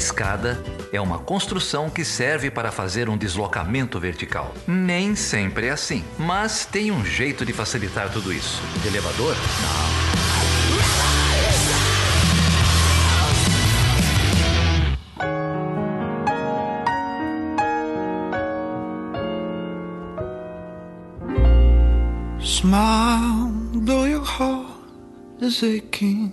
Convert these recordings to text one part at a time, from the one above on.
escada é uma construção que serve para fazer um deslocamento vertical. Nem sempre é assim, mas tem um jeito de facilitar tudo isso. Elevador? Não. Smile, though your heart is aching.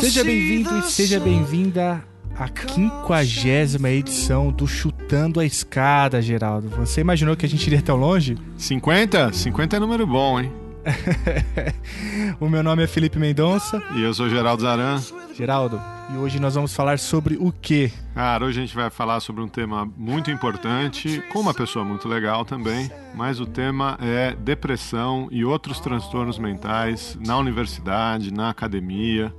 Seja bem-vindo e seja sun. bem-vinda à quinquagésima edição do Chutando a Escada, Geraldo. Você imaginou que a gente iria tão longe? 50? 50 é número bom, hein? o meu nome é Felipe Mendonça. E eu sou Geraldo Zaran. Geraldo, e hoje nós vamos falar sobre o quê? Cara, hoje a gente vai falar sobre um tema muito importante, com uma pessoa muito legal também, mas o tema é depressão e outros transtornos mentais na universidade, na academia.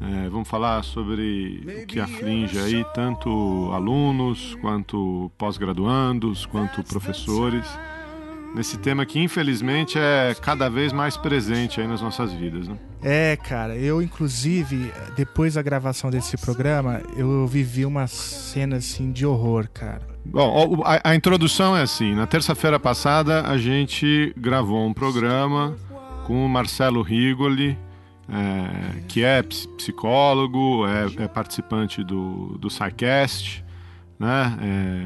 É, vamos falar sobre o que aflige aí tanto alunos, quanto pós-graduandos, quanto professores. Nesse tema que infelizmente é cada vez mais presente aí nas nossas vidas, né? É, cara, eu inclusive, depois da gravação desse programa, eu vivi uma cena assim de horror, cara. Bom, a, a introdução é assim: na terça-feira passada a gente gravou um programa com o Marcelo Rigoli, é, que é ps- psicólogo, é, é participante do, do SciCast, né?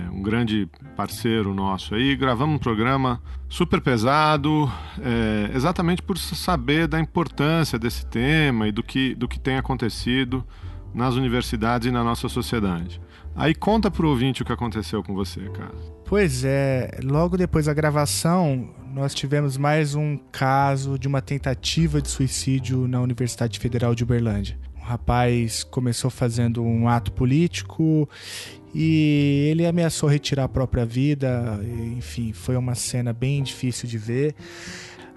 É um grande parceiro nosso aí. Gravamos um programa super pesado, é, exatamente por saber da importância desse tema e do que, do que tem acontecido nas universidades e na nossa sociedade. Aí conta pro ouvinte o que aconteceu com você, cara. Pois é, logo depois da gravação, nós tivemos mais um caso de uma tentativa de suicídio na Universidade Federal de Uberlândia. Um rapaz começou fazendo um ato político e ele ameaçou retirar a própria vida. Enfim, foi uma cena bem difícil de ver.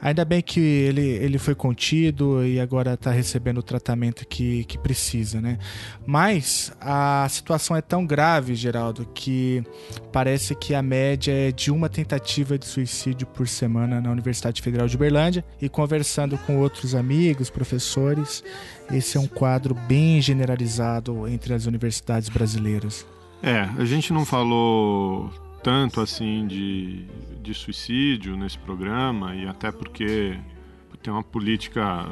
Ainda bem que ele, ele foi contido e agora está recebendo o tratamento que, que precisa, né? Mas a situação é tão grave, Geraldo, que parece que a média é de uma tentativa de suicídio por semana na Universidade Federal de Uberlândia. E conversando com outros amigos, professores, esse é um quadro bem generalizado entre as universidades brasileiras. É, a gente não falou tanto assim de, de suicídio nesse programa e até porque tem uma política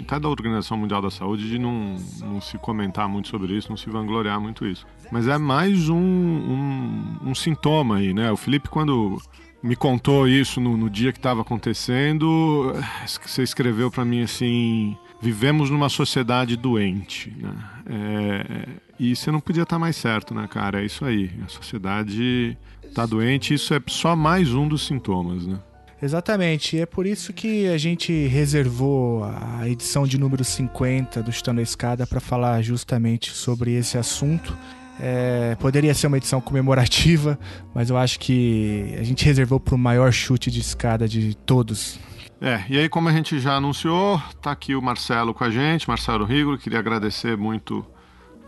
até da Organização Mundial da Saúde de não, não se comentar muito sobre isso, não se vangloriar muito isso. Mas é mais um, um, um sintoma aí, né? O Felipe, quando me contou isso no, no dia que estava acontecendo, você escreveu para mim assim: vivemos numa sociedade doente, né? É, e você não podia estar mais certo, né, cara? É isso aí. A sociedade tá doente, isso é só mais um dos sintomas, né? Exatamente, e é por isso que a gente reservou a edição de número 50 do Chutando a Escada para falar justamente sobre esse assunto. É, poderia ser uma edição comemorativa, mas eu acho que a gente reservou para o maior chute de escada de todos. É, e aí como a gente já anunciou, tá aqui o Marcelo com a gente, Marcelo Rigolo, queria agradecer muito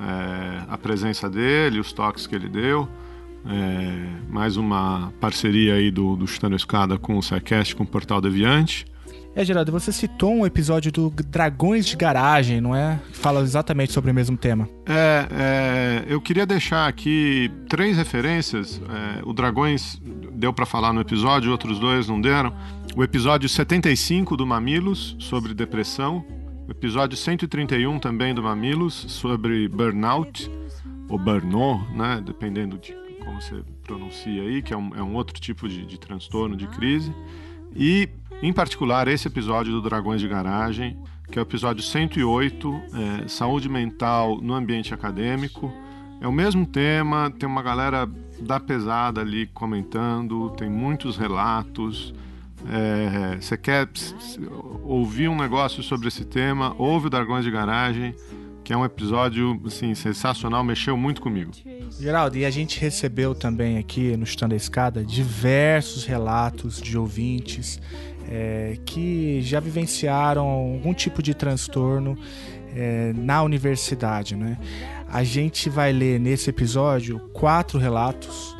é, a presença dele, os toques que ele deu. É, mais uma parceria aí do, do Chutando Escada com o SciCast, com o Portal Deviante. É, Geraldo, você citou um episódio do Dragões de Garagem, não é? Que fala exatamente sobre o mesmo tema. É, é, eu queria deixar aqui três referências. É, o Dragões deu para falar no episódio, outros dois não deram. O episódio 75 do Mamilos, sobre depressão. Episódio 131 também do Mamilos, sobre burnout, ou burnout, né? Dependendo de como você pronuncia aí, que é um, é um outro tipo de, de transtorno, de crise. E, em particular, esse episódio do Dragões de Garagem, que é o episódio 108, é, Saúde Mental no Ambiente Acadêmico. É o mesmo tema, tem uma galera da pesada ali comentando, tem muitos relatos. É, você quer ouvir um negócio sobre esse tema, ouve o Dragões de Garagem, que é um episódio assim, sensacional, mexeu muito comigo. Geraldo, e a gente recebeu também aqui no Chutando a Escada diversos relatos de ouvintes é, que já vivenciaram algum tipo de transtorno é, na universidade. Né? A gente vai ler nesse episódio quatro relatos,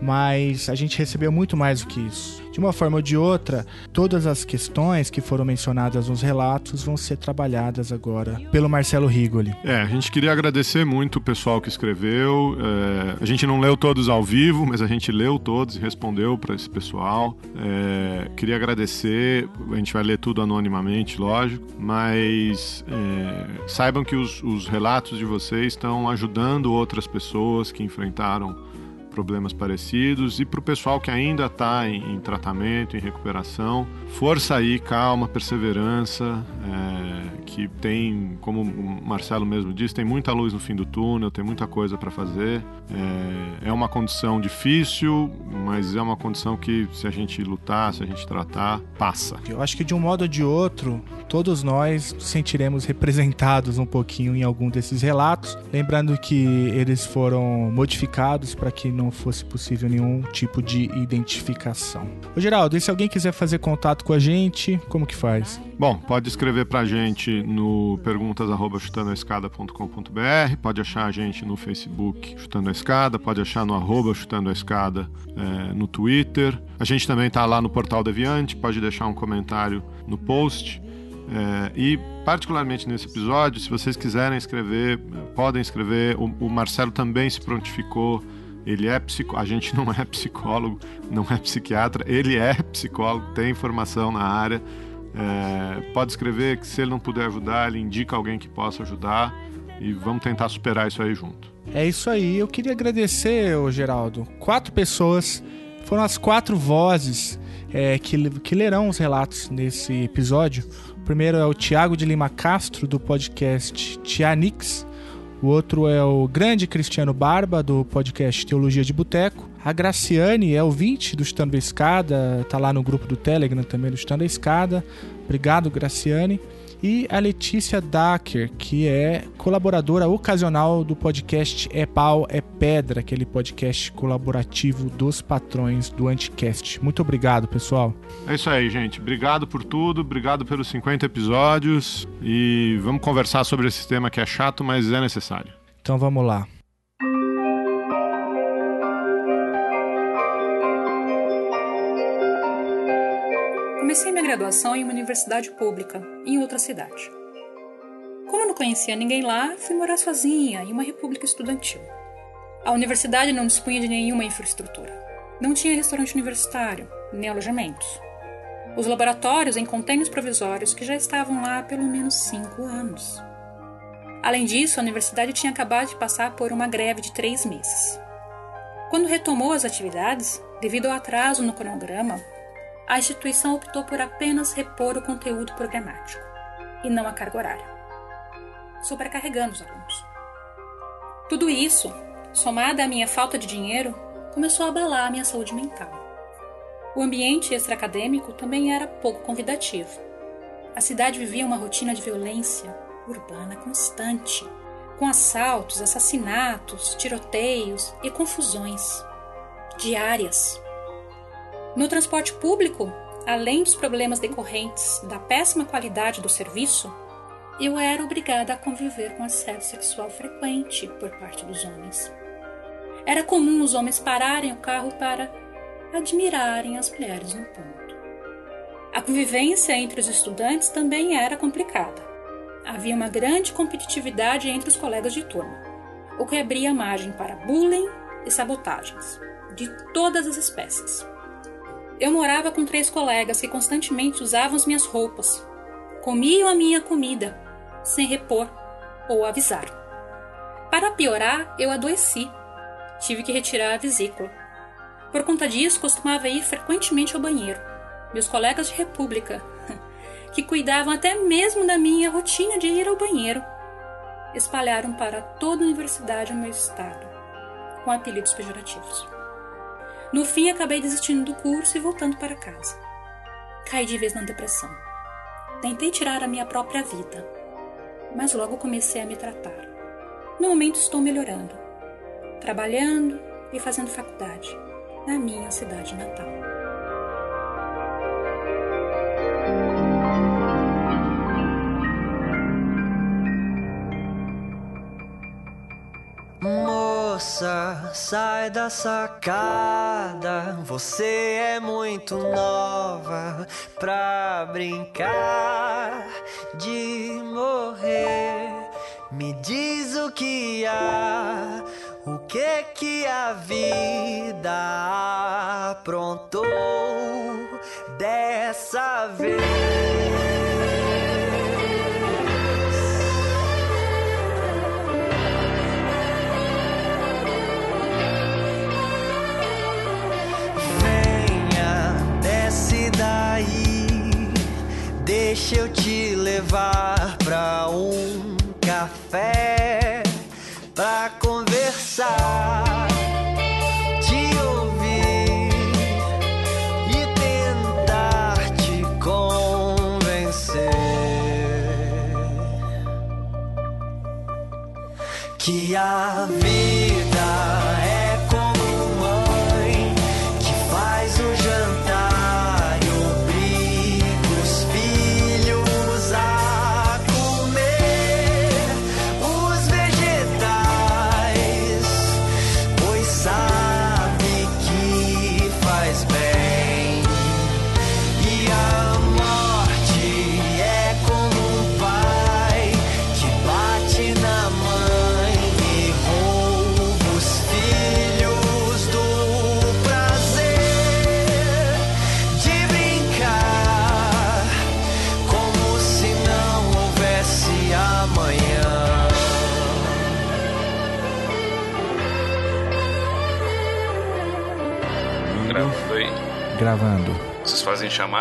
mas a gente recebeu muito mais do que isso. De uma forma ou de outra, todas as questões que foram mencionadas nos relatos vão ser trabalhadas agora pelo Marcelo Rigoli. É, a gente queria agradecer muito o pessoal que escreveu. É, a gente não leu todos ao vivo, mas a gente leu todos e respondeu para esse pessoal. É, queria agradecer. A gente vai ler tudo anonimamente, lógico, mas é, saibam que os, os relatos de vocês estão ajudando outras pessoas que enfrentaram problemas parecidos e para o pessoal que ainda está em, em, tratamento, em recuperação, força aí, calma, perseverança, é, que tem, como o Marcelo mesmo disse, tem muita luz no fim do túnel, tem muita coisa para fazer. É, é uma condição difícil, mas é uma condição que se a gente lutar, se a gente tratar, passa. Eu acho que de um modo ou de outro, todos nós sentiremos representados um pouquinho em algum desses relatos, lembrando que eles foram modificados para que não fosse possível nenhum tipo de identificação. Ô Geraldo, e se alguém quiser fazer contato com a gente, como que faz? Bom, pode escrever pra gente no perguntas@chutandoaescada.com.br, pode achar a gente no Facebook Chutando a Escada, pode achar no arroba Chutando a Escada é, no Twitter. A gente também tá lá no Portal Deviante, pode deixar um comentário no post. É, e, particularmente nesse episódio, se vocês quiserem escrever, podem escrever. O, o Marcelo também se prontificou ele é psicólogo, a gente não é psicólogo, não é psiquiatra, ele é psicólogo, tem formação na área. É, pode escrever que se ele não puder ajudar, ele indica alguém que possa ajudar e vamos tentar superar isso aí junto. É isso aí. Eu queria agradecer, ô Geraldo. Quatro pessoas foram as quatro vozes é, que, que lerão os relatos nesse episódio. O primeiro é o Tiago de Lima Castro, do podcast Tianix. O outro é o grande Cristiano Barba, do podcast Teologia de Boteco. A Graciane é ouvinte do Estando a Escada, tá lá no grupo do Telegram também do Estando a Escada. Obrigado, Graciane e a Letícia Dacker, que é colaboradora ocasional do podcast É Pau, é Pedra, aquele podcast colaborativo dos patrões do Anticast. Muito obrigado, pessoal. É isso aí, gente. Obrigado por tudo, obrigado pelos 50 episódios e vamos conversar sobre esse tema que é chato, mas é necessário. Então vamos lá. Comecei minha graduação em uma universidade pública, em outra cidade. Como não conhecia ninguém lá, fui morar sozinha em uma república estudantil. A universidade não dispunha de nenhuma infraestrutura. Não tinha restaurante universitário, nem alojamentos. Os laboratórios em contêineres provisórios que já estavam lá há pelo menos cinco anos. Além disso, a universidade tinha acabado de passar por uma greve de três meses. Quando retomou as atividades, devido ao atraso no cronograma, a instituição optou por apenas repor o conteúdo programático, e não a carga horária, sobrecarregando os alunos. Tudo isso, somado à minha falta de dinheiro, começou a abalar a minha saúde mental. O ambiente extraacadêmico também era pouco convidativo. A cidade vivia uma rotina de violência urbana constante, com assaltos, assassinatos, tiroteios e confusões diárias. No transporte público, além dos problemas decorrentes da péssima qualidade do serviço, eu era obrigada a conviver com assédio sexual frequente por parte dos homens. Era comum os homens pararem o carro para admirarem as mulheres no ponto. A convivência entre os estudantes também era complicada. Havia uma grande competitividade entre os colegas de turma, o que abria margem para bullying e sabotagens de todas as espécies. Eu morava com três colegas que constantemente usavam as minhas roupas, comiam a minha comida, sem repor ou avisar. Para piorar, eu adoeci. Tive que retirar a vesícula. Por conta disso, costumava ir frequentemente ao banheiro. Meus colegas de república, que cuidavam até mesmo da minha rotina de ir ao banheiro, espalharam para toda a universidade o meu estado, com apelidos pejorativos. No fim, acabei desistindo do curso e voltando para casa. Caí de vez na depressão. Tentei tirar a minha própria vida. mas logo comecei a me tratar. No momento estou melhorando, trabalhando e fazendo faculdade na minha cidade natal. Moça, sai da sacada. Você é muito nova pra brincar de morrer. Me diz o que há, o que que a vida aprontou dessa vez. Deixa eu te levar pra um café pra conversar,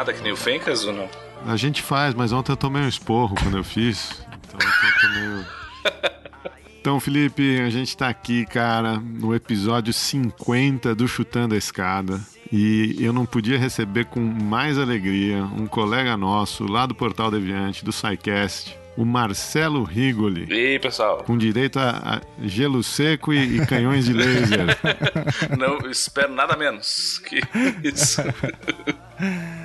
chamada que nem o Fencas ou não? A gente faz, mas ontem eu tomei um esporro quando eu fiz. Então eu tô meio. Então, Felipe, a gente tá aqui, cara, no episódio 50 do Chutando a Escada. E eu não podia receber com mais alegria um colega nosso lá do Portal Deviante, do SciCast, o Marcelo Rigoli. E aí, pessoal? Com direito a, a gelo seco e, e canhões de laser. Não espero nada menos que isso.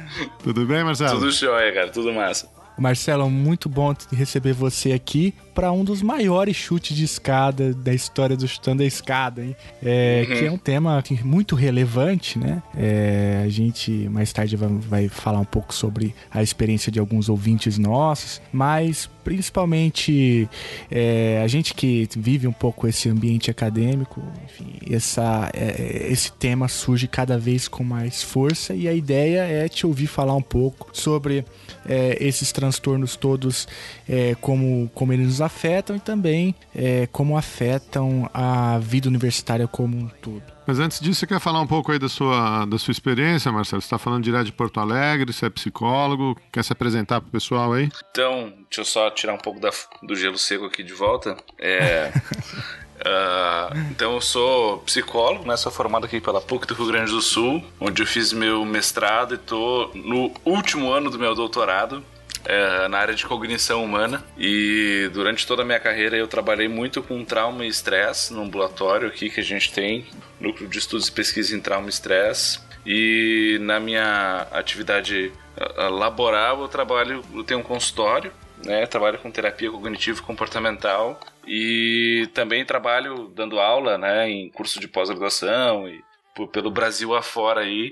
Tudo bem, Marcelo? Tudo jóia, cara. Tudo massa. Marcelo, muito bom receber você aqui para um dos maiores chutes de escada da história do Chutando a Escada, hein? É, Que é um tema muito relevante, né? É, a gente mais tarde vai, vai falar um pouco sobre a experiência de alguns ouvintes nossos, mas principalmente é, a gente que vive um pouco esse ambiente acadêmico, enfim, essa, é, esse tema surge cada vez com mais força e a ideia é te ouvir falar um pouco sobre é, esses transtornos todos, é, como, como eles nos afetam e também é, como afetam a vida universitária como um todo. Mas antes disso, você quer falar um pouco aí da sua, da sua experiência, Marcelo? Você está falando direto de Porto Alegre, você é psicólogo, quer se apresentar pro pessoal aí? Então, deixa eu só tirar um pouco da- do gelo seco aqui de volta. É. ah, então, eu sou psicólogo, né? Sou formado aqui pela PUC do Rio Grande do Sul, onde eu fiz meu mestrado e tô no último ano do meu doutorado. É, na área de cognição humana e durante toda a minha carreira eu trabalhei muito com trauma e estresse no ambulatório aqui que a gente tem, núcleo de estudos e pesquisa em trauma e estresse e na minha atividade ah, laboral eu trabalho, eu tenho um consultório, né? Trabalho com terapia cognitivo e comportamental e também trabalho dando aula, né? Em curso de pós-graduação e pelo Brasil afora aí,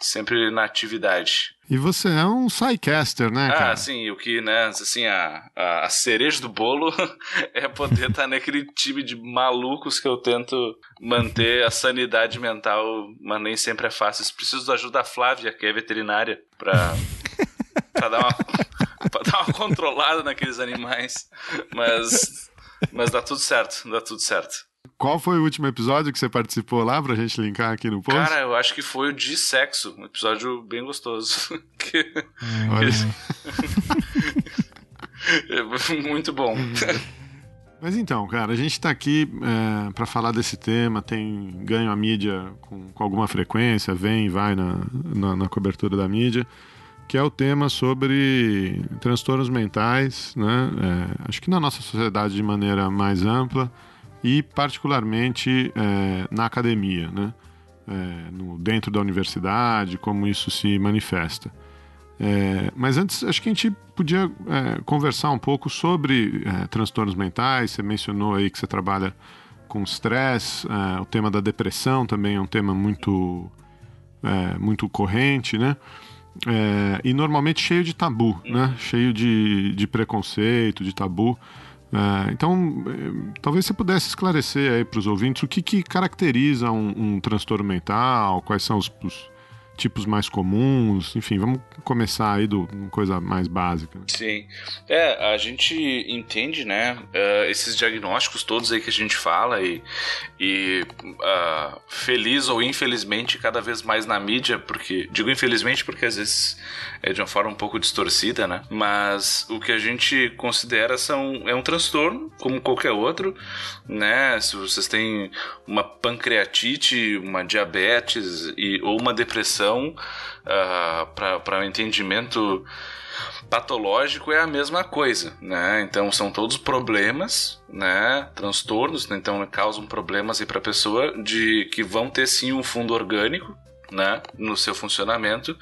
sempre na atividade. E você é um Psycaster, né, cara? Ah, sim, o que, né, assim, a, a, a cereja do bolo é poder estar naquele time de malucos que eu tento manter a sanidade mental, mas nem sempre é fácil. Preciso da ajuda da Flávia, que é veterinária, pra, pra, dar, uma, pra dar uma controlada naqueles animais. Mas, mas dá tudo certo, dá tudo certo. Qual foi o último episódio que você participou lá pra gente linkar aqui no post? Cara, eu acho que foi o de sexo, um episódio bem gostoso. Que- Olha. é muito bom. Mas então, cara, a gente tá aqui é, para falar desse tema, tem ganho a mídia com, com alguma frequência, vem e vai na, na, na cobertura da mídia, que é o tema sobre transtornos mentais, né? É, acho que na nossa sociedade de maneira mais ampla e particularmente é, na academia, né? É, no, dentro da universidade, como isso se manifesta. É, mas antes, acho que a gente podia é, conversar um pouco sobre é, transtornos mentais. Você mencionou aí que você trabalha com estresse, é, o tema da depressão também é um tema muito, muito corrente, né? E normalmente cheio de tabu, né? Cheio de, de preconceito, de tabu. É, então, é, talvez você pudesse esclarecer aí para os ouvintes o que, que caracteriza um, um, transtorno mental, quais são os, os tipos mais comuns, enfim, vamos começar aí do coisa mais básica. Sim, é, a gente entende, né, uh, esses diagnósticos todos aí que a gente fala e, e uh, feliz ou infelizmente cada vez mais na mídia, porque digo infelizmente porque às vezes é de uma forma um pouco distorcida, né, mas o que a gente considera são é um transtorno como qualquer outro, né, se vocês têm uma pancreatite, uma diabetes e ou uma depressão uh, para o um entendimento patológico é a mesma coisa, né? Então são todos problemas, né? Transtornos, né? então causam problemas aí para a pessoa de que vão ter sim um fundo orgânico, né, no seu funcionamento,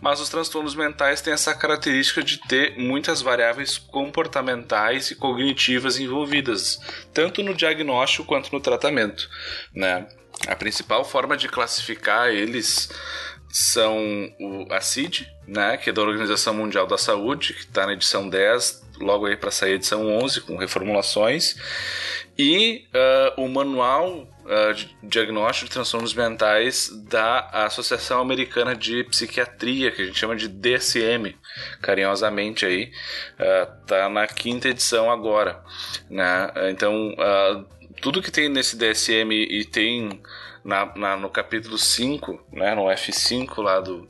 mas os transtornos mentais têm essa característica de ter muitas variáveis comportamentais e cognitivas envolvidas, tanto no diagnóstico quanto no tratamento, né? A principal forma de classificar eles são o, a CID, né, que é da Organização Mundial da Saúde, que está na edição 10, logo aí para sair a edição 11, com reformulações, e uh, o Manual uh, de Diagnóstico de Transtornos Mentais da Associação Americana de Psiquiatria, que a gente chama de DSM, carinhosamente aí, uh, tá na quinta edição agora, né, então tudo que tem nesse DSM e tem na, na, no capítulo 5, né, no F5 lá do,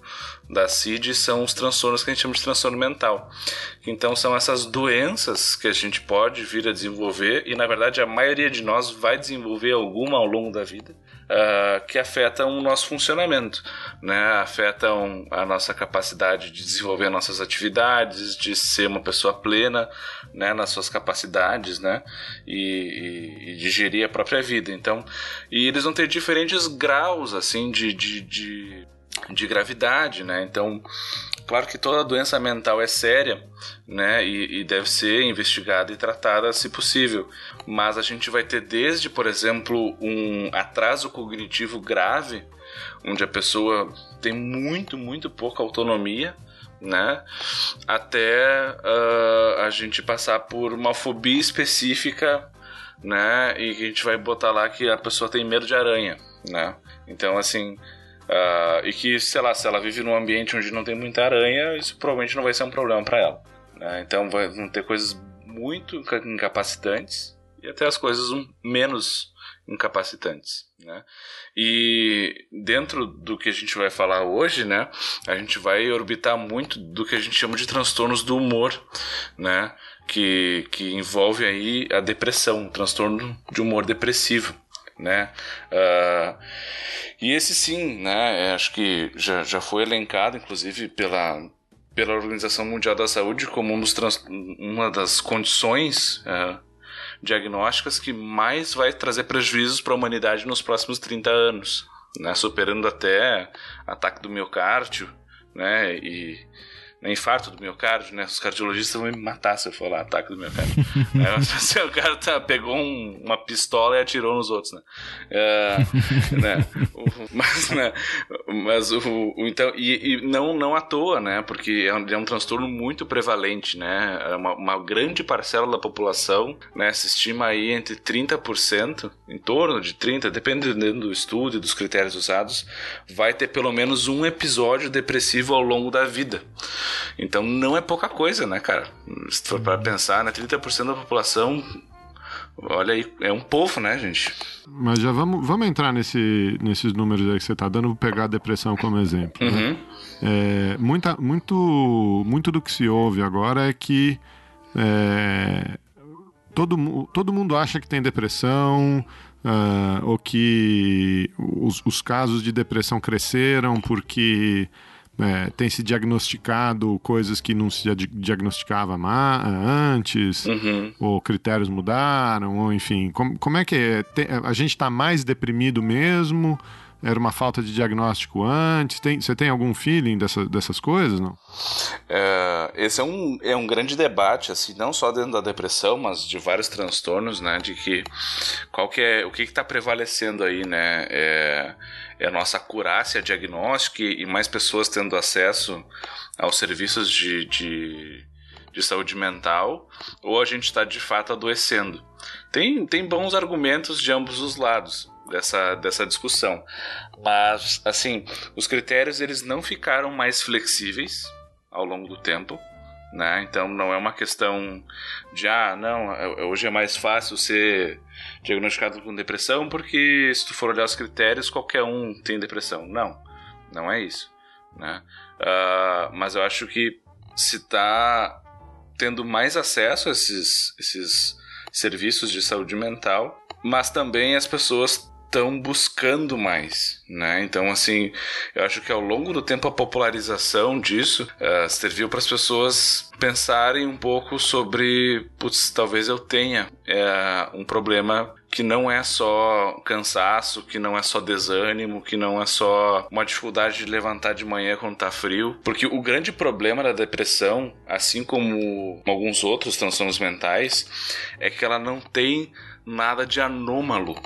da CID, são os transtornos que a gente chama de transtorno mental. Então, são essas doenças que a gente pode vir a desenvolver, e na verdade a maioria de nós vai desenvolver alguma ao longo da vida, uh, que afetam o nosso funcionamento, né? afetam a nossa capacidade de desenvolver nossas atividades, de ser uma pessoa plena né? nas suas capacidades né? e, e, e de gerir a própria vida. Então, e eles vão ter diferentes graus assim de, de, de, de gravidade, né? Então, Claro que toda doença mental é séria, né, e, e, deve ser investigada e tratada se possível, mas a gente vai ter desde, por exemplo, um atraso cognitivo grave, onde a pessoa tem muito, muito pouca autonomia, né, até uh, a gente passar por uma fobia específica, né, e a gente vai botar lá que a pessoa tem medo de aranha, né. Então, assim, Uh, e que, sei lá, se ela vive num ambiente onde não tem muita aranha, isso provavelmente não vai ser um problema para ela. Né? Então vão ter coisas muito incapacitantes e até as coisas menos incapacitantes. Né? E dentro do que a gente vai falar hoje, né, a gente vai orbitar muito do que a gente chama de transtornos do humor, né, que, que envolve aí a depressão, transtorno de humor depressivo né? Uh, e esse sim, né? É, acho que já, já foi elencado, inclusive, pela, pela Organização Mundial da Saúde como um dos trans, uma das condições uh, diagnósticas que mais vai trazer prejuízos para a humanidade nos próximos 30 anos, né? Superando até ataque do miocárdio, né? E né, infarto do miocárdio, né? Os cardiologistas vão me matar se eu falar ataque do miocárdio. é, assim, o cara tá, pegou um, uma pistola e atirou nos outros, né? É, né? O, mas, né? Mas o, o então e, e, não não à toa, né? Porque é um, é um transtorno muito prevalente, né? É uma, uma, grande parcela da população, né? Se estima aí entre 30%, em torno de 30, dependendo do estudo e dos critérios usados, vai ter pelo menos um episódio depressivo ao longo da vida. Então não é pouca coisa, né, cara? Se for para pensar, né, 30% da população, olha aí, é um povo, né, gente? Mas já vamos, vamos entrar nesse, nesses números aí que você está dando, vou pegar a depressão como exemplo. Né? Uhum. Né? É, muita, muito, muito do que se ouve agora é que é, todo, todo mundo acha que tem depressão, uh, ou que os, os casos de depressão cresceram porque é, tem se diagnosticado coisas que não se dia- diagnosticava ma- antes, Uhum. ou critérios mudaram, ou enfim. Como, como é que é? Tem- a gente está mais deprimido mesmo? Era uma falta de diagnóstico antes? Tem, você tem algum feeling dessa, dessas coisas, não? É, esse é um, é um grande debate, assim, não só dentro da depressão, mas de vários transtornos, né? De que qual que é, o que está prevalecendo aí, né? É, é a nossa acurácia diagnóstica e mais pessoas tendo acesso aos serviços de, de, de saúde mental, ou a gente está de fato adoecendo. Tem, tem bons argumentos de ambos os lados dessa, dessa discussão. Mas, assim, os critérios eles não ficaram mais flexíveis ao longo do tempo. Né? Então não é uma questão de ah, não, é- hoje é mais fácil ser diagnosticado com depressão porque se tu for olhar os critérios, qualquer um tem depressão. Não, não é isso. Né? Ah, mas eu acho que se está tendo mais acesso a esses, esses serviços de saúde mental, mas também as pessoas estão buscando mais, né? Então, assim, eu acho que ao longo do tempo a popularização disso eh, serviu para as pessoas pensarem um pouco sobre, putz, talvez eu tenha eh, um problema que não é só cansaço, que não é só desânimo, que não é só uma dificuldade de levantar de manhã quando tá frio, porque o grande problema da depressão, assim como alguns outros transtornos mentais, é que ela não tem nada de anômalo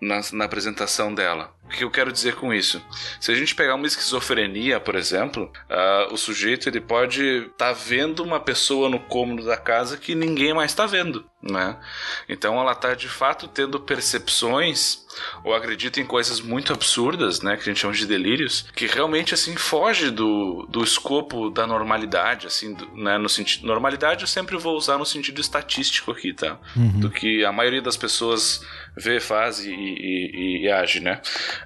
na, na apresentação dela. O que eu quero dizer com isso? Se a gente pegar uma esquizofrenia, por exemplo, ah, o sujeito ele pode estar vendo uma pessoa no cômodo da casa que ninguém mais está vendo, né? Então ela está de fato tendo percepções ou acredita em coisas muito absurdas, né, que a gente chama de delírios, que realmente assim foge do, do escopo da normalidade, assim, do- né, no sentido normalidade eu sempre vou usar no sentido estatístico aqui, tá? Do que a maioria das pessoas vê, faz e, e- e- e age, né?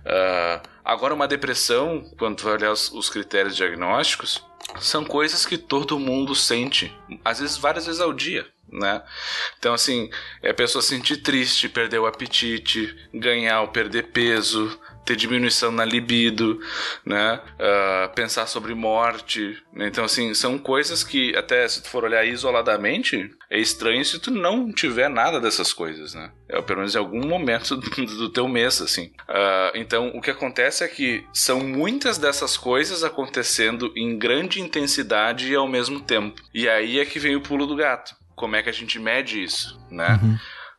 Ah, agora uma depressão, quando vai olhar os, os critérios diagnósticos, são coisas que todo mundo sente, às vezes várias vezes ao dia, né? Então, assim, é a pessoa se sentir triste, perder o apetite, ganhar ou perder peso, ter diminuição na libido, né? Ah, pensar sobre morte. né? Então, assim, são coisas que, até se tu for olhar isoladamente, é estranho se tu não tiver nada dessas coisas, né? É, pelo menos em algum momento do, do teu mês, assim. Ah, então, o que acontece é que são muitas dessas coisas acontecendo em grande intensidade e ao mesmo tempo. E aí é que vem o pulo do gato. Como é que a gente mede isso, né?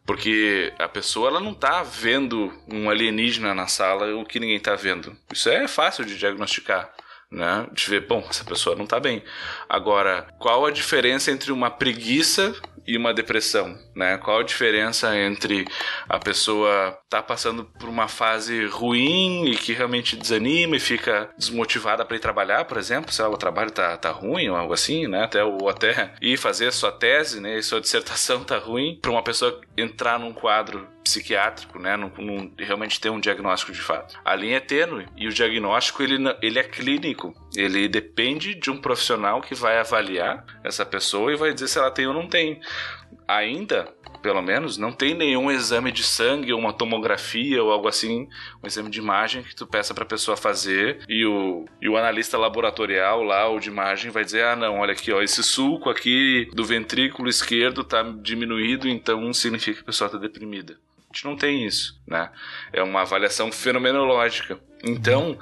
Porque a pessoa ela não tá vendo um alienígena na sala o que ninguém tá vendo. Isso é fácil de diagnosticar, né? De ver, bom, essa pessoa não tá bem. Agora, qual a diferença entre uma preguiça e uma depressão, né? Qual a diferença entre a pessoa tá passando por uma fase ruim e que realmente desanima e fica desmotivada para ir trabalhar, por exemplo, se o trabalho tá, tá ruim ou algo assim, né? Até ou até ir fazer sua tese, né? E sua dissertação tá ruim, para uma pessoa entrar num quadro psiquiátrico, né? Num, num- realmente ter um diagnóstico de fato. A linha é tênue e o diagnóstico ele, não- ele é clínico. Ele depende de um profissional que vai avaliar essa pessoa e vai dizer se ela tem ou não tem. Ainda, pelo menos, não tem nenhum exame de sangue ou uma tomografia ou algo assim, um exame de imagem que tu peça pra pessoa fazer e o, e o analista laboratorial lá, ou de imagem, vai dizer: ah, não, olha aqui, ó, esse sulco aqui do ventrículo esquerdo tá diminuído, então significa que a pessoa tá deprimida. Gente não tem isso, né? É uma avaliação fenomenológica. Então,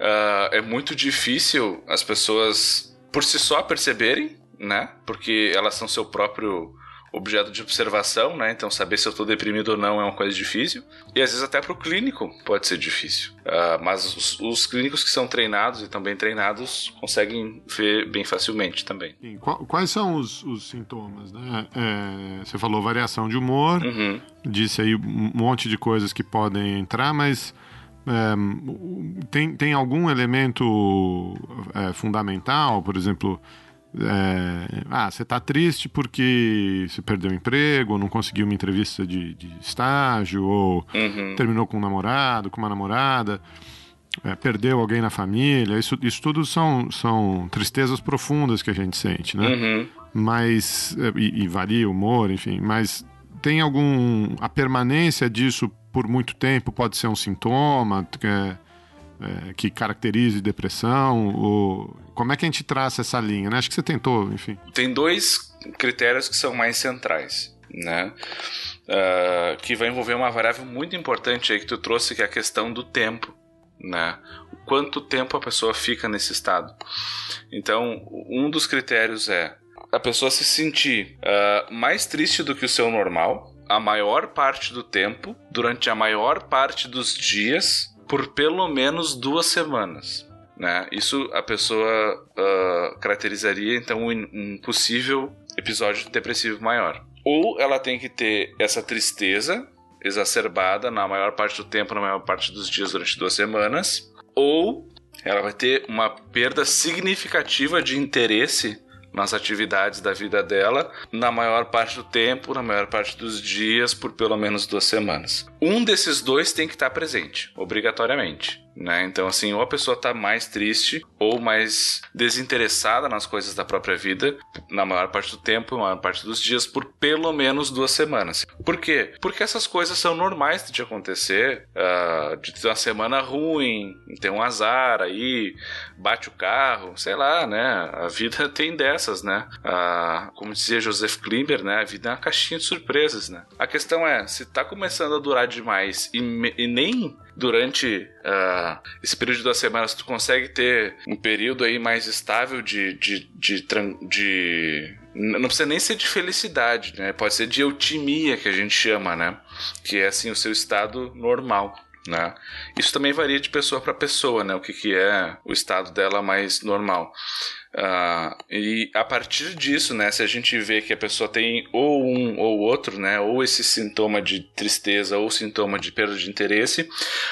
ah, é muito difícil as pessoas por si só perceberem, né? Porque elas são seu próprio objeto de observação, né? Então saber se eu estou deprimido ou não é uma coisa difícil. E às vezes até para o clínico pode ser difícil. Ah, mas os, os clínicos que são treinados e também treinados conseguem ver bem facilmente também. Sim, qual- Quais são os, os sintomas, né? É, você falou variação de humor, Uhum. disse aí um monte de coisas que podem entrar, mas é, tem, tem algum elemento é, fundamental, por exemplo, é, ah, você está triste porque você perdeu o emprego, ou não conseguiu uma entrevista de, de estágio, ou Uhum. terminou com um namorado, com uma namorada, é, perdeu alguém na família. Isso, isso tudo são, são tristezas profundas que a gente sente, né? Uhum. mas é, e, e varia o humor, enfim, mas tem algum a permanência disso por muito tempo pode ser um sintoma? É, é, que caracterize depressão? Ou como é que a gente traça essa linha? Né? Acho que você tentou, enfim. Tem dois critérios que são mais centrais, né? Uh, que vai envolver uma variável muito importante aí que tu trouxe, que é a questão do tempo, né? Quanto tempo a pessoa fica nesse estado? Então, um dos critérios é a pessoa se sentir uh, mais triste do que o seu normal a maior parte do tempo, durante a maior parte dos dias, por pelo menos duas semanas. Né? Isso a pessoa uh, caracterizaria então um possível episódio depressivo maior. Ou ela tem que ter essa tristeza exacerbada na maior parte do tempo, na maior parte dos dias durante duas semanas, ou ela vai ter uma perda significativa de interesse nas atividades da vida dela, na maior parte do tempo, na maior parte dos dias, por pelo menos duas semanas. Um desses dois tem que estar presente, obrigatoriamente. Né? Então, assim, ou a pessoa está mais triste ou mais desinteressada nas coisas da própria vida, na maior parte do tempo, na maior parte dos dias, por pelo menos duas semanas. Por quê? Porque essas coisas são normais de acontecer, uh, de ter uma semana ruim, ter um azar aí, bate o carro, sei lá, né? A vida tem dessas, né? Uh, como dizia Joseph Klimber, né? A vida é uma caixinha de surpresas, né? A questão é, se está começando a durar demais e, e nem durante uh, esse período de duas semanas tu consegue ter um período aí mais estável de, de, de, de não precisa nem ser de felicidade, né? Pode ser de eutimia que a gente chama, né? Que é assim o seu estado normal. Né? Isso também varia de pessoa para pessoa, né? O que, que é o estado dela mais normal. Uh, e a partir disso, né, se a gente vê que a pessoa tem ou um ou outro, né, ou esse sintoma de tristeza ou sintoma de perda de interesse,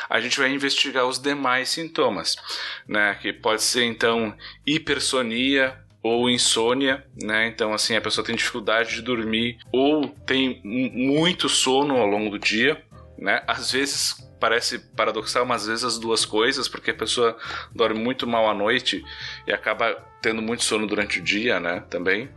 a gente vai investigar os demais sintomas, né, que pode ser então hipersonia ou insônia, né? Então assim a pessoa tem dificuldade de dormir ou tem muito sono ao longo do dia, né? Às vezes parece paradoxal, mas às vezes as duas coisas, porque a pessoa dorme muito mal à noite e acaba tendo muito sono durante o dia, né, também.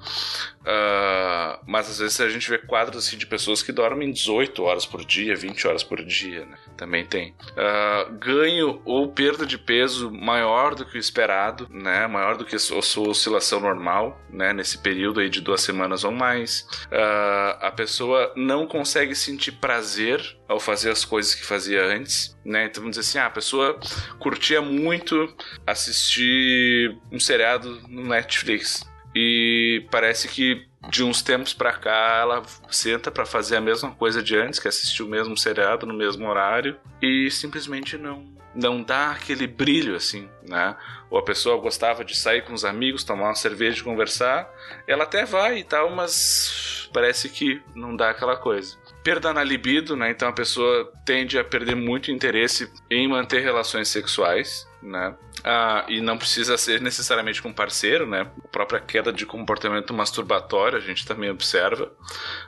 Uh, mas às vezes a gente vê quadros assim, de pessoas que dormem 18 horas por dia, 20 horas por dia, né? Também tem. Uh, ganho ou perda de peso maior do que o esperado, né? Maior do que a sua oscilação normal, né? Nesse período aí de duas semanas ou mais. Uh, a pessoa não consegue sentir prazer ao fazer as coisas que fazia antes, né? Então vamos dizer assim, ah, a pessoa curtia muito assistir um seriado no Netflix e parece que de uns tempos para cá ela senta para fazer a mesma coisa de antes, que é assistir o mesmo seriado no mesmo horário e simplesmente não não dá aquele brilho assim, né? Ou a pessoa gostava de sair com os amigos, tomar uma cerveja e conversar, ela até vai e tal, mas parece que não dá aquela coisa perda na libido, né? Então a pessoa tende a perder muito interesse em manter relações sexuais, né? Ah, e não precisa ser necessariamente com parceiro, né? A própria queda de comportamento masturbatório a gente também observa,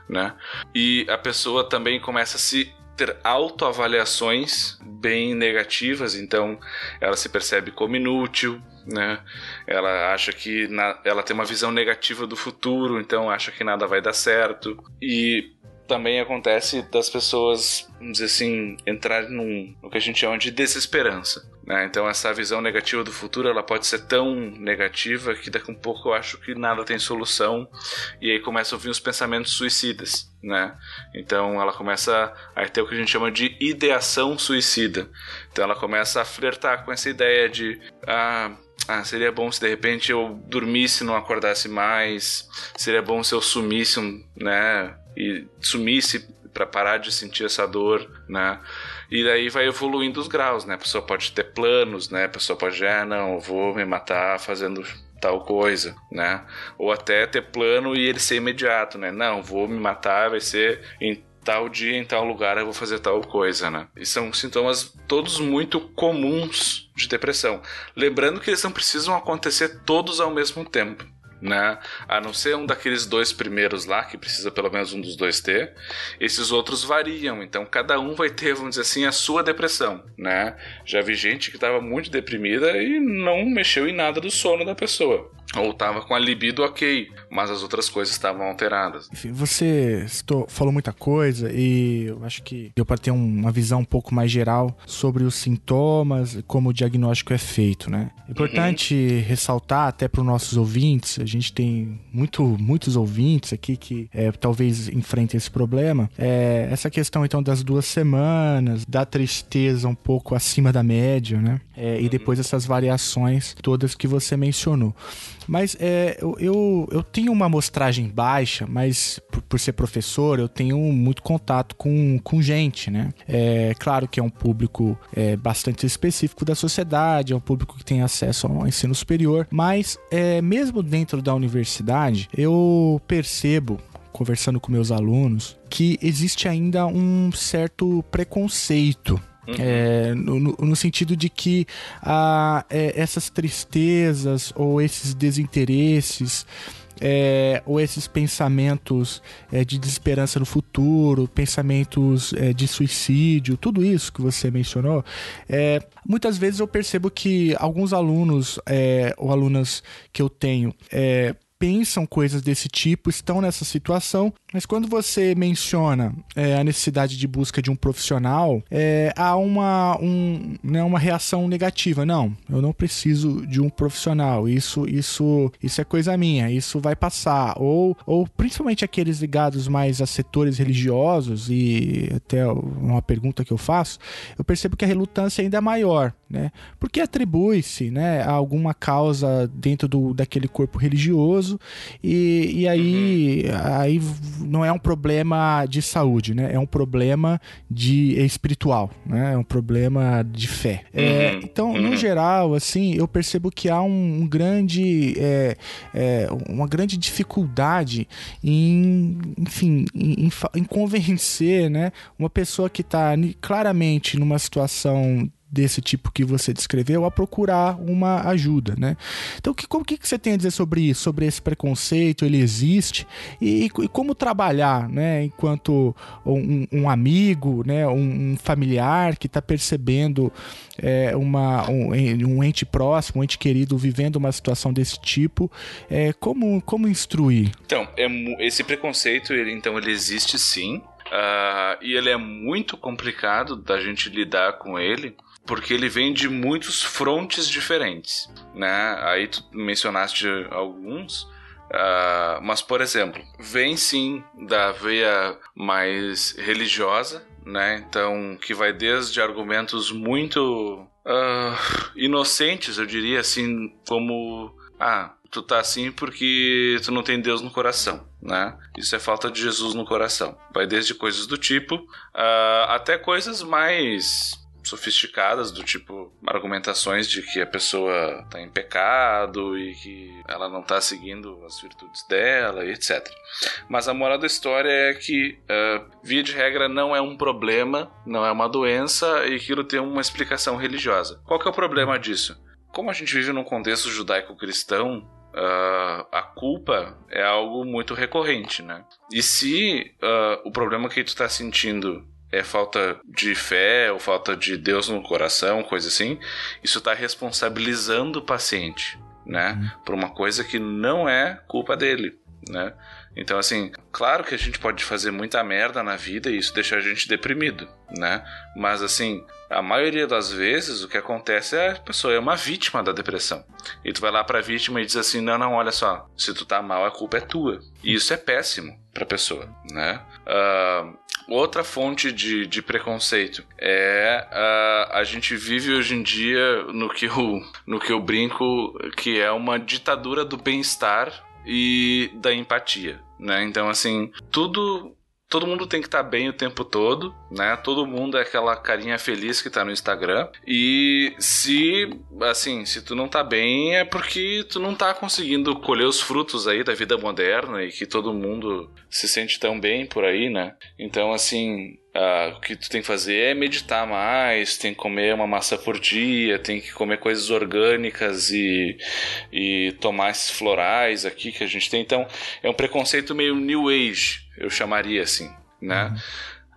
né? E a pessoa também começa a se ter autoavaliações bem negativas, então ela se percebe como inútil, né? Ela acha que na, ela tem uma visão negativa do futuro, então acha que nada vai dar certo. E também acontece das pessoas, vamos dizer assim, entrarem num, no que a gente chama de desesperança. Né? Então essa visão negativa do futuro ela pode ser tão negativa que daqui a um pouco eu acho que nada tem solução e aí começam a vir os pensamentos suicidas. Né? Então ela começa a ter o que a gente chama de ideação suicida. Então ela começa a flertar com essa ideia de ah, ah, seria bom se de repente eu dormisse e não acordasse mais. Seria bom se eu sumisse, né? E sumisse para parar de sentir essa dor, né? E daí vai evoluindo os graus, né? A pessoa pode ter planos, né? A pessoa pode, ah, não, eu vou me matar fazendo tal coisa, né? Ou até ter plano e ele ser imediato, né? Não, vou me matar, vai ser em tal dia, em tal lugar eu vou fazer tal coisa, né? E são sintomas todos muito comuns de depressão. Lembrando que eles não precisam acontecer todos ao mesmo tempo né? A não ser um daqueles dois primeiros lá, que precisa pelo menos um dos dois ter. Esses outros variam, então cada um vai ter, vamos dizer assim, a sua depressão, né? Já vi gente que estava muito deprimida e não mexeu em nada do sono da pessoa. Ou tava com a libido ok, mas as outras coisas estavam alteradas. Enfim, você estou, falou muita coisa e eu acho que deu para ter um- uma visão um pouco mais geral sobre os sintomas, como o diagnóstico é feito, né? É importante ressaltar até para os nossos ouvintes, a gente tem muito, muitos ouvintes aqui que é, talvez enfrentem esse problema, é, essa questão então das duas semanas, da tristeza um pouco acima da média, né? É, e depois essas variações todas que você mencionou. Mas é, eu, eu, eu tenho uma amostragem baixa, mas por, por ser professor, eu tenho muito contato com, com gente, né? É claro que é um público é, bastante específico da sociedade, é um público que tem acesso ao ensino superior, mas é, mesmo dentro da universidade, eu percebo conversando com meus alunos que existe ainda um certo preconceito é, no, no- no sentido de que ah, é, essas tristezas ou esses desinteresses é, ou esses pensamentos é, de desesperança no futuro, pensamentos é, de suicídio, tudo isso que você mencionou, é, muitas vezes eu percebo que alguns alunos é, ou alunas que eu tenho é, pensam coisas desse tipo, estão nessa situação, mas quando você menciona é, a necessidade de busca de um profissional, é, há uma, um, né, uma reação negativa. Não, eu não preciso de um profissional. Isso, isso, isso é coisa minha. Isso vai passar. Ou, ou principalmente aqueles ligados mais a setores religiosos e até uma pergunta que eu faço, eu percebo que a relutância ainda é maior, né? Porque atribui-se, né, a alguma causa dentro do, daquele corpo religioso e, e aí, aí não é um problema de saúde, né? É um problema de é espiritual, né? É um problema de fé. É, Uhum, então, no uhum. geral, assim, eu percebo que há um, um grande, é, é, uma grande dificuldade em, enfim, em, em em convencer, né? Uma pessoa que está claramente numa situação desse tipo que você descreveu a procurar uma ajuda, né? Então, que, como que, você tem a dizer sobre isso, sobre esse preconceito? Ele existe e, e como trabalhar, né? Enquanto um, um amigo, né? Um, um familiar que está percebendo é, uma, um, um ente próximo, um ente querido vivendo uma situação desse tipo, é, como, como instruir? Então, é esse preconceito, ele, então, ele existe sim. ah, e ele é muito complicado da gente lidar com ele, porque ele vem de muitos frontes diferentes, né? Aí tu mencionaste alguns, ah, mas, por exemplo, vem sim da veia mais religiosa, né? Então, que vai desde argumentos muito ah, inocentes, eu diria assim, como ah, tu tá assim porque tu não tem Deus no coração, né? Isso é falta de Jesus no coração. Vai desde coisas do tipo ah, até coisas mais sofisticadas do tipo argumentações de que a pessoa tá em pecado e que ela não tá seguindo as virtudes dela e etc. Mas a moral da história é que ah, via de regra não é um problema, não é uma doença e aquilo tem uma explicação religiosa. Qual que é o problema disso? Como a gente vive num contexto judaico-cristão, ah, a culpa é algo muito recorrente, né? E se ah, o problema que tu tá sentindo é falta de fé ou falta de Deus no coração, coisa assim, isso tá responsabilizando o paciente, né? Por uma coisa que não é culpa dele, né? Então, assim, claro que a gente pode fazer muita merda na vida e isso deixa a gente deprimido, né? Mas, assim, a maioria das vezes o que acontece é a pessoa é uma vítima da depressão. E tu vai lá pra vítima e diz assim: não, não, olha só, se tu tá mal, a culpa é tua. E isso é péssimo pra pessoa, né? Ah, outra fonte de, de preconceito é ah, a gente vive hoje em dia no que, eu, no que eu brinco que é uma ditadura do bem-estar e da empatia, né? Então, assim, tudo todo mundo tem que estar bem o tempo todo, né? Todo mundo é aquela carinha feliz que tá no Instagram. E se, assim, se tu não tá bem é porque tu não tá conseguindo colher os frutos aí da vida moderna e que todo mundo se sente tão bem por aí, né? Então, assim, ah, o que tu tem que fazer é meditar mais, tem que comer uma massa por dia, tem que comer coisas orgânicas e, e tomar esses florais aqui que a gente tem. Então, é um preconceito meio new age, eu chamaria assim, né?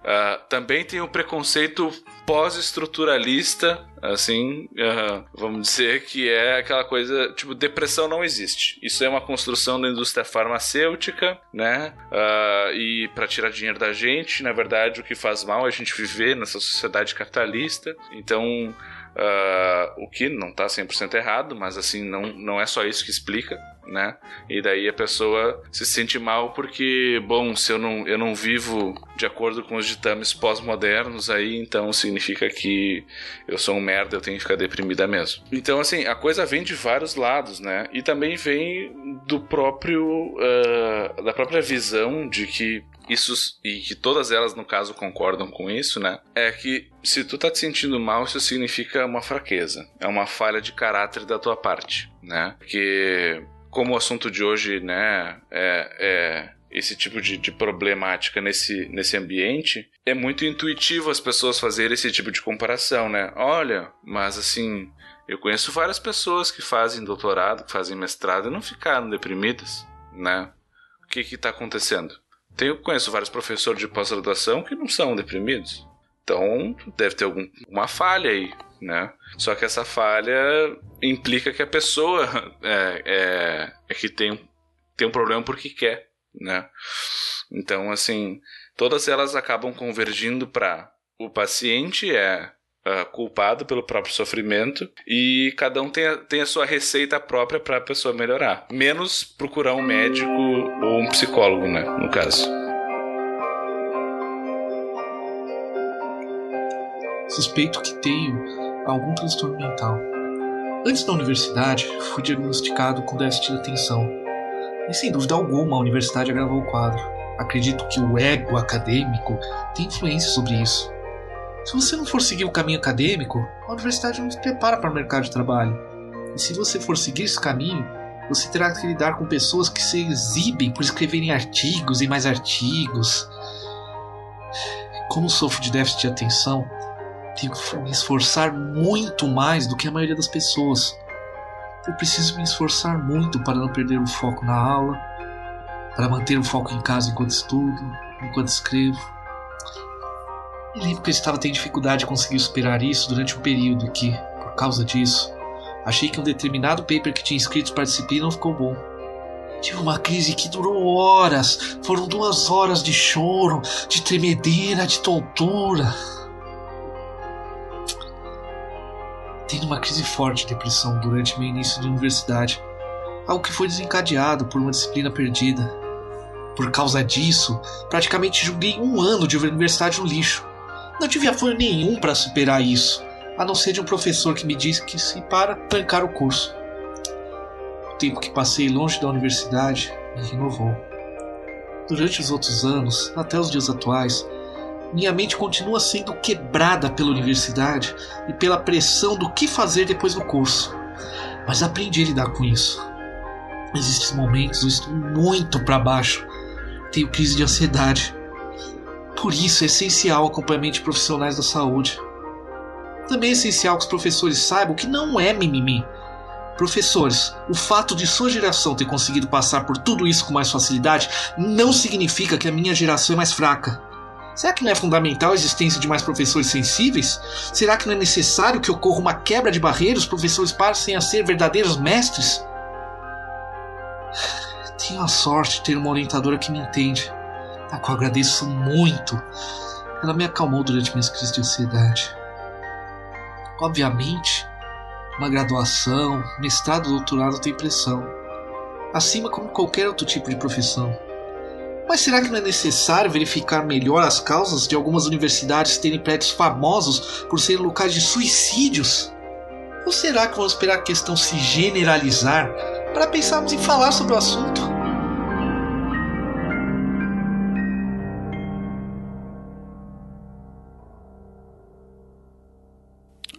Uh, também tem o preconceito pós-estruturalista, assim, uh, vamos dizer que é aquela coisa, tipo, depressão não existe. Isso é uma construção da indústria farmacêutica, né? Uh, e para tirar dinheiro da gente, na verdade, o que faz mal é a gente viver nessa sociedade capitalista. Então, Uh, o que não está 100% errado, mas assim, não, não é só isso que explica, né? E daí a pessoa se sente mal porque, bom, se eu não, eu não vivo de acordo com os ditames pós-modernos, aí então significa que eu sou um merda, eu tenho que ficar deprimida mesmo. Então, assim, a coisa vem de vários lados, né? E também vem do próprio, uh, da própria visão de que isso e que todas elas no caso concordam com isso, né? É que se tu tá te sentindo mal, isso significa uma fraqueza, é uma falha de caráter da tua parte, né? Porque como o assunto de hoje, né, é, é esse tipo de, de, problemática nesse, nesse ambiente, é muito intuitivo as pessoas fazerem esse tipo de comparação, né? Olha, mas assim, eu conheço várias pessoas que fazem doutorado, que fazem mestrado e não ficaram deprimidas, né? O que que tá acontecendo? Tenho, conheço vários professores de pós-graduação que não são deprimidos. Então, deve ter alguma falha aí, né? Só que essa falha implica que a pessoa é, é, é que tem, tem um problema porque quer, né? Então, assim, todas elas acabam convergindo para o paciente é uh, culpado pelo próprio sofrimento e cada um tem a, tem a sua receita própria para a pessoa melhorar. Menos procurar um médico ou um psicólogo, né, no caso. Suspeito que tenho algum transtorno mental. Antes da universidade, fui diagnosticado com déficit de atenção. E sem dúvida alguma, a universidade agravou o quadro. Acredito que o ego acadêmico tem influência sobre isso. Se você não for seguir o caminho acadêmico, a universidade não te prepara para o mercado de trabalho. E se você for seguir esse caminho, você terá que lidar com pessoas que se exibem por escreverem artigos e mais artigos. Como sofro de déficit de atenção, tenho que me esforçar muito mais do que a maioria das pessoas. Eu preciso me esforçar muito para não perder o foco na aula, para manter o foco em casa enquanto estudo, enquanto escrevo. Lembro que eu estava tendo dificuldade de conseguir superar isso durante um período que, por causa disso, achei que um determinado paper que tinha escrito para disciplina não ficou bom. Tive uma crise que durou horas. Foram duas horas de choro, de tremedeira, de tontura. Tendo uma crise forte de depressão durante meu início de universidade, algo que foi desencadeado por uma disciplina perdida. Por causa disso, praticamente julguei um ano de universidade no lixo. Não tive apoio nenhum para superar isso, a não ser de um professor que me disse que se para trancar o curso. O tempo que passei longe da universidade me renovou. Durante os outros anos, até os dias atuais, minha mente continua sendo quebrada pela universidade e pela pressão do que fazer depois do curso. Mas aprendi a lidar com isso. Existem momentos eu estou muito para baixo, tenho crise de ansiedade, por isso é essencial o acompanhamento de profissionais da saúde. Também é essencial que os professores saibam que não é mimimi. Professores, o fato de sua geração ter conseguido passar por tudo isso com mais facilidade não significa que a minha geração é mais fraca. Será que não é fundamental a existência de mais professores sensíveis? Será que não é necessário que ocorra uma quebra de barreiras os professores passem a ser verdadeiros mestres? Tenho a sorte de ter uma orientadora que me entende a qual agradeço muito. Ela me acalmou durante minhas crises de ansiedade. Obviamente, uma graduação, mestrado, doutorado tem pressão, acima como qualquer outro tipo de profissão. Mas será que não é necessário verificar melhor as causas de algumas universidades terem prédios famosos por serem locais de suicídios? Ou será que vamos esperar a questão se generalizar para pensarmos em falar sobre o assunto?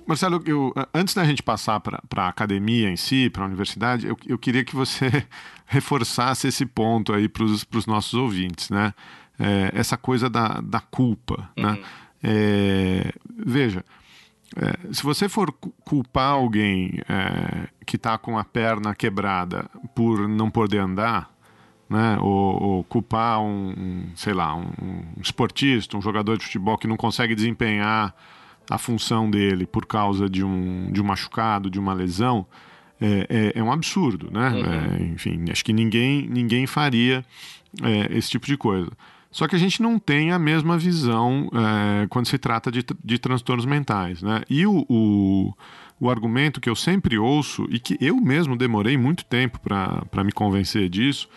Marcelo, eu, antes da gente passar para a academia em si, para a universidade, eu, eu queria que você reforçasse esse ponto aí para os nossos ouvintes, né? É, essa coisa da, da culpa, né? uhum. né? É, veja, é, se você for culpar alguém é, que está com a perna quebrada por não poder andar, né? Ou, ou culpar um, um, sei lá, um, um esportista, um jogador de futebol que não consegue desempenhar a função dele por causa de um, de um machucado, de uma lesão, é, é, é um absurdo, né? Uhum. É, enfim, acho que ninguém, ninguém faria é, esse tipo de coisa. Só que a gente não tem a mesma visão é, quando se trata de, de transtornos mentais, né? E o, o, o argumento que eu sempre ouço e que eu mesmo demorei muito tempo para me convencer disso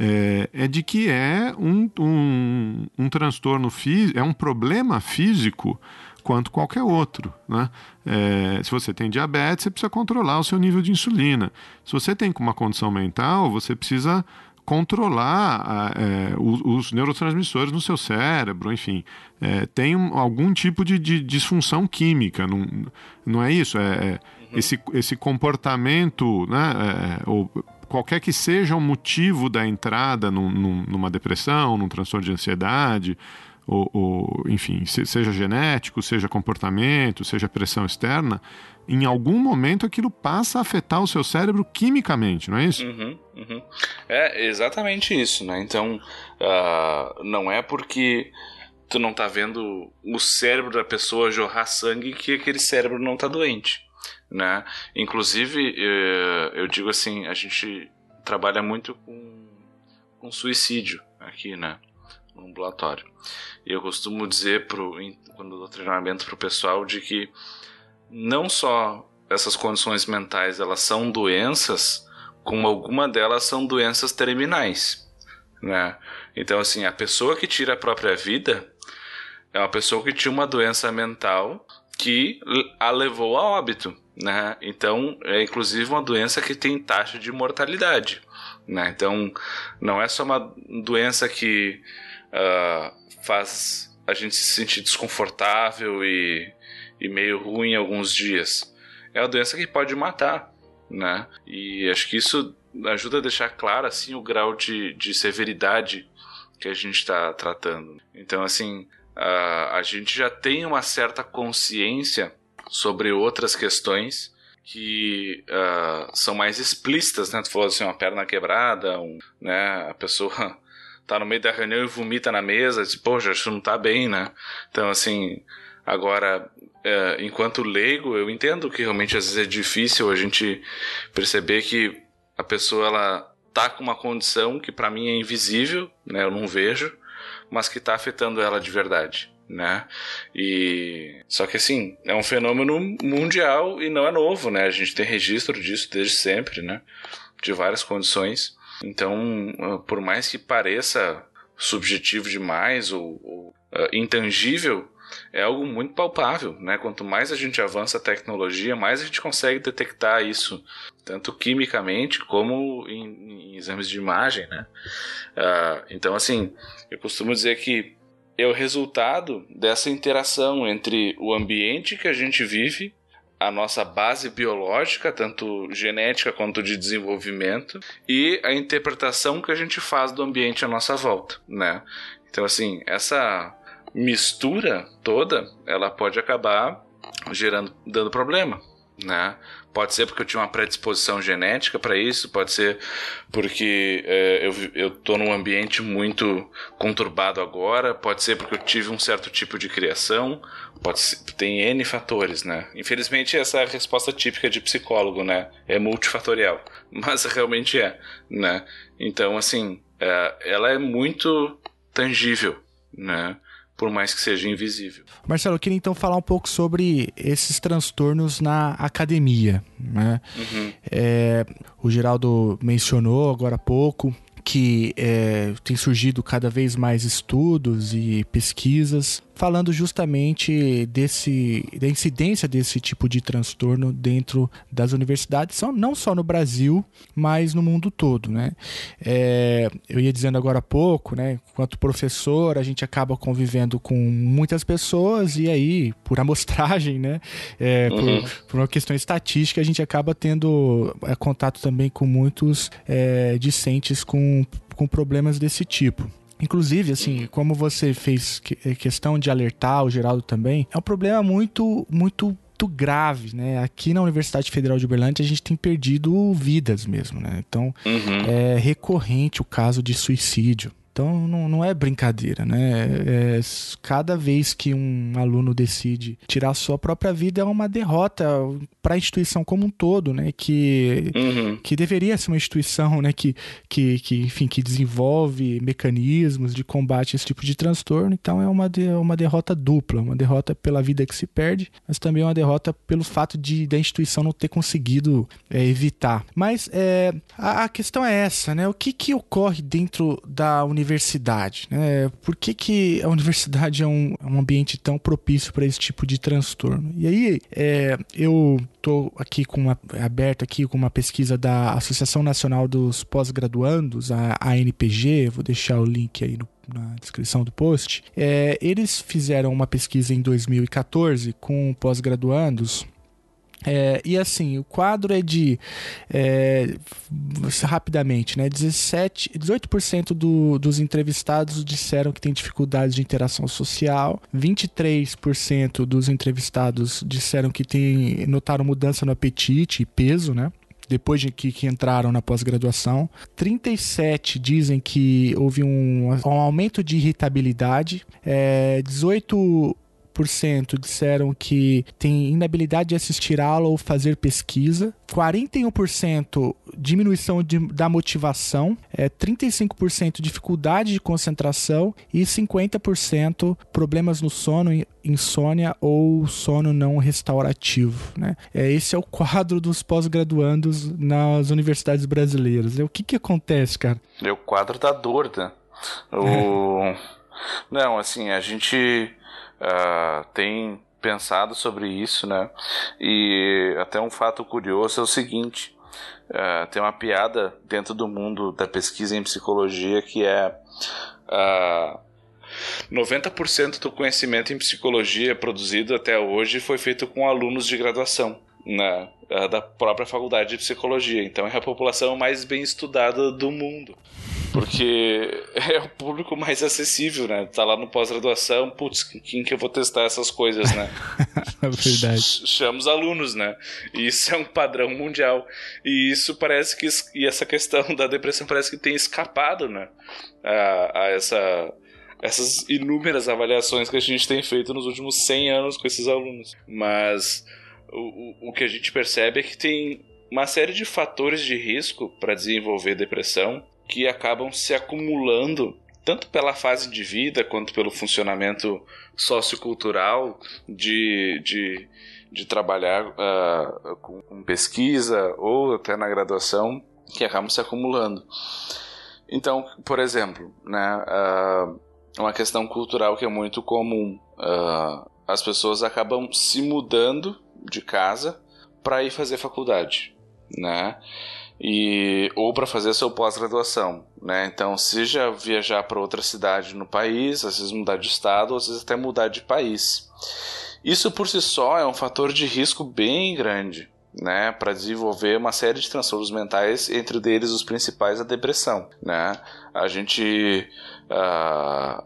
é, é, de que é um, um, um transtorno físico, é um problema físico quanto qualquer outro. Né? É, se você tem diabetes, você precisa controlar o seu nível de insulina. Se você tem uma condição mental, você precisa controlar é, os, os, neurotransmissores no seu cérebro, enfim, é, tem um, algum tipo de, de, disfunção química, não, não é isso? É, é uhum. esse, esse comportamento, né, é, ou qualquer que seja o motivo da entrada num, num, numa depressão, num transtorno de ansiedade, ou, ou, enfim, seja genético, seja comportamento, seja pressão externa, em algum momento aquilo passa a afetar o seu cérebro quimicamente, não é isso? Uhum, uhum. É exatamente isso, né? Então, uh, não é porque tu não tá vendo o cérebro da pessoa jorrar sangue que aquele cérebro não tá doente, né? Inclusive, eh, eu digo assim, a gente trabalha muito com, com suicídio aqui, né? Ambulatório. Eu costumo dizer pro, quando dou treinamento pro pessoal de que não só essas condições mentais elas são doenças, como alguma delas são doenças terminais, né? Então assim, a pessoa que tira a própria vida é uma pessoa que tinha uma doença mental que a levou a óbito, né? Então é inclusive uma doença que tem taxa de mortalidade, né? Então não é só uma doença que uh, faz a gente se sentir desconfortável e e meio ruim alguns dias. É uma doença que pode matar, né? E acho que isso ajuda a deixar claro assim o grau de, de severidade que a gente está tratando. Então, assim, a, a gente já tem uma certa consciência sobre outras questões que uh, são mais explícitas, né? Tu falou assim, uma perna quebrada, um, né? A pessoa tá no meio da reunião e vomita na mesa, diz, poxa, isso não tá bem, né? Então, assim, agora é, enquanto leigo, eu entendo que realmente às vezes é difícil a gente perceber que a pessoa ela tá com uma condição que para mim é invisível, né? Eu não vejo, mas que está afetando ela de verdade, né? E só que assim é um fenômeno mundial e não é novo, né? A gente tem registro disso desde sempre, né? De várias condições. Então, por mais que pareça subjetivo demais ou, ou uh, intangível, é algo muito palpável, né? Quanto mais a gente avança a tecnologia, mais a gente consegue detectar isso, tanto quimicamente como em, em exames de imagem, né? Uh, então, assim, eu costumo dizer que é o resultado dessa interação entre o ambiente que a gente vive, a nossa base biológica, tanto genética quanto de desenvolvimento, e a interpretação que a gente faz do ambiente à nossa volta, né? Então, assim, essa mistura toda, ela pode acabar gerando, dando problema, né? Pode ser porque eu tinha uma predisposição genética para isso, pode ser porque é, eu, eu tô num ambiente muito conturbado agora, pode ser porque eu tive um certo tipo de criação, pode ser, tem N fatores, né? Infelizmente essa é a resposta típica de psicólogo, né? É multifatorial, mas realmente é, né? Então, assim, é, ela é muito tangível, né? Por mais que seja invisível. Marcelo, eu queria então falar um pouco sobre esses transtornos na academia. Né? Uhum. É, o Geraldo mencionou agora há pouco que é, tem surgido cada vez mais estudos e pesquisas falando justamente desse, da incidência desse tipo de transtorno dentro das universidades, não só no Brasil, mas no mundo todo. Né? É, eu ia dizendo agora há pouco, né, enquanto professor, a gente acaba convivendo com muitas pessoas e aí, por amostragem, né, é, uhum. por, por, uma questão estatística, a gente acaba tendo é, contato também com muitos é, discentes com, com problemas desse tipo. Inclusive, assim, como você fez questão de alertar, o Geraldo também, é um problema muito, muito muito grave, né? Aqui na Universidade Federal de Uberlândia a gente tem perdido vidas mesmo, né? Então Uhum. é recorrente o caso de suicídio. Então não, não é brincadeira, né? É, s- cada vez que um aluno decide tirar a sua própria vida é uma derrota para a instituição como um todo, né? Que Uhum. que deveria ser uma instituição né, que, que, que, enfim, que desenvolve mecanismos de combate a esse tipo de transtorno. Então é uma, de- uma derrota dupla, uma derrota pela vida que se perde, mas também uma derrota pelo fato de da instituição não ter conseguido é, evitar. Mas é, a, a questão é essa, né? O que, que ocorre dentro da universidade? Né? Por que, que a universidade é um, é um ambiente tão propício para esse tipo de transtorno? E aí é, eu estou aqui com uma, aberto aqui com uma pesquisa da Associação Nacional dos Pós-Graduandos, a ANPG, vou deixar o link aí no- na descrição do post. É, eles fizeram uma pesquisa em 2014 com pós-graduandos é, e assim, o quadro é de. é, rapidamente, né? 17, 18% do, dos entrevistados disseram que tem dificuldades de interação social. 23% dos entrevistados disseram que tem, notaram mudança no apetite e peso, né? Depois de que, que entraram na pós-graduação. 37 dizem que houve um, um aumento de irritabilidade. É, 18 disseram que tem inabilidade de assistir aula ou fazer pesquisa, 41% diminuição de- da motivação, é, 35% dificuldade de concentração e 50% problemas no sono, in- insônia ou sono não restaurativo. Né? É, esse é o quadro dos pós-graduandos nas universidades brasileiras. O que, que acontece, cara? É o quadro da dor, né? O... Não, assim, a gente ah, tem pensado sobre isso, né? E até um fato curioso é o seguinte: ah, tem uma piada dentro do mundo da pesquisa em psicologia que é. ah, 90% do conhecimento em psicologia produzido até hoje foi feito com alunos de graduação na, ah, da própria faculdade de psicologia. Então é a população mais bem estudada do mundo. Porque é o público mais acessível, né? Tá lá no pós-graduação, putz, quem que eu vou testar essas coisas, né? É verdade. Ch- chama os alunos, né? E isso é um padrão mundial. E isso parece que. E essa questão da depressão parece que tem escapado, né? A, a essa. Essas inúmeras avaliações que a gente tem feito nos últimos 100 anos com esses alunos. Mas o, o, o que a gente percebe é que tem uma série de fatores de risco para desenvolver depressão que acabam se acumulando tanto pela fase de vida quanto pelo funcionamento sociocultural de, de, de trabalhar ah, com, com pesquisa ou até na graduação que acabam se acumulando. Então, por exemplo, né, ah, uma questão cultural que é muito comum, ah, as pessoas acabam se mudando de casa para ir fazer faculdade, né? E, ou para fazer seu pós-graduação, né? Então, seja viajar para outra cidade no país, às vezes mudar de estado, às vezes até mudar de país. Isso por si só é um fator de risco bem grande, né, para desenvolver uma série de transtornos mentais, entre deles os principais a depressão, né? A gente ah,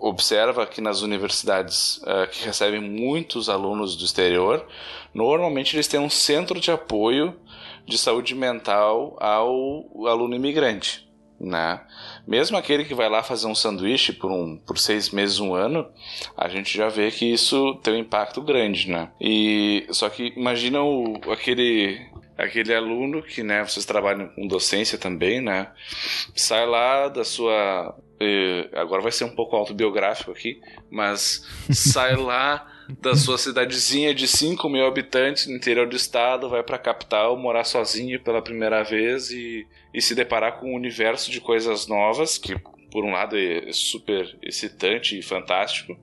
observa que nas universidades ah, que recebem muitos alunos do exterior, normalmente eles têm um centro de apoio de saúde mental ao aluno imigrante, né? Mesmo aquele que vai lá fazer um sanduíche por, um, por seis meses, um ano, a gente já vê que isso tem um impacto grande, né? E só que imagina o, aquele aquele aluno que, né, vocês trabalham com docência também, né? Sai lá da sua eh, agora vai ser um pouco autobiográfico aqui, mas sai lá da sua cidadezinha de 5 mil habitantes no interior do estado, vai pra capital morar sozinho pela primeira vez e, e se deparar com um universo de coisas novas, que por um lado é super excitante e fantástico,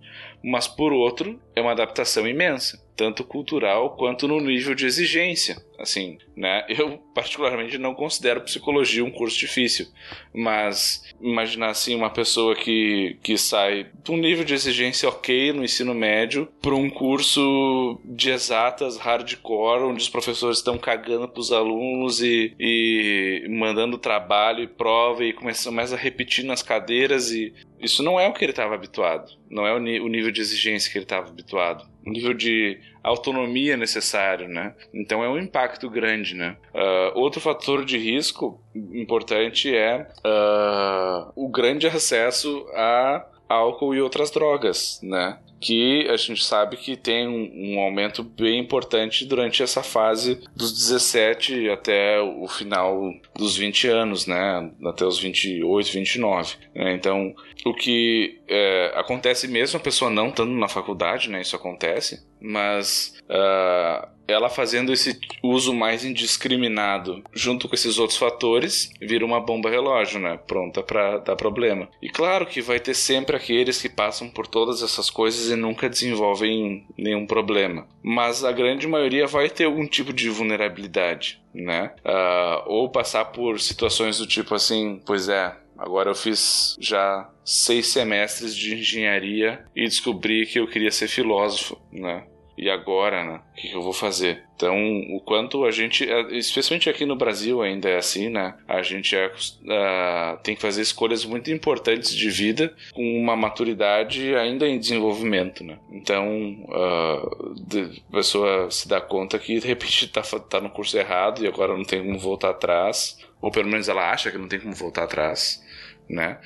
mas por outro é uma adaptação imensa, tanto cultural quanto no nível de exigência. Assim, né? Eu particularmente não considero psicologia um curso difícil, mas imaginar assim uma pessoa que, que sai de um nível de exigência ok no ensino médio para um curso de exatas hardcore, onde os professores estão cagando para os alunos e, e mandando trabalho e prova e começam mais a repetir nas cadeiras e Isso não é o que ele estava habituado, não é o, o, nível de exigência que ele estava habituado, o nível de autonomia necessário, né? Então é um impacto grande, né? Uh, outro fator de risco importante é uh, o grande acesso a álcool e outras drogas, né? Que a gente sabe que tem um, um, aumento bem importante durante essa fase dos 17 até o final dos 20 anos, né? Até os 28, 29. Né? Então, o que é, acontece mesmo a pessoa não estando na faculdade, né? Isso acontece, mas uh, ela fazendo esse uso mais indiscriminado junto com esses outros fatores, vira uma bomba relógio, né? Pronta para dar problema. E claro que vai ter sempre aqueles que passam por todas essas coisas e nunca desenvolvem nenhum problema. Mas a grande maioria vai ter algum tipo de vulnerabilidade, né? Uh, ou passar por situações do tipo assim, pois é, Agora eu fiz já seis semestres de engenharia e descobri que eu queria ser filósofo, né? E agora, né? O que, eu vou fazer? Então, o quanto a gente, é, especialmente aqui no Brasil ainda é assim, né? A gente é, uh, tem que fazer escolhas muito importantes de vida com uma maturidade ainda em desenvolvimento, né? Então, uh, a pessoa se dá conta que de repente está tá no curso errado e agora não tem como voltar atrás, ou pelo menos ela acha que não tem como voltar atrás né?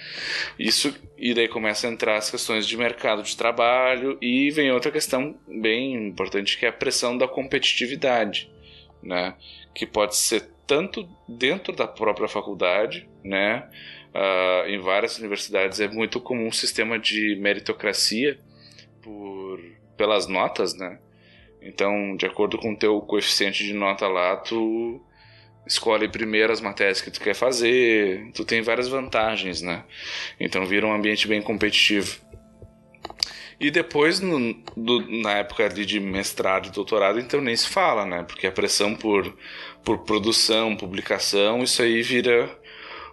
Isso e daí começa a entrar as questões de mercado de trabalho e vem outra questão bem importante que é a pressão da competitividade, né? Que pode ser tanto dentro da própria faculdade, né? Uh, em várias universidades é muito comum um sistema de meritocracia por pelas notas, né? Então, de acordo com o teu coeficiente de nota lá, tu escolhe primeiro as matérias que tu quer fazer, tu tem várias vantagens, né? Então vira um ambiente bem competitivo. E depois, no, do, na época ali de mestrado e doutorado, então nem se fala, né? Porque a pressão por, por produção, publicação, isso aí vira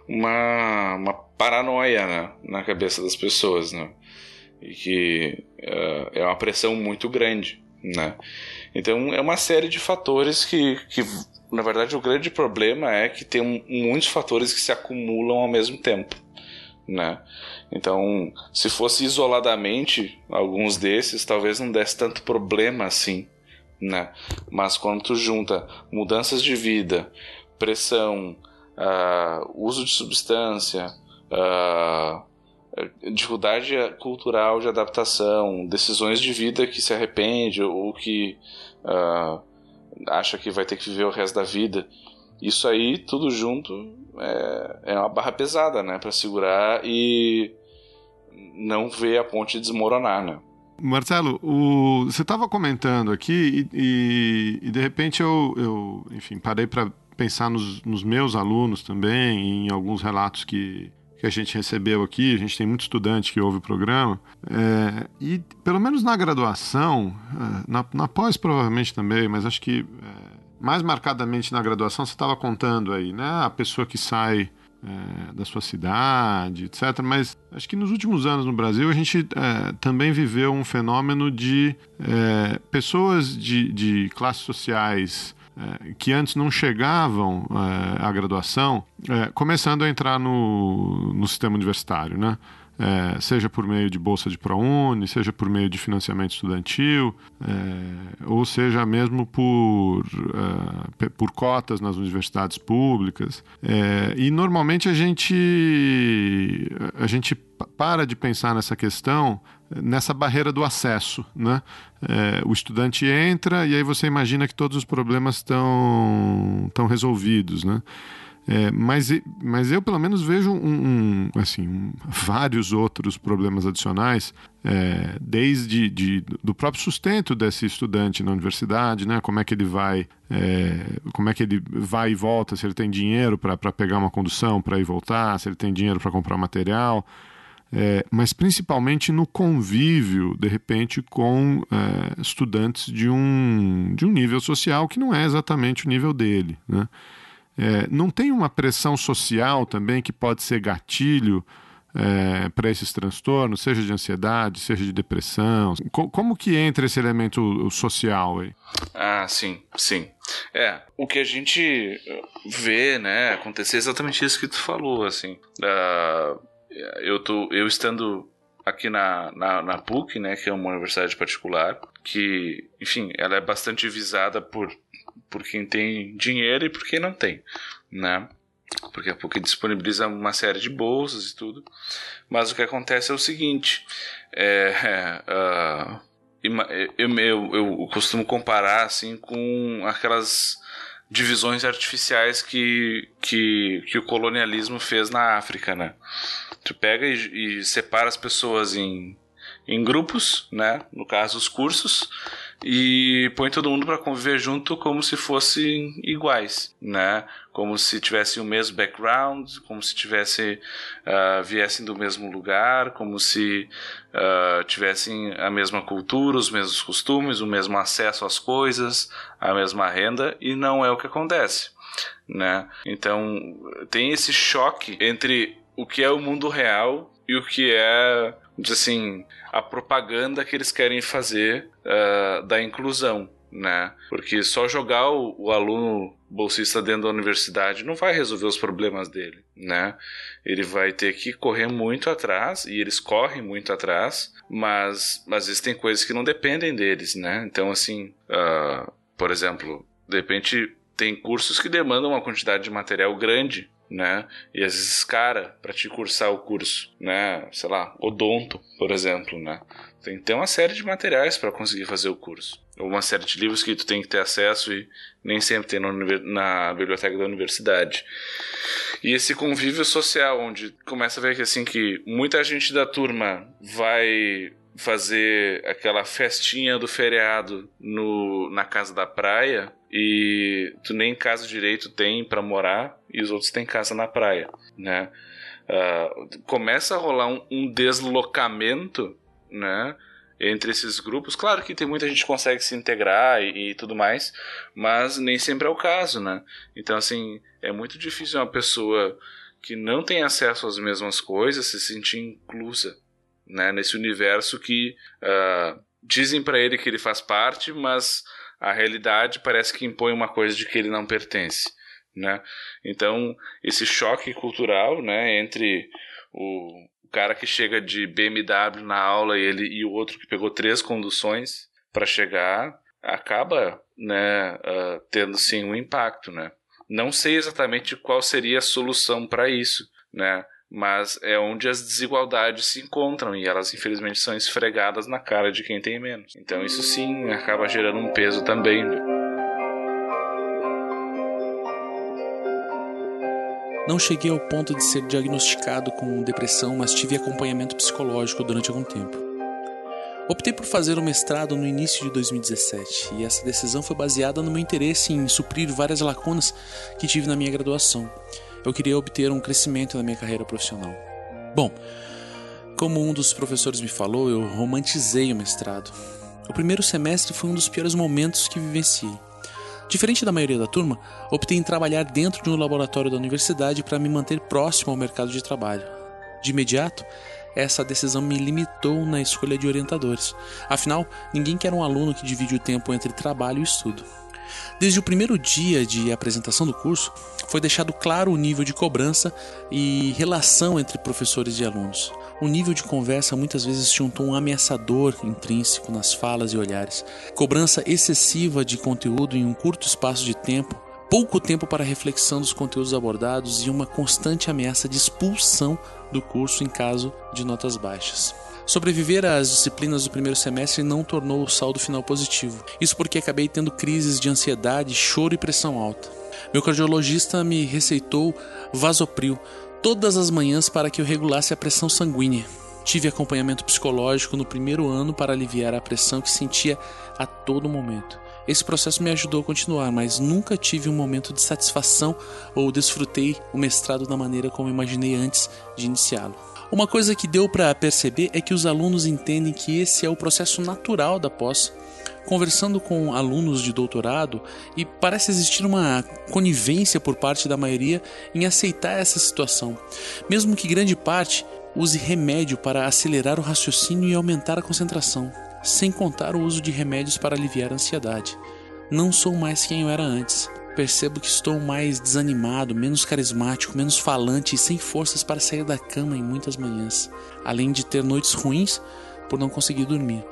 uma, uma paranoia né? na cabeça das pessoas, né? E que uh, é uma pressão muito grande, né? Então é uma série de fatores que, que na verdade, o grande problema é que tem muitos fatores que se acumulam ao mesmo tempo, né? Então, se fosse isoladamente alguns desses, talvez não desse tanto problema assim, né? Mas quando tu junta mudanças de vida, pressão, uh, uso de substância, uh, dificuldade cultural de adaptação, decisões de vida que se arrepende ou que uh, acha que vai ter que viver o resto da vida. Isso aí, tudo junto, é, é uma barra pesada, né? Para segurar e não ver a ponte desmoronar, né? Marcelo, o, você estava comentando aqui e, e, e, de repente eu, eu enfim, parei para pensar nos, nos, meus alunos também, em alguns relatos que, que a gente recebeu aqui, a gente tem muito estudante que ouve o programa, é, e pelo menos na graduação, é, na, na, pós provavelmente também, mas acho que é, mais marcadamente na graduação, você estava contando aí, né? A pessoa que sai é, da sua cidade, etc. Mas acho que nos últimos anos no Brasil a gente é, também viveu um fenômeno de é, pessoas de, de classes sociais que antes não chegavam é, à graduação, é, começando a entrar no, no sistema universitário, né? É, seja por meio de bolsa de ProUni, seja por meio de financiamento estudantil, é, ou seja mesmo por, é, por cotas nas universidades públicas. É, e normalmente a gente, a gente para de pensar nessa questão nessa barreira do acesso, né? É, o estudante entra e aí você imagina que todos os problemas estão estão resolvidos, né? É, mas, mas eu pelo menos vejo um, um assim um, vários outros problemas adicionais é, desde de, do próprio sustento desse estudante na universidade né como é que ele vai é, como é que ele vai e volta se ele tem dinheiro para pegar uma condução para ir voltar se ele tem dinheiro para comprar material é, mas principalmente no convívio, de repente, com é, estudantes de um, de um nível social que não é exatamente o nível dele. Né? É, não tem uma pressão social também que pode ser gatilho é, para esses transtornos, seja de ansiedade, seja de depressão? Co como que entra esse elemento social aí? Ah, sim, sim. É, o que a gente vê, né, acontecer é exatamente isso que tu falou, assim. Uh, eu, tô, eu estando aqui na, na, na PUC, né, que é uma universidade particular, que, enfim, ela é bastante visada por, por quem tem dinheiro e por quem não tem, né? Porque a PUC disponibiliza uma série de bolsas e tudo. Mas o que acontece é o seguinte: é, uh, eu, eu, eu costumo comparar assim com aquelas divisões artificiais que, que, que o colonialismo fez na África, né? Tu pega e, e separa as pessoas em, em grupos, né? No caso, os cursos, e põe todo mundo para conviver junto como se fossem iguais, né? Como se tivessem o mesmo background, como se tivesse uh, viessem do mesmo lugar, como se uh, tivessem a mesma cultura, os mesmos costumes, o mesmo acesso às coisas, a mesma renda, e não é o que acontece, né? Então tem esse choque entre o que é o mundo real e o que é, assim, a propaganda que eles querem fazer uh, da inclusão, né? Porque só jogar o, o, aluno bolsista dentro da universidade não vai resolver os problemas dele, né? Ele vai ter que correr muito atrás e eles correm muito atrás, mas às vezes tem coisas que não dependem deles, né? Então, assim, uh, por exemplo, de repente tem cursos que demandam uma quantidade de material grande né? E às vezes cara para te cursar o curso, né? Sei lá, odonto, por exemplo, né? Tem que ter uma série de materiais para conseguir fazer o curso. Ou uma série de livros que tu tem que ter acesso e nem sempre tem na, na biblioteca da universidade. E esse convívio social, onde começa a ver que assim que muita gente da turma vai fazer aquela festinha do feriado no, na casa da praia e tu nem casa direito tem para morar e os outros têm casa na praia, né? Uh, começa a rolar um, um, deslocamento, né? Entre esses grupos, claro que tem muita gente que consegue se integrar e, e tudo mais, mas nem sempre é o caso, né? Então, assim, é muito difícil uma pessoa que não tem acesso às mesmas coisas se sentir inclusa, né? Nesse universo que uh, dizem para ele que ele faz parte, mas a realidade parece que impõe uma coisa de que ele não pertence, né? Então, esse choque cultural, né, entre o, cara que chega de BMW na aula e ele e o outro que pegou três conduções para chegar, acaba, né, uh, tendo sim um impacto, né? Não sei exatamente qual seria a solução para isso, né? Mas é onde as desigualdades se encontram e elas infelizmente são esfregadas na cara de quem tem menos. Então isso sim acaba gerando um peso também. Né? Não cheguei ao ponto de ser diagnosticado com depressão, mas tive acompanhamento psicológico durante algum tempo. Optei por fazer o mestrado no início de 2017 e essa decisão foi baseada no meu interesse em suprir várias lacunas que tive na minha graduação eu queria obter um crescimento na minha carreira profissional. Bom, como um dos professores me falou, eu romantizei o mestrado. O primeiro semestre foi um dos piores momentos que vivenciei. Diferente da maioria da turma, optei em trabalhar dentro de um laboratório da universidade para me manter próximo ao mercado de trabalho. De imediato, essa decisão me limitou na escolha de orientadores. Afinal, ninguém quer um aluno que divide o tempo entre trabalho e estudo. Desde o primeiro dia de apresentação do curso, foi deixado claro o nível de cobrança e relação entre professores e alunos. O nível de conversa muitas vezes tinha um tom ameaçador intrínseco nas falas e olhares, cobrança excessiva de conteúdo em um curto espaço de tempo, pouco tempo para reflexão dos conteúdos abordados e uma constante ameaça de expulsão do curso em caso de notas baixas. Sobreviver às disciplinas do primeiro semestre não tornou o saldo final positivo. Isso porque acabei tendo crises de ansiedade, choro e pressão alta. Meu cardiologista me receitou vasopril todas as manhãs para que eu regulasse a pressão sanguínea. Tive acompanhamento psicológico no primeiro ano para aliviar a pressão que sentia a todo momento. Esse processo me ajudou a continuar, mas nunca tive um momento de satisfação ou desfrutei o mestrado da maneira como imaginei antes de iniciá-lo. Uma coisa que deu para perceber é que os alunos entendem que esse é o processo natural da pós. Conversando com alunos de doutorado, e parece existir uma conivência por parte da maioria em aceitar essa situação, mesmo que grande parte use remédio para acelerar o raciocínio e aumentar a concentração, sem contar o uso de remédios para aliviar a ansiedade. Não sou mais quem eu era antes. Percebo que estou mais desanimado, menos carismático, menos falante e sem forças para sair da cama em muitas manhãs, além de ter noites ruins por não conseguir dormir.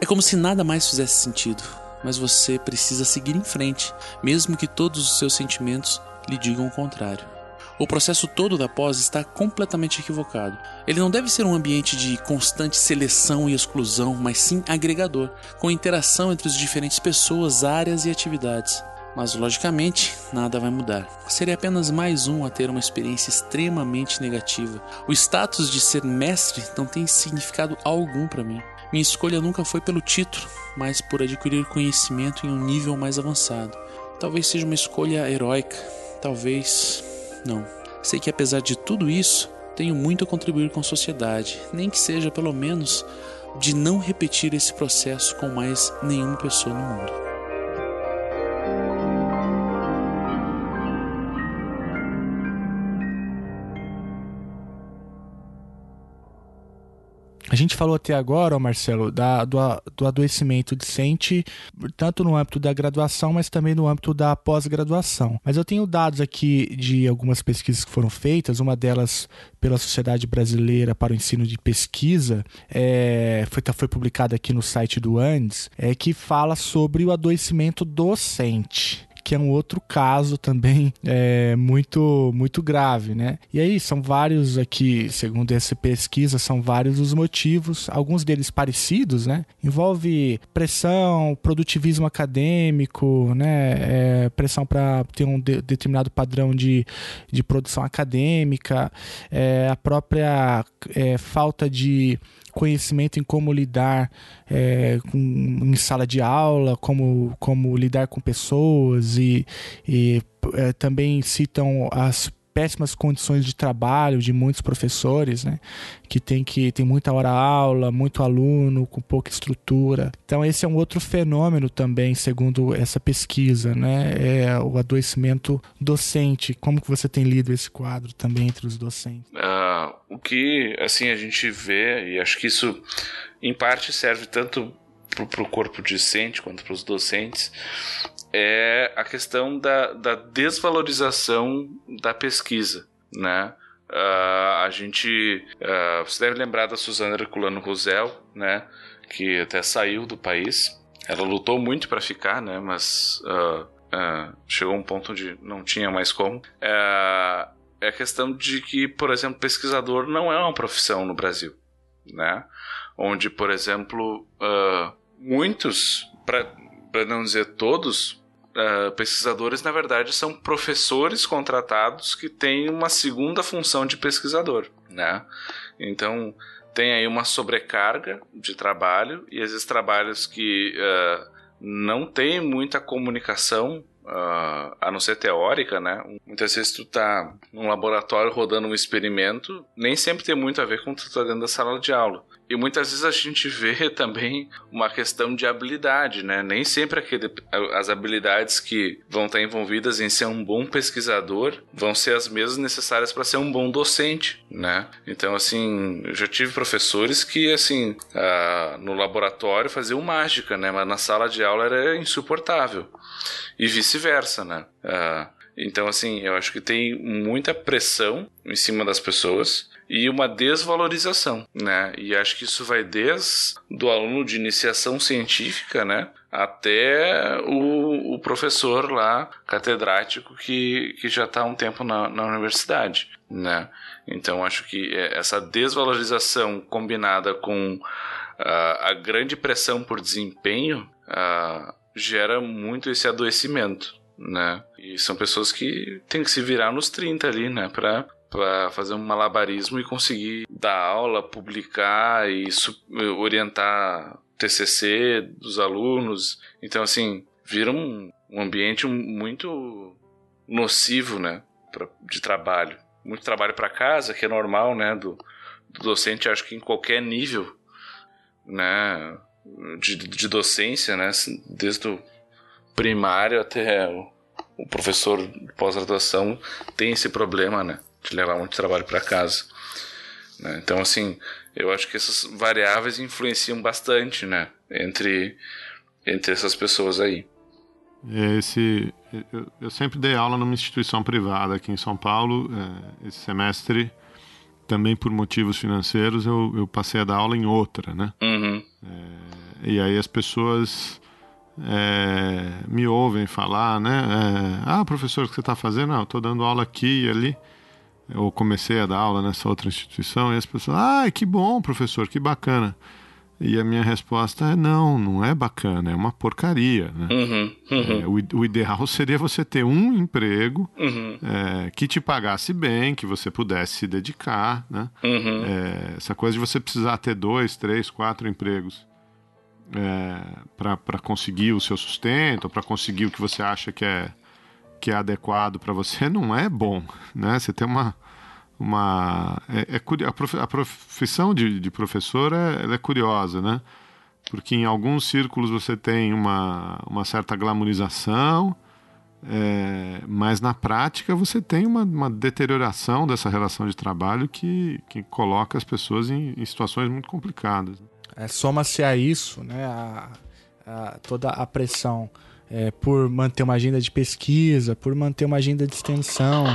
É como se nada mais fizesse sentido, mas você precisa seguir em frente, mesmo que todos os seus sentimentos lhe digam o contrário. O processo todo da pós está completamente equivocado. Ele não deve ser um ambiente de constante seleção e exclusão, mas sim agregador, com interação entre as diferentes pessoas, áreas e atividades. Mas logicamente, nada vai mudar. Seria apenas mais um a ter uma experiência extremamente negativa. O status de ser mestre não tem significado algum para mim. Minha escolha nunca foi pelo título, mas por adquirir conhecimento em um nível mais avançado. Talvez seja uma escolha heróica, talvez não. Sei que apesar de tudo isso, tenho muito a contribuir com a sociedade, nem que seja pelo menos de não repetir esse processo com mais nenhuma pessoa no mundo. A gente falou até agora, Marcelo, da, do, do adoecimento discente, tanto no âmbito da graduação, mas também no âmbito da pós-graduação. Mas eu tenho dados aqui de algumas pesquisas que foram feitas, uma delas pela Sociedade Brasileira para o Ensino de Pesquisa, é, foi, foi publicada aqui no site do ANDES, é, que fala sobre o adoecimento docente que é um outro caso também é, muito, muito grave, né? E aí são vários aqui, segundo essa pesquisa, são vários os motivos, alguns deles parecidos, né? Envolve pressão, produtivismo acadêmico, né? É, pressão para ter um de, determinado padrão de, de produção acadêmica, é, a própria é, falta de conhecimento em como lidar é, com, em sala de aula, como, como lidar com pessoas e, e é, também citam as péssimas condições de trabalho de muitos professores, né? Que tem que tem muita hora aula, muito aluno com pouca estrutura. Então esse é um outro fenômeno também, segundo essa pesquisa, né? É o adoecimento docente. Como que você tem lido esse quadro também entre os docentes? Uh, o que assim a gente vê e acho que isso em parte serve tanto para o corpo discente quanto para os docentes é a questão da, da desvalorização da pesquisa, né? Uh, a gente uh, você deve lembrar da Suzana Herculano Rosel, né? Que até saiu do país. Ela lutou muito para ficar, né? Mas uh, chegou um ponto onde não tinha mais como. é a questão de que, por exemplo, pesquisador não é uma profissão no Brasil, né? Onde, por exemplo, muitos, para não dizer todos, uh, pesquisadores, na verdade, são professores contratados que têm uma segunda função de pesquisador, né? Então, tem aí uma sobrecarga de trabalho e esses trabalhos que uh, não têm muita comunicação Uh, a não ser teórica, né? Muitas vezes tu tá num laboratório rodando um experimento, nem sempre tem muito a ver com tu tá dentro da sala de aula. E muitas vezes a gente vê também uma questão de habilidade, né? Nem sempre aquele, as habilidades que vão estar envolvidas em ser um bom pesquisador vão ser as mesmas necessárias para ser um bom docente, né? Então, assim, eu já tive professores que, assim, uh, no laboratório faziam mágica, né? Mas na sala de aula era insuportável. E vice-versa, né? Uh, então, assim, eu acho que tem muita pressão em cima das pessoas e uma desvalorização, né? E acho que isso vai desde do aluno de iniciação científica, né? Até o, o professor lá, catedrático, que, que já está há um tempo na, na universidade, né? Então acho que é, essa desvalorização combinada com uh, a grande pressão por desempenho uh, gera muito esse adoecimento, né? E são pessoas que têm que se virar nos 30 ali, né? Pra para fazer um malabarismo e conseguir dar aula, publicar e orientar TCC dos alunos. Então, assim, vira um, um ambiente muito nocivo, né, pra, de trabalho. Muito trabalho para casa, que é normal, né, do, do, docente, acho que em qualquer nível, né, de, de docência, né, desde o primário até o, o professor de pós-graduação tem esse problema, né de levar muito trabalho para casa. Né? Então, assim, eu acho que essas variáveis influenciam bastante, né, entre, entre essas pessoas aí. É esse, eu, eu, sempre dei aula numa instituição privada aqui em São Paulo. É, esse semestre, também por motivos financeiros, eu, eu, passei a dar aula em outra, né? Uhum. É, e aí as pessoas é, me ouvem falar, né? É, ah, professor, o que você está fazendo? Não, estou dando aula aqui e ali. Eu comecei a dar aula nessa outra instituição e as pessoas, ah, que bom, professor, que bacana. E a minha resposta é não, não é bacana, é uma porcaria. Né? Uhum, uhum. É, o, o, ideal seria você ter um emprego uhum. é, que te pagasse bem, que você pudesse se dedicar. Né? Uhum. É, essa coisa de você precisar ter dois, três, quatro empregos é, para conseguir o seu sustento, para conseguir o que você acha que é, que é adequado para você, não é bom. Né? Você tem uma uma é, é a, profissão de, de professor é, é curiosa, né? Porque em alguns círculos você tem uma, uma certa glamorização, é, mas na prática você tem uma, uma, deterioração dessa relação de trabalho que, que coloca as pessoas em, em situações muito complicadas. É, Soma-se a isso, né, a, a, toda a pressão é, por manter uma agenda de pesquisa, por manter uma agenda de extensão,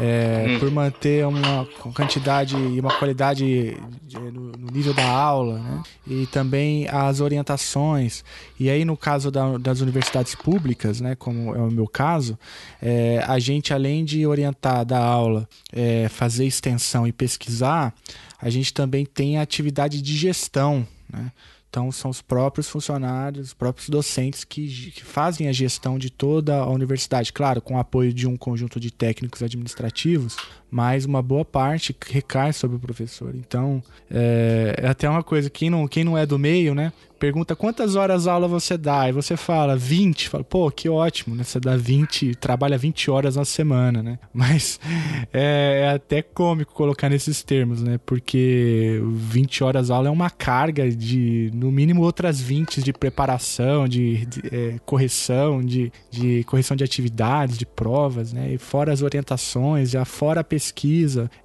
é, hum. por manter uma quantidade e uma qualidade de, no, no, nível da aula, né? E também as orientações. E aí, no caso da, das universidades públicas, né, como é o meu caso, é, a gente, além de orientar da aula, é, fazer extensão e pesquisar, a gente também tem a atividade de gestão, né? Então, são os próprios funcionários, os próprios docentes que, que, fazem a gestão de toda a universidade. Claro, com o apoio de um conjunto de técnicos administrativos, mas uma boa parte recai sobre o professor. Então, é, é até uma coisa, quem não, quem não é do meio, né? pergunta quantas horas aula você dá, e você fala 20, fala, pô, que ótimo, né? Você dá 20, trabalha 20 horas na semana, né? Mas é, é até cômico colocar nesses termos, né? Porque 20 horas aula é uma carga de, no mínimo, outras 20 de preparação, de, de é, correção, de, de correção de atividades, de provas, né? E fora as orientações, já fora a pesquisa,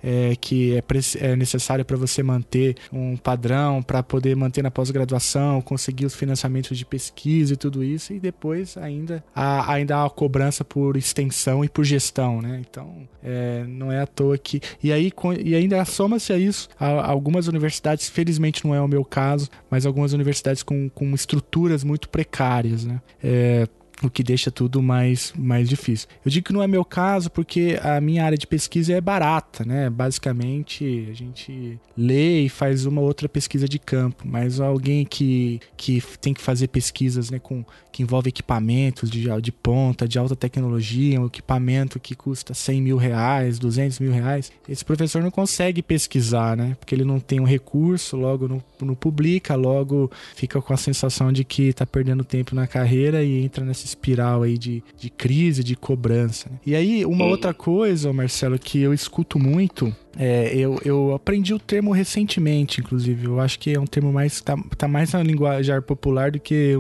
é, que é, é necessário para você manter um padrão, para poder manter na pós-graduação, conseguir os financiamentos de pesquisa e tudo isso, e depois ainda há, ainda há a cobrança por extensão e por gestão, né? Então, é, não é à toa que. E aí, e ainda soma-se a isso, a, algumas universidades, felizmente não é o meu caso, mas algumas universidades com, com estruturas muito precárias, né? É, o que deixa tudo mais, mais difícil. Eu digo que não é meu caso porque a minha área de pesquisa é barata, né? Basicamente, a gente lê e faz uma outra pesquisa de campo, mas alguém que, que tem que fazer pesquisas né, com, que envolve equipamentos de, de ponta, de alta tecnologia, um equipamento que custa 100 mil reais, 200 mil reais, esse professor não consegue pesquisar, né? Porque ele não tem um recurso, logo não, não publica, logo fica com a sensação de que está perdendo tempo na carreira e entra nessa espiral aí de, de crise, de cobrança. Né? E aí, uma outra coisa, Marcelo, que eu escuto muito é, eu, eu aprendi o termo recentemente, inclusive. Eu acho que é um termo mais. tá, tá mais na linguagem popular do que.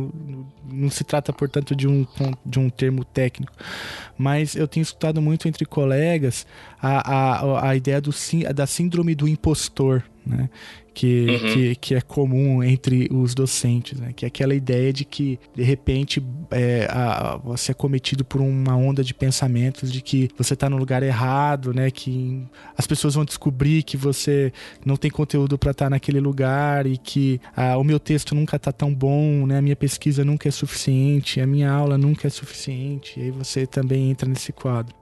Não se trata, portanto, de um, de um termo técnico. Mas eu tenho escutado muito entre colegas a, a, a ideia do, da síndrome do impostor. Né? Que, uhum. que, que, é comum entre os docentes, né? que é aquela ideia de que, de repente, é, a, você é cometido por uma onda de pensamentos de que você está no lugar errado, né? que as pessoas vão descobrir que você não tem conteúdo para estar tá naquele lugar e que a, o meu texto nunca está tão bom, né? a minha pesquisa nunca é suficiente, a minha aula nunca é suficiente, e aí você também entra nesse quadro.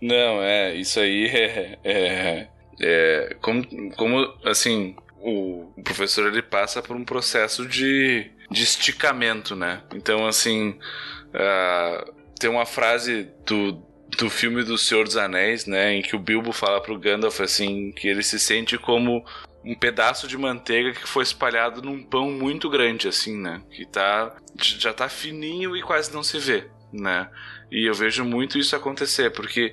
Não, é, isso aí é, é é, como, como, assim, o, professor ele passa por um processo de, de esticamento, né? Então, assim, uh, tem uma frase do, do filme do Senhor dos Anéis, né? Em que o Bilbo fala pro Gandalf, assim, que ele se sente como um pedaço de manteiga que foi espalhado num pão muito grande, assim, né? Que tá, já tá fininho e quase não se vê, né? E eu vejo muito isso acontecer, porque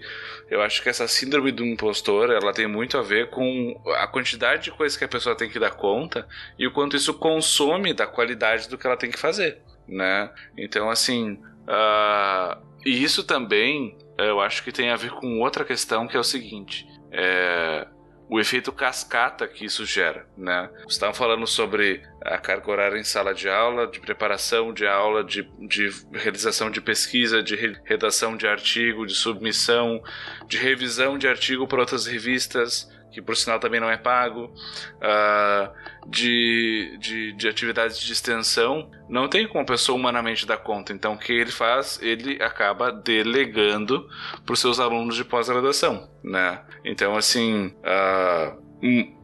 eu acho que essa síndrome do impostor, ela tem muito a ver com a quantidade de coisas que a pessoa tem que dar conta e o quanto isso consome da qualidade do que ela tem que fazer, né? Então, assim, uh, e isso também eu acho que tem a ver com outra questão que é o seguinte, é, o efeito cascata que isso gera, né? Estavam falando sobre a carga horária em sala de aula, de preparação de aula, de, de realização de pesquisa, de redação de artigo, de submissão, de revisão de artigo para outras revistas, que por sinal também não é pago, uh, de, de, de, atividades de extensão, não tem como a pessoa humanamente dar conta. Então, o que ele faz? Ele acaba delegando para os seus alunos de pós-graduação, né? Então, assim, uh,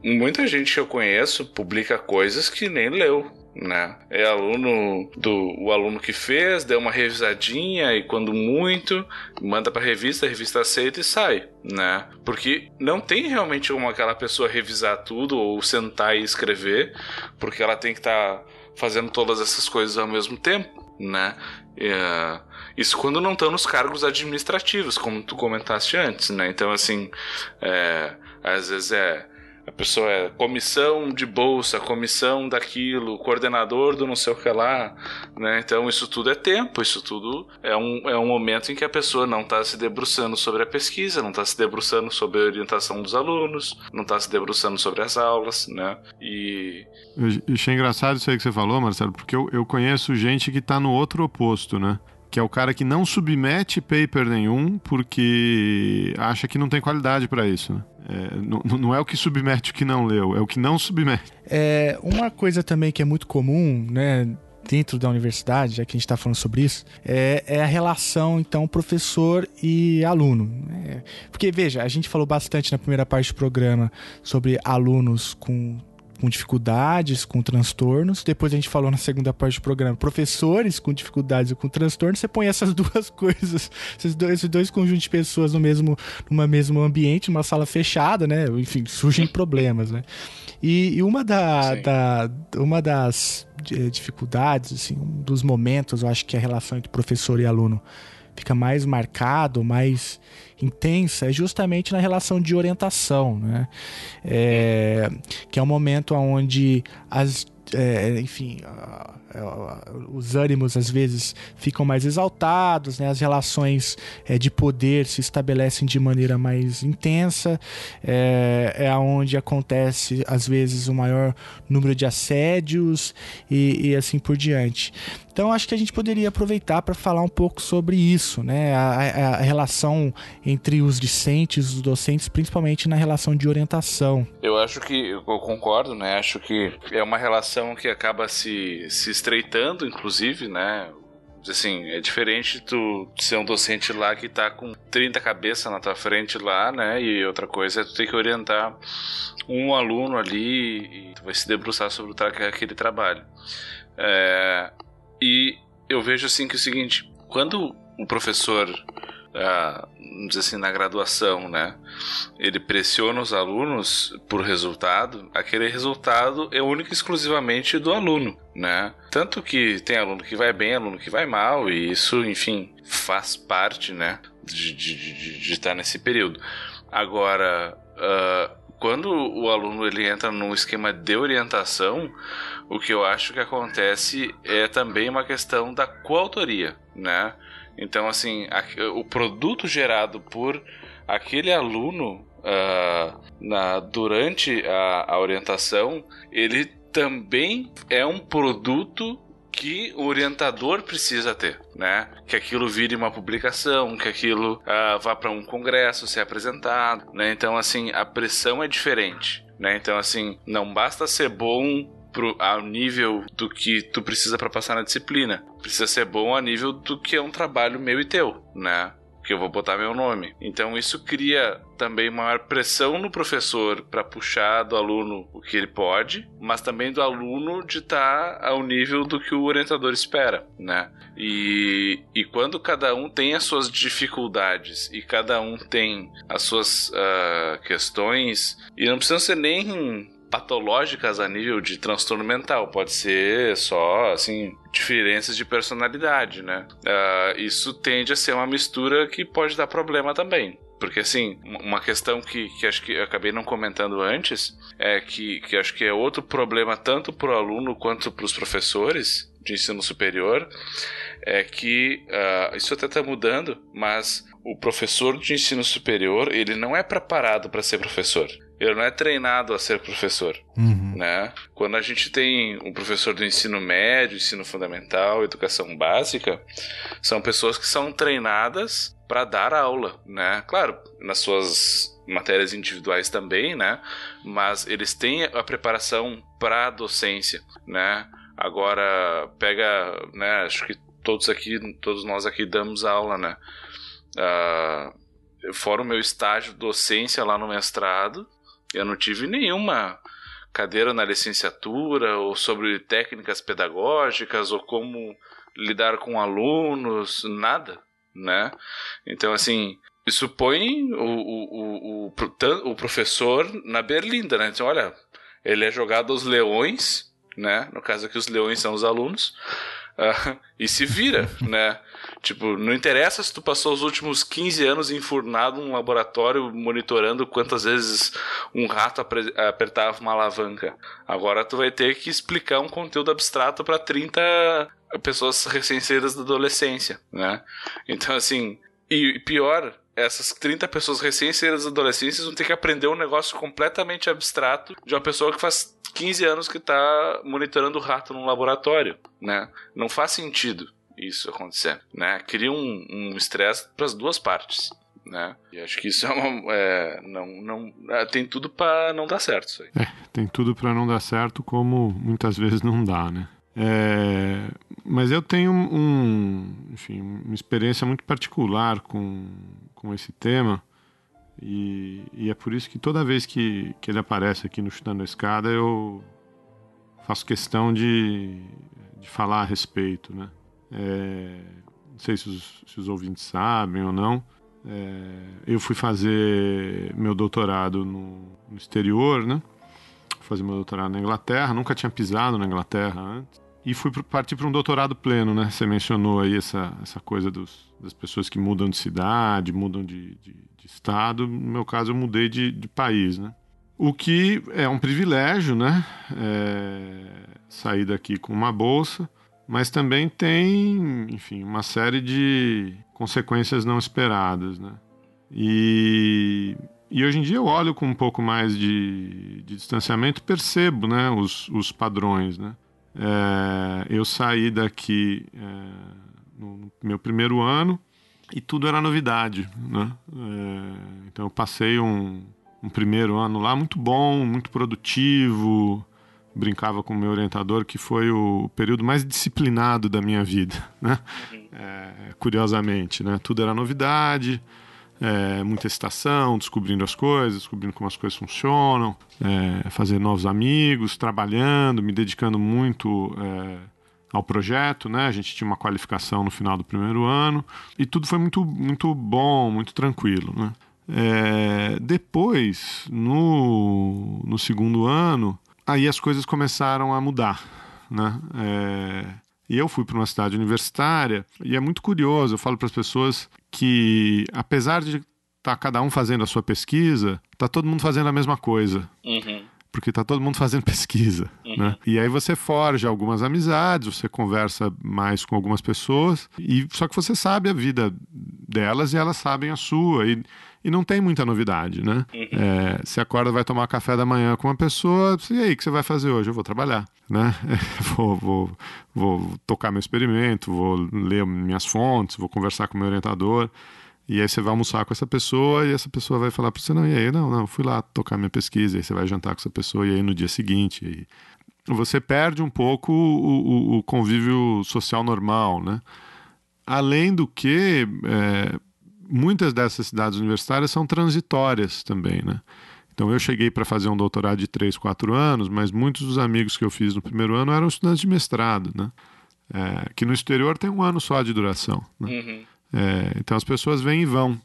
muita gente que eu conheço publica coisas que nem leu, né? É aluno do o aluno que fez, deu uma revisadinha e quando muito, manda para revista, a revista aceita e sai, né? Porque não tem realmente como aquela pessoa revisar tudo ou sentar e escrever, porque ela tem que estar tá fazendo todas essas coisas ao mesmo tempo, né? É, isso quando não estão nos cargos administrativos, como tu comentaste antes, né? Então, assim, é, às vezes é a pessoa é comissão de bolsa, comissão daquilo, coordenador do não sei o que lá, né? Então isso tudo é tempo, isso tudo é um, é um momento em que a pessoa não está se debruçando sobre a pesquisa, não está se debruçando sobre a orientação dos alunos, não está se debruçando sobre as aulas, né? E... Eu achei engraçado isso aí que você falou, Marcelo, porque eu, eu conheço gente que está no outro oposto, né? Que é o cara que não submete paper nenhum porque acha que não tem qualidade para isso. Né? É, não, não, é o que submete o que não leu, é o que não submete. É, uma coisa também que é muito comum, né? Dentro da universidade, já que a gente está falando sobre isso, é, é, a relação, então, professor e aluno. É, porque, veja, a gente falou bastante na primeira parte do programa sobre alunos com com dificuldades, com transtornos. Depois a gente falou na segunda parte do programa, professores com dificuldades e com transtornos. Você põe essas duas coisas, esses dois, esses dois conjuntos de pessoas no mesmo, numa mesmo ambiente, numa sala fechada, né? Enfim, surgem problemas, né? E, e uma, da, da, uma das eh, dificuldades, assim, um dos momentos, eu acho que a relação entre professor e aluno fica mais marcado, mais intensa, é justamente na relação de orientação, né? É, que é um momento onde as, é, enfim, os ânimos às vezes ficam mais exaltados, né? as relações é, de poder se estabelecem de maneira mais intensa, é, é onde acontece às vezes o maior número de assédios e, e assim por diante. Então acho que a gente poderia aproveitar para falar um pouco sobre isso, né? A, a, a, relação entre os discentes, os docentes, principalmente na relação de orientação. Eu acho que eu concordo, né? Acho que é uma relação que acaba se, se estreitando, inclusive, né? assim, é diferente tu ser um docente lá que tá com 30 cabeças na tua frente lá, né? E outra coisa é tu ter que orientar um aluno ali e tu vai se debruçar sobre aquele trabalho. É, e eu vejo assim que é o seguinte, quando o professor ah, vamos dizer assim, na graduação, né? Ele pressiona os alunos por resultado, aquele resultado é único e exclusivamente do aluno, né? Tanto que tem aluno que vai bem, aluno que vai mal, e isso, enfim, faz parte, né? De, de, de, de estar nesse período. Agora, uh, quando o aluno ele entra num esquema de orientação, o que eu acho que acontece é também uma questão da coautoria, né? Então, assim, a, o produto gerado por aquele aluno uh, na, durante a, a orientação, ele também é um produto que o orientador precisa ter, né? Que aquilo vire uma publicação, que aquilo uh, vá para um congresso ser apresentado, né? Então, assim, a pressão é diferente, né? Então, assim, não basta ser bom pro, ao nível do que tu precisa para passar na disciplina. Precisa ser bom a nível do que é um trabalho meu e teu, né? que eu vou botar meu nome. Então isso cria também maior pressão no professor para puxar do aluno o que ele pode, mas também do aluno de estar tá ao nível do que o orientador espera, né? E, e quando cada um tem as suas dificuldades e cada um tem as suas uh, questões, e não precisam ser nem patológicas a nível de transtorno mental, pode ser só, assim, diferenças de personalidade, né? Uh, isso tende a ser uma mistura que pode dar problema também. Porque, assim, uma questão que, que acho que eu acabei não comentando antes é que, que acho que é outro problema tanto para o aluno quanto para os professores de ensino superior é que uh, isso até está mudando, mas o professor de ensino superior ele não é preparado para ser professor. Ele não é treinado a ser professor, Uhum. né? Quando a gente tem um professor do ensino médio, ensino fundamental, educação básica, são pessoas que são treinadas para dar aula, né? Claro, nas suas matérias individuais também, né? Mas eles têm a preparação para a docência, né? Agora pega, né? Acho que todos aqui, todos nós aqui damos aula, né? Ah, fora o meu estágio docência lá no mestrado, eu não tive nenhuma cadeira na licenciatura ou sobre técnicas pedagógicas ou como lidar com alunos, nada, né? Então, assim, isso põe o, o, o, o, o professor na berlinda, né? Então, olha, ele é jogado aos leões, né? No caso aqui, os leões são os alunos, ah, e se vira, né? Tipo, não interessa se tu passou os últimos 15 anos enfurnado num laboratório monitorando quantas vezes um rato apertava uma alavanca. Agora tu vai ter que explicar um conteúdo abstrato para 30 pessoas recém-saídas da adolescência, né? Então, assim, e pior, essas 30 pessoas recém-saídas da adolescência vão ter que aprender um negócio completamente abstrato de uma pessoa que faz 15 anos que tá monitorando o rato num laboratório, né? Não faz sentido isso acontecer, né? Cria um um estresse para as duas partes, né? E acho que isso é uma, é, não, não, é, tem tudo para não dar certo isso aí. Tem tudo para não dar certo, como muitas vezes não dá, né? É, mas eu tenho um, enfim, uma experiência muito particular com, com esse tema e, e é por isso que toda vez que, que ele aparece aqui no Chutando a Escada eu faço questão de, de falar a respeito, né? É, não sei se os, se os ouvintes sabem ou não, é, eu fui fazer meu doutorado no, no exterior, né? fazer meu doutorado na Inglaterra, nunca tinha pisado na Inglaterra antes. E fui partir para um doutorado pleno, né? Você mencionou aí essa, essa coisa dos, das pessoas que mudam de cidade, mudam de, de, de estado. No meu caso, eu mudei de, de país, né? O que é um privilégio, né? É, sair daqui com uma bolsa, mas também tem, enfim, uma série de consequências não esperadas, né? E, e hoje em dia eu olho com um pouco mais de, de distanciamento percebo né, os, os padrões. Né? É, eu saí daqui é, no meu primeiro ano e tudo era novidade. Né? É, então eu passei um, um primeiro ano lá muito bom, muito produtivo. Brincava com o meu orientador que foi o período mais disciplinado da minha vida, né? É, curiosamente, né? Tudo era novidade, é, muita excitação, descobrindo as coisas, descobrindo como as coisas funcionam, é, fazer novos amigos, trabalhando, me dedicando muito é, ao projeto, né? A gente tinha uma qualificação no final do primeiro ano e tudo foi muito, muito bom, muito tranquilo, né? É, depois, no, no segundo ano, aí as coisas começaram a mudar, né? É, e eu fui para uma cidade universitária e é muito curioso. Eu falo para as pessoas que, apesar de estar tá cada um fazendo a sua pesquisa, tá todo mundo fazendo a mesma coisa. Uhum. Porque tá todo mundo fazendo pesquisa, né? E aí você forja algumas amizades, você conversa mais com algumas pessoas, e só que você sabe a vida delas e elas sabem a sua. E, e não tem muita novidade, né? É, você acorda, vai tomar café da manhã com uma pessoa, e aí, o que você vai fazer hoje? Eu vou trabalhar, né? vou, vou, vou tocar meu experimento, vou ler minhas fontes, vou conversar com meu orientador. E aí você vai almoçar com essa pessoa e essa pessoa vai falar para você, não, e aí, não, não, fui lá tocar minha pesquisa, e aí você vai jantar com essa pessoa, e aí no dia seguinte, você perde um pouco o, o- o convívio social normal, né? Além do que, é, muitas dessas cidades universitárias são transitórias também, né? Então eu cheguei para fazer um doutorado de 3, 4 anos, mas muitos dos amigos que eu fiz no primeiro ano eram estudantes de mestrado, né? É, que no exterior tem um ano só de duração. Né? Uhum. É, então as pessoas vêm e vão.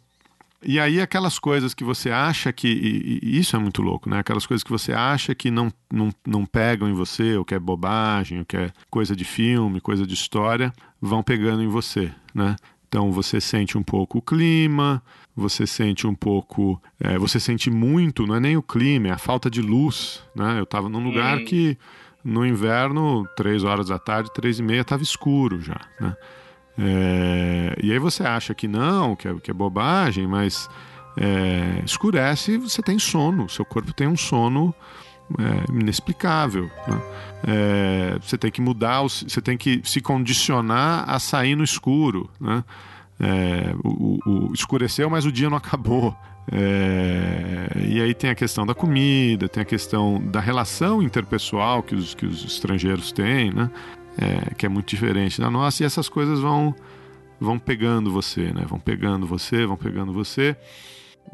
E aí aquelas coisas que você acha que. E, e isso é muito louco, né? Aquelas coisas que você acha que não, não, não pegam em você, ou que é bobagem, ou que é coisa de filme, coisa de história, vão pegando em você, né? Então você sente um pouco o clima, você sente um pouco. é, você sente muito, não é nem o clima, é a falta de luz. Né? Eu estava num lugar Hum. que no inverno, três horas da tarde, três e meia, estava escuro já. Né? É, e aí você acha que não, que é, que é bobagem, mas é, escurece, você tem sono, seu corpo tem um sono é, inexplicável. Né? É, você tem que mudar, você tem que se condicionar a sair no escuro. Né? É, o, o, escureceu, mas o dia não acabou. É, e aí tem a questão da comida, tem a questão da relação interpessoal que os, que os estrangeiros têm, né? É, que é muito diferente da nossa, e essas coisas vão, vão pegando você, né? Vão pegando você, vão pegando você.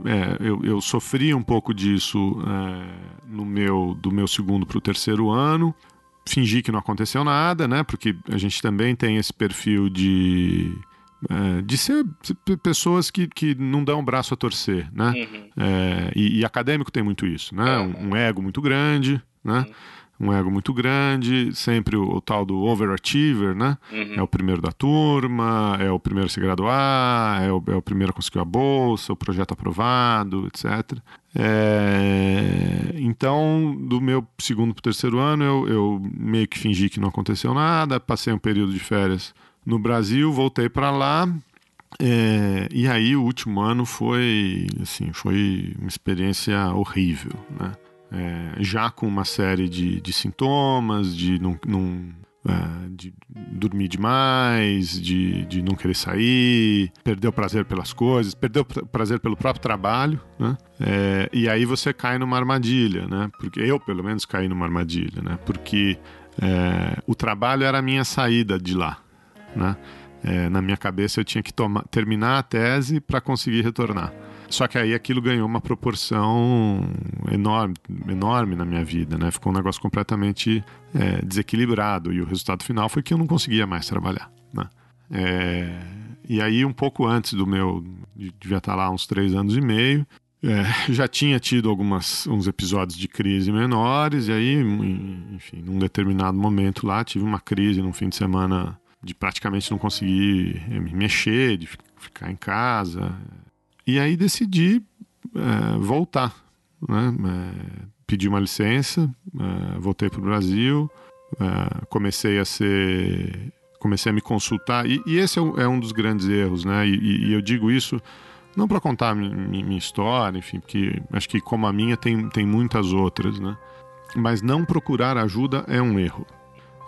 É, eu, eu, sofri um pouco disso é, no meu do meu segundo para o terceiro ano. Fingi que não aconteceu nada, né? Porque a gente também tem esse perfil de é, de ser pessoas que, que não dão o braço a torcer, né? Uhum. É, e, e, acadêmico tem muito isso, né? Um, um ego muito grande, né? Uhum um ego muito grande, sempre o, o tal do overachiever, né? Uhum. É o primeiro da turma, é o primeiro a se graduar, é o, é o primeiro a conseguir a bolsa, o projeto aprovado, etc. É... Então, do meu segundo para o terceiro ano, eu, eu meio que fingi que não aconteceu nada, passei um período de férias no Brasil, voltei para lá, é, e aí o último ano foi assim foi uma experiência horrível, né? É, já com uma série de, de sintomas, de não, não é, de dormir demais, de, de não querer sair, perder o prazer pelas coisas, perder o prazer pelo próprio trabalho, né? É, e aí você cai numa armadilha, né? Porque eu, pelo menos, caí numa armadilha, né? Porque é, o trabalho era a minha saída de lá, né? É, na minha cabeça eu tinha que tomar, terminar a tese para conseguir retornar. Só que aí aquilo ganhou uma proporção enorme, enorme na minha vida, né? Ficou um negócio completamente é, desequilibrado e o resultado final foi que eu não conseguia mais trabalhar, né? É, e aí um pouco antes do meu, devia estar lá uns três anos e meio, é, já tinha tido algumas uns episódios de crise menores e aí, enfim, num determinado momento lá tive uma crise num fim de semana de praticamente não conseguir me mexer, de ficar em casa, e aí decidi é, voltar, né? É, pedi uma licença, é, voltei para o Brasil, é, comecei a ser, comecei a me consultar e, e esse é um, é um, dos grandes erros, né? E, e eu digo isso não para contar minha, história, enfim, porque acho que como a minha tem, tem muitas outras, né? Mas não procurar ajuda é um erro.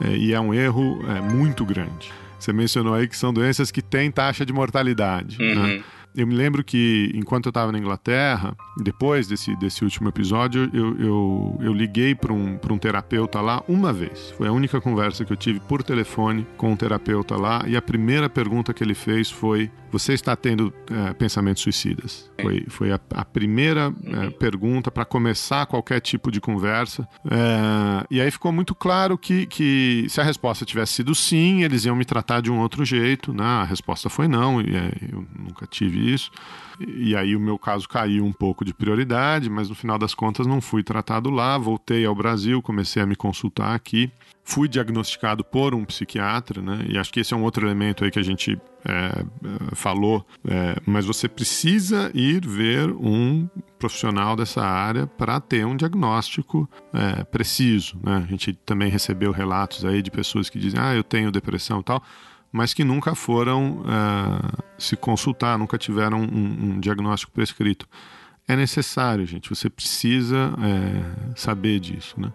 É, e é um erro é, muito grande. Você mencionou aí que são doenças que têm taxa de mortalidade. Né? Uhum. Né? Eu me lembro que enquanto eu estava na Inglaterra, depois desse, desse último episódio, eu, eu, eu liguei para um, um terapeuta lá uma vez. Foi a única conversa que eu tive por telefone com um terapeuta lá e a primeira pergunta que ele fez foi: Você está tendo é, pensamentos suicidas? Foi, foi a, a primeira é, pergunta para começar qualquer tipo de conversa. É, e aí ficou muito claro que, que se a resposta tivesse sido sim, eles iam me tratar de um outro jeito. Né? A resposta foi não, e eu nunca tive isso. E aí o meu caso caiu um pouco de prioridade, mas no final das contas não fui tratado lá. Voltei ao Brasil, comecei a me consultar aqui. Fui diagnosticado por um psiquiatra, né? E acho que esse é um outro elemento aí que a gente é, é falou. É, mas você precisa ir ver um profissional dessa área para ter um diagnóstico é, preciso, né? A gente também recebeu relatos aí de pessoas que dizem, ah, eu tenho depressão e tal mas que nunca foram uh, se consultar, nunca tiveram um, um, diagnóstico prescrito. É necessário, gente, você precisa é, saber disso, né?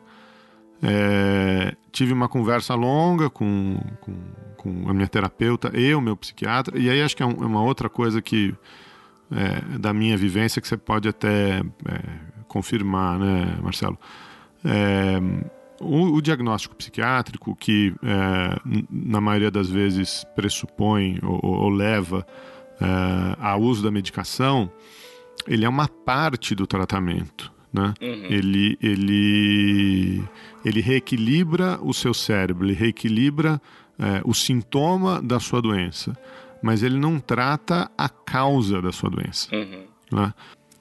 É, tive uma conversa longa com, com, com, a minha terapeuta e o meu psiquiatra, e aí acho que é, um, é uma outra coisa que da minha vivência que você pode até confirmar, né, Marcelo? É, o, o diagnóstico psiquiátrico, que é, na maioria das vezes pressupõe ou, ou leva é, ao uso da medicação, ele é uma parte do tratamento. Né? Uhum. Ele, ele, ele reequilibra o seu cérebro, ele reequilibra é, o sintoma da sua doença, mas ele não trata a causa da sua doença. Uhum. Né?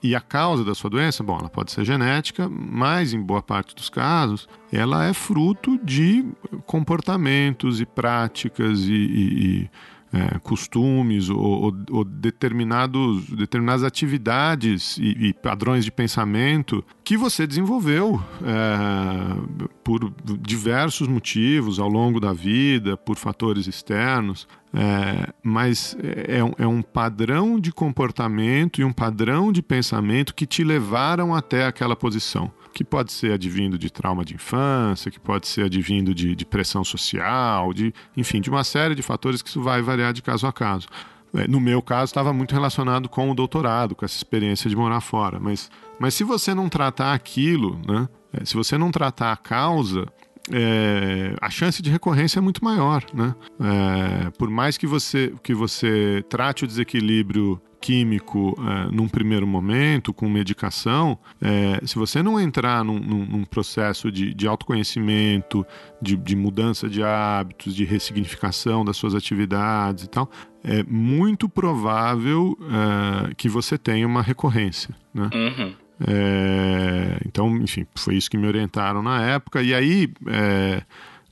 E a causa da sua doença, bom, ela pode ser genética, mas em boa parte dos casos, ela é fruto de comportamentos e práticas e, e, e é, costumes ou, ou, ou, determinados, determinadas atividades e, e, padrões de pensamento que você desenvolveu é, por diversos motivos ao longo da vida, por fatores externos. É, mas é um, é um padrão de comportamento e um padrão de pensamento que te levaram até aquela posição que pode ser advindo de trauma de infância, que pode ser advindo de, de pressão social, de, enfim, de uma série de fatores que isso vai variar de caso a caso. É, no meu caso, estava muito relacionado com o doutorado, com essa experiência de morar fora. Mas, mas se você não tratar aquilo, né, é, se você não tratar a causa, é, a chance de recorrência é muito maior, né? É, por mais que você, que você trate o desequilíbrio químico é, num primeiro momento, com medicação, é, se você não entrar num, num, num processo de, de autoconhecimento, de, de, mudança de hábitos, de ressignificação das suas atividades e tal, é muito provável é, que você tenha uma recorrência. Né? Uhum. É, então, enfim, foi isso que me orientaram na época. E aí é,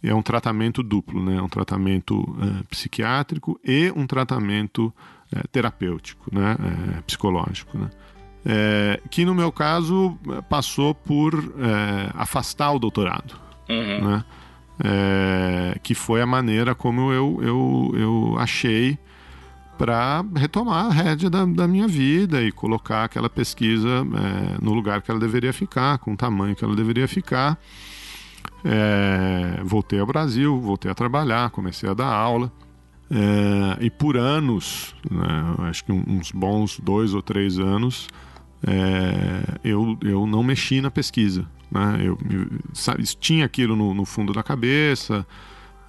é um tratamento duplo, né? Um tratamento é, psiquiátrico e um tratamento é, terapêutico, né? É, psicológico, né? É, que no meu caso passou por afastar o doutorado, uhum. né? que foi a maneira como eu, eu, eu achei para retomar a rédea da, da, minha vida e colocar aquela pesquisa é, no lugar que ela deveria ficar, com o tamanho que ela deveria ficar. É, voltei ao Brasil, voltei a trabalhar, comecei a dar aula. É, e por anos, né, acho que uns bons dois ou três anos, é, eu, eu não mexi na pesquisa. Né? Eu, eu sabe, tinha aquilo no, no fundo da cabeça,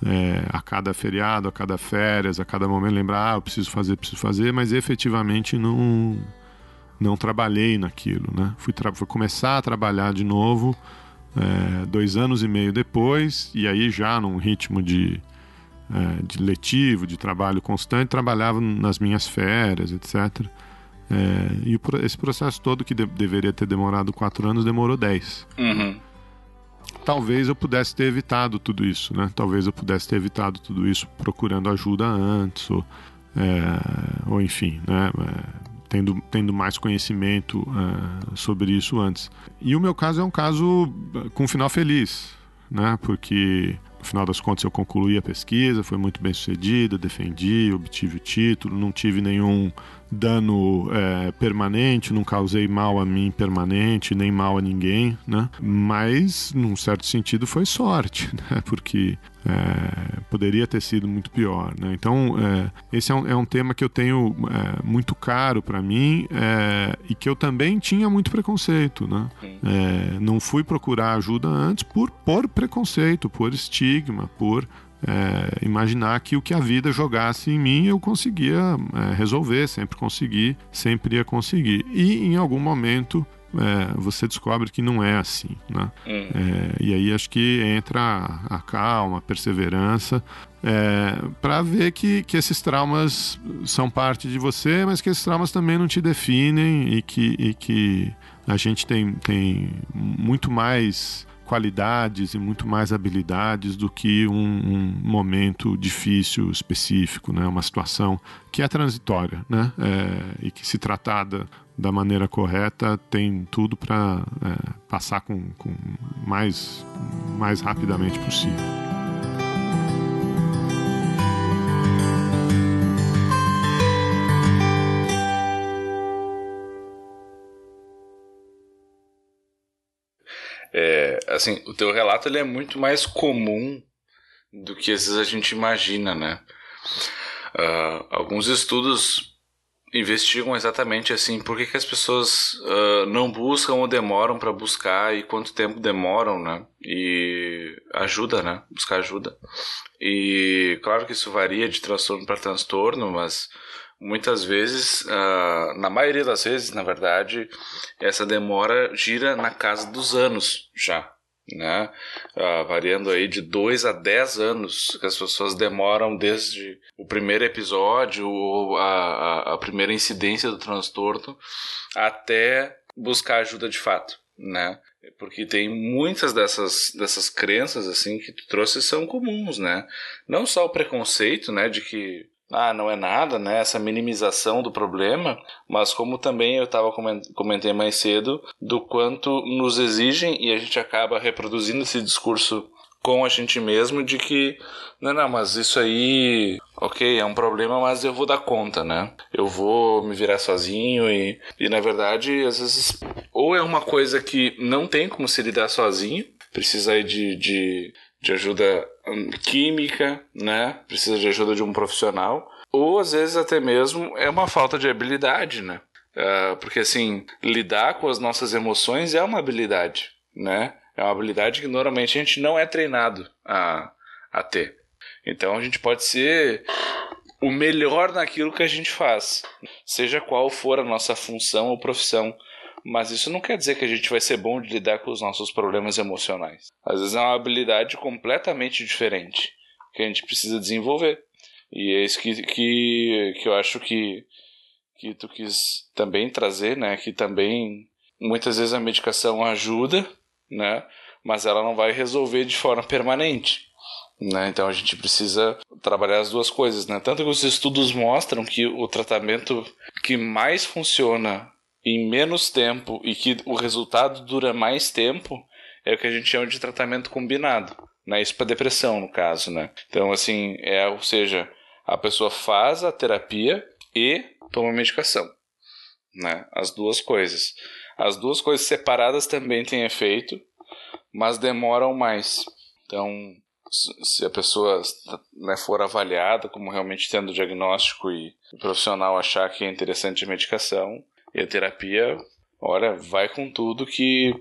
é, a cada feriado, a cada férias, a cada momento lembrar, ah, eu preciso fazer, preciso fazer, mas efetivamente não não trabalhei naquilo, né? Fui, fui começar a trabalhar de novo é, dois anos e meio depois e aí já num ritmo de, é, de letivo, de trabalho constante, trabalhava nas minhas férias, etc. É, e esse processo todo que de, deveria ter demorado quatro anos demorou dez. Uhum talvez eu pudesse ter evitado tudo isso, né? Talvez eu pudesse ter evitado tudo isso procurando ajuda antes, ou, é, ou enfim, né? É, tendo, tendo mais conhecimento é, sobre isso antes. E o meu caso é um caso com um final feliz, né? Porque no final das contas eu concluí a pesquisa, foi muito bem sucedida, defendi, obtive o título, não tive nenhum dano é, permanente, não causei mal a mim permanente, nem mal a ninguém, né? Mas, num certo sentido, foi sorte, né? Porque é, poderia ter sido muito pior, né? Então, é, esse é um, é um, tema que eu tenho é, muito caro para mim é, e que eu também tinha muito preconceito, né? É, não fui procurar ajuda antes por, por preconceito, por estigma, por é, imaginar que o que a vida jogasse em mim eu conseguia é, resolver, sempre consegui, sempre ia conseguir. E em algum momento é, você descobre que não é assim, né? Hum. É, e aí acho que entra a, a calma, a perseverança, é, para ver que, que esses traumas são parte de você, mas que esses traumas também não te definem e que, e que a gente tem, tem muito mais qualidades e muito mais habilidades do que um, um momento difícil específico, né? uma situação que é transitória né? É, e que, se tratada da maneira correta, tem tudo para é, passar com, com mais, mais rapidamente possível. É, assim, o teu relato ele é muito mais comum do que às vezes a gente imagina, né? Uh, alguns estudos investigam exatamente assim por que, que as pessoas uh, não buscam ou demoram para buscar e quanto tempo demoram, né? E ajuda, né? Buscar ajuda. E claro que isso varia de transtorno para transtorno, mas muitas vezes, uh, na maioria das vezes, na verdade, essa demora gira na casa dos anos já, né? Uh, variando aí de 2 a 10 anos que as pessoas demoram desde o primeiro episódio ou a, a, a primeira incidência do transtorno até buscar ajuda de fato, né? Porque tem muitas dessas, dessas crenças assim que tu trouxe são comuns, né? Não só o preconceito, né, de que ah, não é nada, né? Essa minimização do problema, mas como também eu estava comentei mais cedo, do quanto nos exigem e a gente acaba reproduzindo esse discurso com a gente mesmo de que não, não, mas isso aí, ok, é um problema, mas eu vou dar conta, né? Eu vou me virar sozinho e, e na verdade, às vezes, ou é uma coisa que não tem como se lidar sozinho, precisa aí de, de, de ajuda hum, química, né? Precisa de ajuda de um profissional, ou às vezes até mesmo é uma falta de habilidade, né? Uh, porque assim, lidar com as nossas emoções é uma habilidade, né? É uma habilidade que normalmente a gente não é treinado a, a ter. Então a gente pode ser o melhor naquilo que a gente faz, seja qual for a nossa função ou profissão. Mas isso não quer dizer que a gente vai ser bom de lidar com os nossos problemas emocionais. Às vezes é uma habilidade completamente diferente que a gente precisa desenvolver. E é isso que, que, que eu acho que, que tu quis também trazer, né? Que também muitas vezes a medicação ajuda, né? Mas ela não vai resolver de forma permanente. Né? Então a gente precisa trabalhar as duas coisas. Né? Tanto que os estudos mostram que o tratamento que mais funciona em menos tempo e que o resultado dura mais tempo é o que a gente chama de tratamento combinado. Né? Isso para depressão, no caso. Né? Então, assim, é, ou seja, a pessoa faz a terapia e toma medicação. Né? As duas coisas. As duas coisas separadas também têm efeito, mas demoram mais. Então, se a pessoa né, for avaliada como realmente tendo diagnóstico e o profissional achar que é interessante a medicação e a terapia, olha, vai com tudo que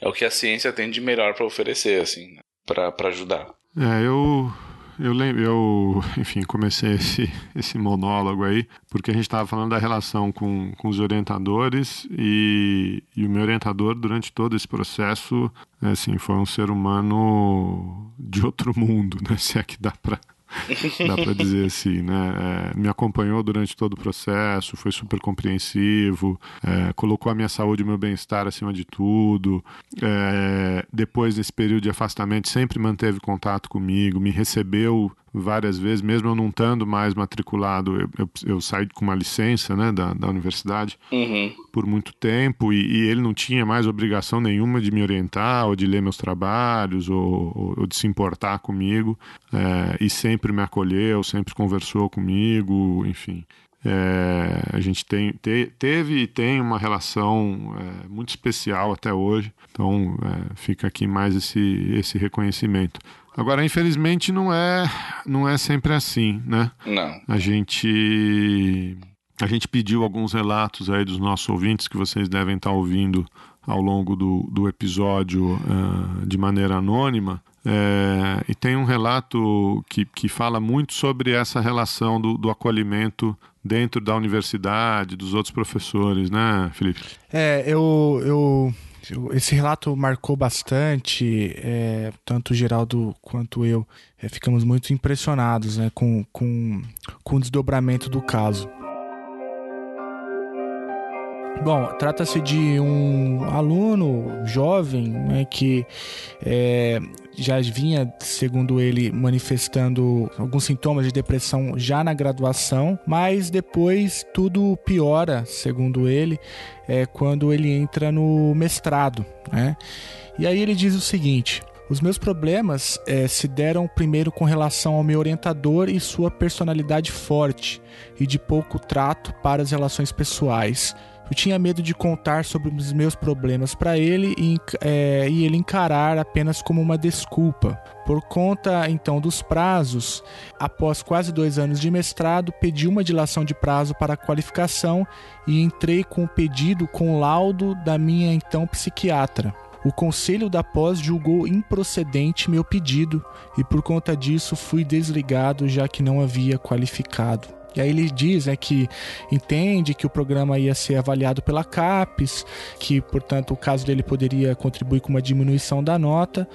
é o que a ciência tem de melhor para oferecer, assim, né, para ajudar. É, eu eu lembro, eu, enfim, comecei esse, esse monólogo aí, porque a gente estava falando da relação com, com os orientadores e, e o meu orientador, durante todo esse processo, assim, foi um ser humano de outro mundo, né? Se é que dá para dá para dizer assim, né? É, me acompanhou durante todo o processo, foi super compreensivo, é, colocou a minha saúde e meu bem-estar acima de tudo. É, depois desse período de afastamento, sempre manteve contato comigo, me recebeu várias vezes, mesmo eu não estando mais matriculado, eu, eu, eu, saí com uma licença né, da, da universidade uhum. por muito tempo e, e, ele não tinha mais obrigação nenhuma de me orientar ou de ler meus trabalhos ou, ou de se importar comigo é, e sempre me acolheu, sempre conversou comigo, enfim. É, a gente tem, te, teve e tem uma relação é, muito especial até hoje, então fica aqui mais esse, esse reconhecimento. Agora, infelizmente, não é, não é sempre assim, né? Não. A gente, a gente pediu alguns relatos aí dos nossos ouvintes que vocês devem estar ouvindo ao longo do, do episódio uh, de maneira anônima. É, e tem um relato que, que fala muito sobre essa relação do, do acolhimento dentro da universidade, dos outros professores, né, Felipe? É, eu, eu esse relato marcou bastante, é, tanto o Geraldo quanto eu é, ficamos muito impressionados né, com, com, com o desdobramento do caso. Bom, trata-se de um aluno jovem né, que é, já vinha, segundo ele, manifestando alguns sintomas de depressão já na graduação, mas depois tudo piora, segundo ele, é, quando ele entra no mestrado. Né? E aí ele diz o seguinte. Os meus problemas é, se deram primeiro com relação ao meu orientador e sua personalidade forte e de pouco trato para as relações pessoais. Eu tinha medo de contar sobre os meus problemas para ele e, é, e ele encarar apenas como uma desculpa. Por conta então dos prazos, após quase dois anos de mestrado, pedi uma dilação de prazo para qualificação e entrei com o pedido com laudo da minha então psiquiatra. O conselho da pós julgou improcedente meu pedido e por conta disso fui desligado já que não havia qualificado. E aí ele diz né, que entende que o programa ia ser avaliado pela CAPES, que, portanto, o caso dele poderia contribuir com uma diminuição da nota,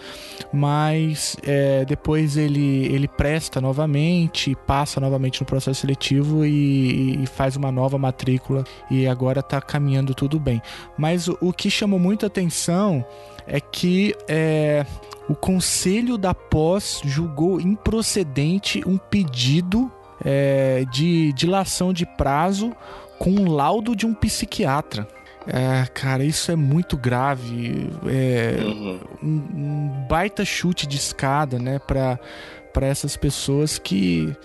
mas é, depois ele, ele presta novamente, passa novamente no processo seletivo e, e faz uma nova matrícula e agora está caminhando tudo bem. Mas o, o que chamou muita atenção é que é, o conselho da pós julgou improcedente um pedido é, de dilação de prazo com um laudo de um psiquiatra. É, cara, isso é muito grave. É Uhum. um, um baita chute de escada, né, para essas pessoas que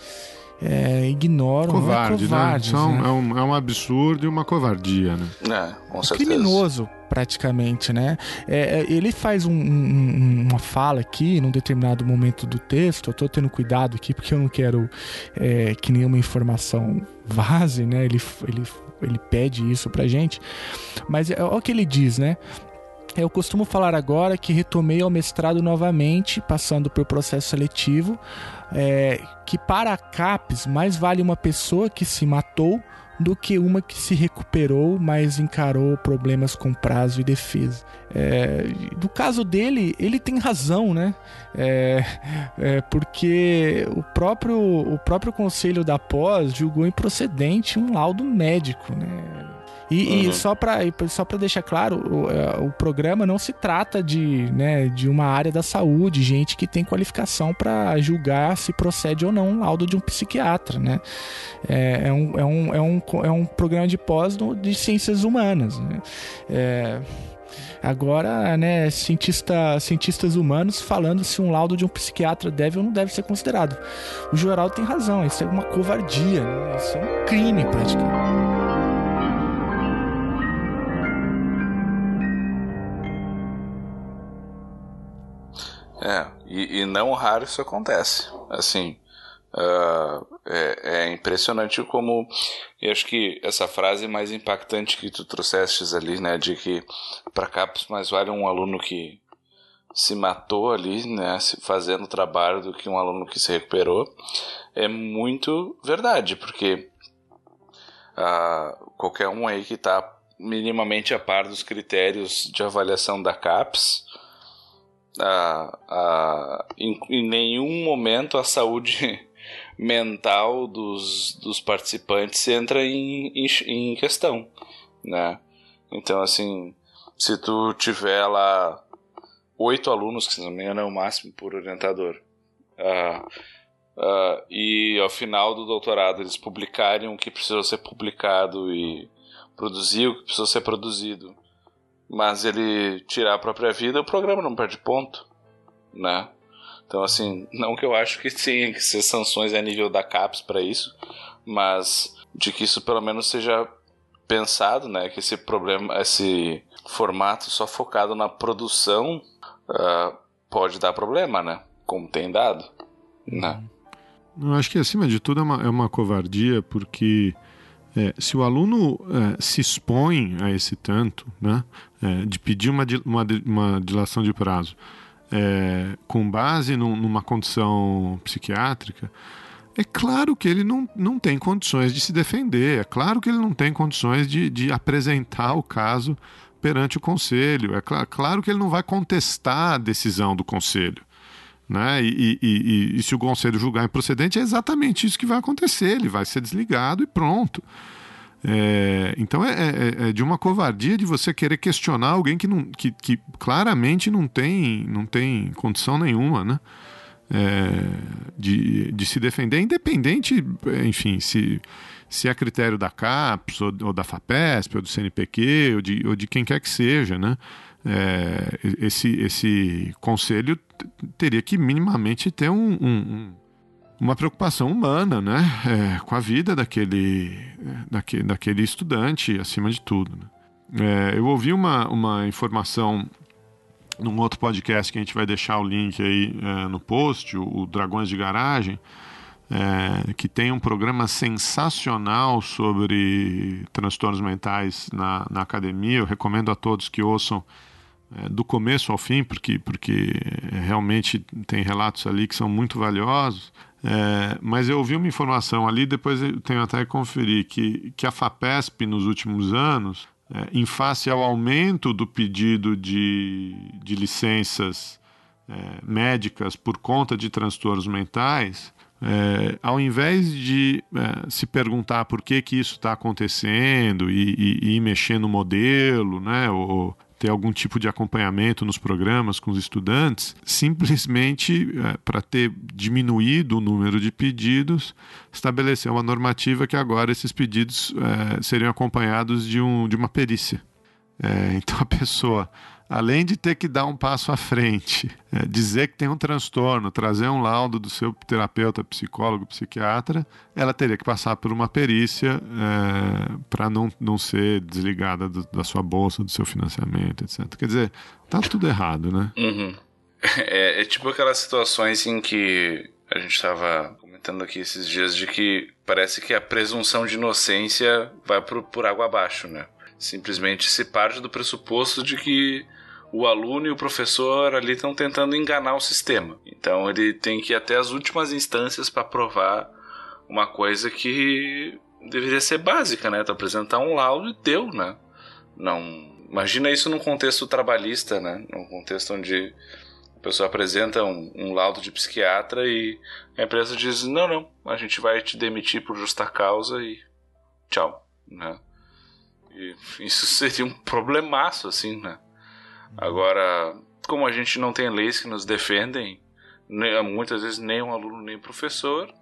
é, ignoram. Covarde, é covardes, né? São- né? É, um, é um absurdo e uma covardia, né? É, com certeza. criminoso, praticamente, né? É, é, ele faz um- um- uma fala aqui, num determinado momento do texto, eu tô tendo cuidado aqui porque eu não quero é, que nenhuma informação vaze, né? Ele, ele, ele pede isso pra gente. Mas é, olha o que ele diz, né? Eu costumo falar agora que retomei ao mestrado novamente, passando por processo seletivo, é, que para a CAPES mais vale uma pessoa que se matou do que uma que se recuperou, mas encarou problemas com prazo e defesa. É, no caso dele, ele tem razão, né? É, é, porque o próprio, o próprio conselho da pós julgou improcedente um laudo médico, né? E, e Uhum. só para só pra deixar claro, o, é, o programa não se trata de, né, de uma área da saúde, gente que tem qualificação para julgar se procede ou não um laudo de um psiquiatra, né? É, é, um, é, um, é, um, é um programa de pós de ciências humanas, né? É, agora, né, cientista, cientistas humanos falando se um laudo de um psiquiatra deve ou não deve ser considerado. O Geraldo tem razão, isso é uma covardia, né? isso é um crime praticamente. É, e, e não raro isso acontece. Assim, ah, é, é impressionante como. Eu acho que essa frase mais impactante que tu trouxestes ali, né, de que para CAPES mais vale um aluno que se matou ali, né, fazendo trabalho do que um aluno que se recuperou, é muito verdade, porque ah, qualquer um aí que está minimamente a par dos critérios de avaliação da CAPES, ah, ah, em, em nenhum momento a saúde mental dos, dos participantes entra em, em, em questão, né? Então, assim, se tu tiver lá oito alunos, que se não me engano é o máximo por orientador, ah, ah, e ao final do doutorado eles publicarem o que precisou ser publicado e produzir o que precisou ser produzido, mas ele tirar a própria vida, o programa não perde ponto, né? Então, assim, não que eu acho que tenha que ser sanções a nível da CAPES para isso, mas de que isso pelo menos seja pensado, né? Que esse problema, esse formato só focado na produção ah, pode dar problema, né? Como tem dado, né? Eu acho que acima de tudo é uma, é uma covardia, porque é, se o aluno é, se expõe a esse tanto, né, é, de pedir uma, uma, uma dilação de prazo é, com base num- numa condição psiquiátrica, é claro que ele não, não tem condições de se defender, é claro que ele não tem condições de, de apresentar o caso perante o conselho, é cla- claro que ele não vai contestar a decisão do conselho né? E, e- e- e se o conselho julgar improcedente, é exatamente isso que vai acontecer. Ele vai ser desligado e pronto. É, então é, é- é de uma covardia de você querer questionar alguém que, não, que, que claramente não tem, não tem condição nenhuma, né? É, de, de se defender, independente, enfim, se, se é critério da CAPES, ou, ou da FAPESP, ou do CNPq, ou de, ou de quem quer que seja, né? É, esse, esse conselho teria que minimamente ter um- um- uma preocupação humana, né? É, com a vida daquele, daquele, daquele estudante, acima de tudo. né? É, eu ouvi uma, uma informação num outro podcast que a gente vai deixar o link aí é, no post, o, o Dragões de Garagem, é, que tem um programa sensacional sobre transtornos mentais na, na academia. Eu recomendo a todos que ouçam é, do começo ao fim, porque, porque é, realmente tem relatos ali que são muito valiosos. É, mas eu ouvi uma informação ali, depois eu tenho até que conferir, que, que a FAPESP nos últimos anos, é, em face ao aumento do pedido de, de licenças é, médicas por conta de transtornos mentais, é, ao invés de é, se perguntar por que, que isso está acontecendo e, e, e mexer no modelo, né, ou ter algum tipo de acompanhamento nos programas com os estudantes, simplesmente é, para ter diminuído o número de pedidos, estabeleceu uma normativa que agora esses pedidos é, seriam acompanhados de, um, de uma perícia. É, então a pessoa além de ter que dar um passo à frente, é, dizer que tem um transtorno, trazer um laudo do seu terapeuta, psicólogo, psiquiatra, ela teria que passar por uma perícia é, para não, não ser desligada do, da sua bolsa, do seu financiamento, etc. Quer dizer, tá tudo errado, né? Uhum. É, é tipo aquelas situações em que a gente estava comentando aqui esses dias de que parece que a presunção de inocência vai por, por água abaixo, né? Simplesmente se parte do pressuposto de que o aluno e o professor ali estão tentando enganar o sistema. Então ele tem que ir até as últimas instâncias para provar uma coisa que deveria ser básica, né? Tu apresentar um laudo e deu, né? Não. Imagina isso num contexto trabalhista, né? Num contexto onde a pessoa apresenta um, um laudo de psiquiatra e a empresa diz: não, não, a gente vai te demitir por justa causa e tchau, né? E isso seria um problemaço, assim, né? Agora, como a gente não tem leis que nos defendem, muitas vezes nem um aluno nem um professor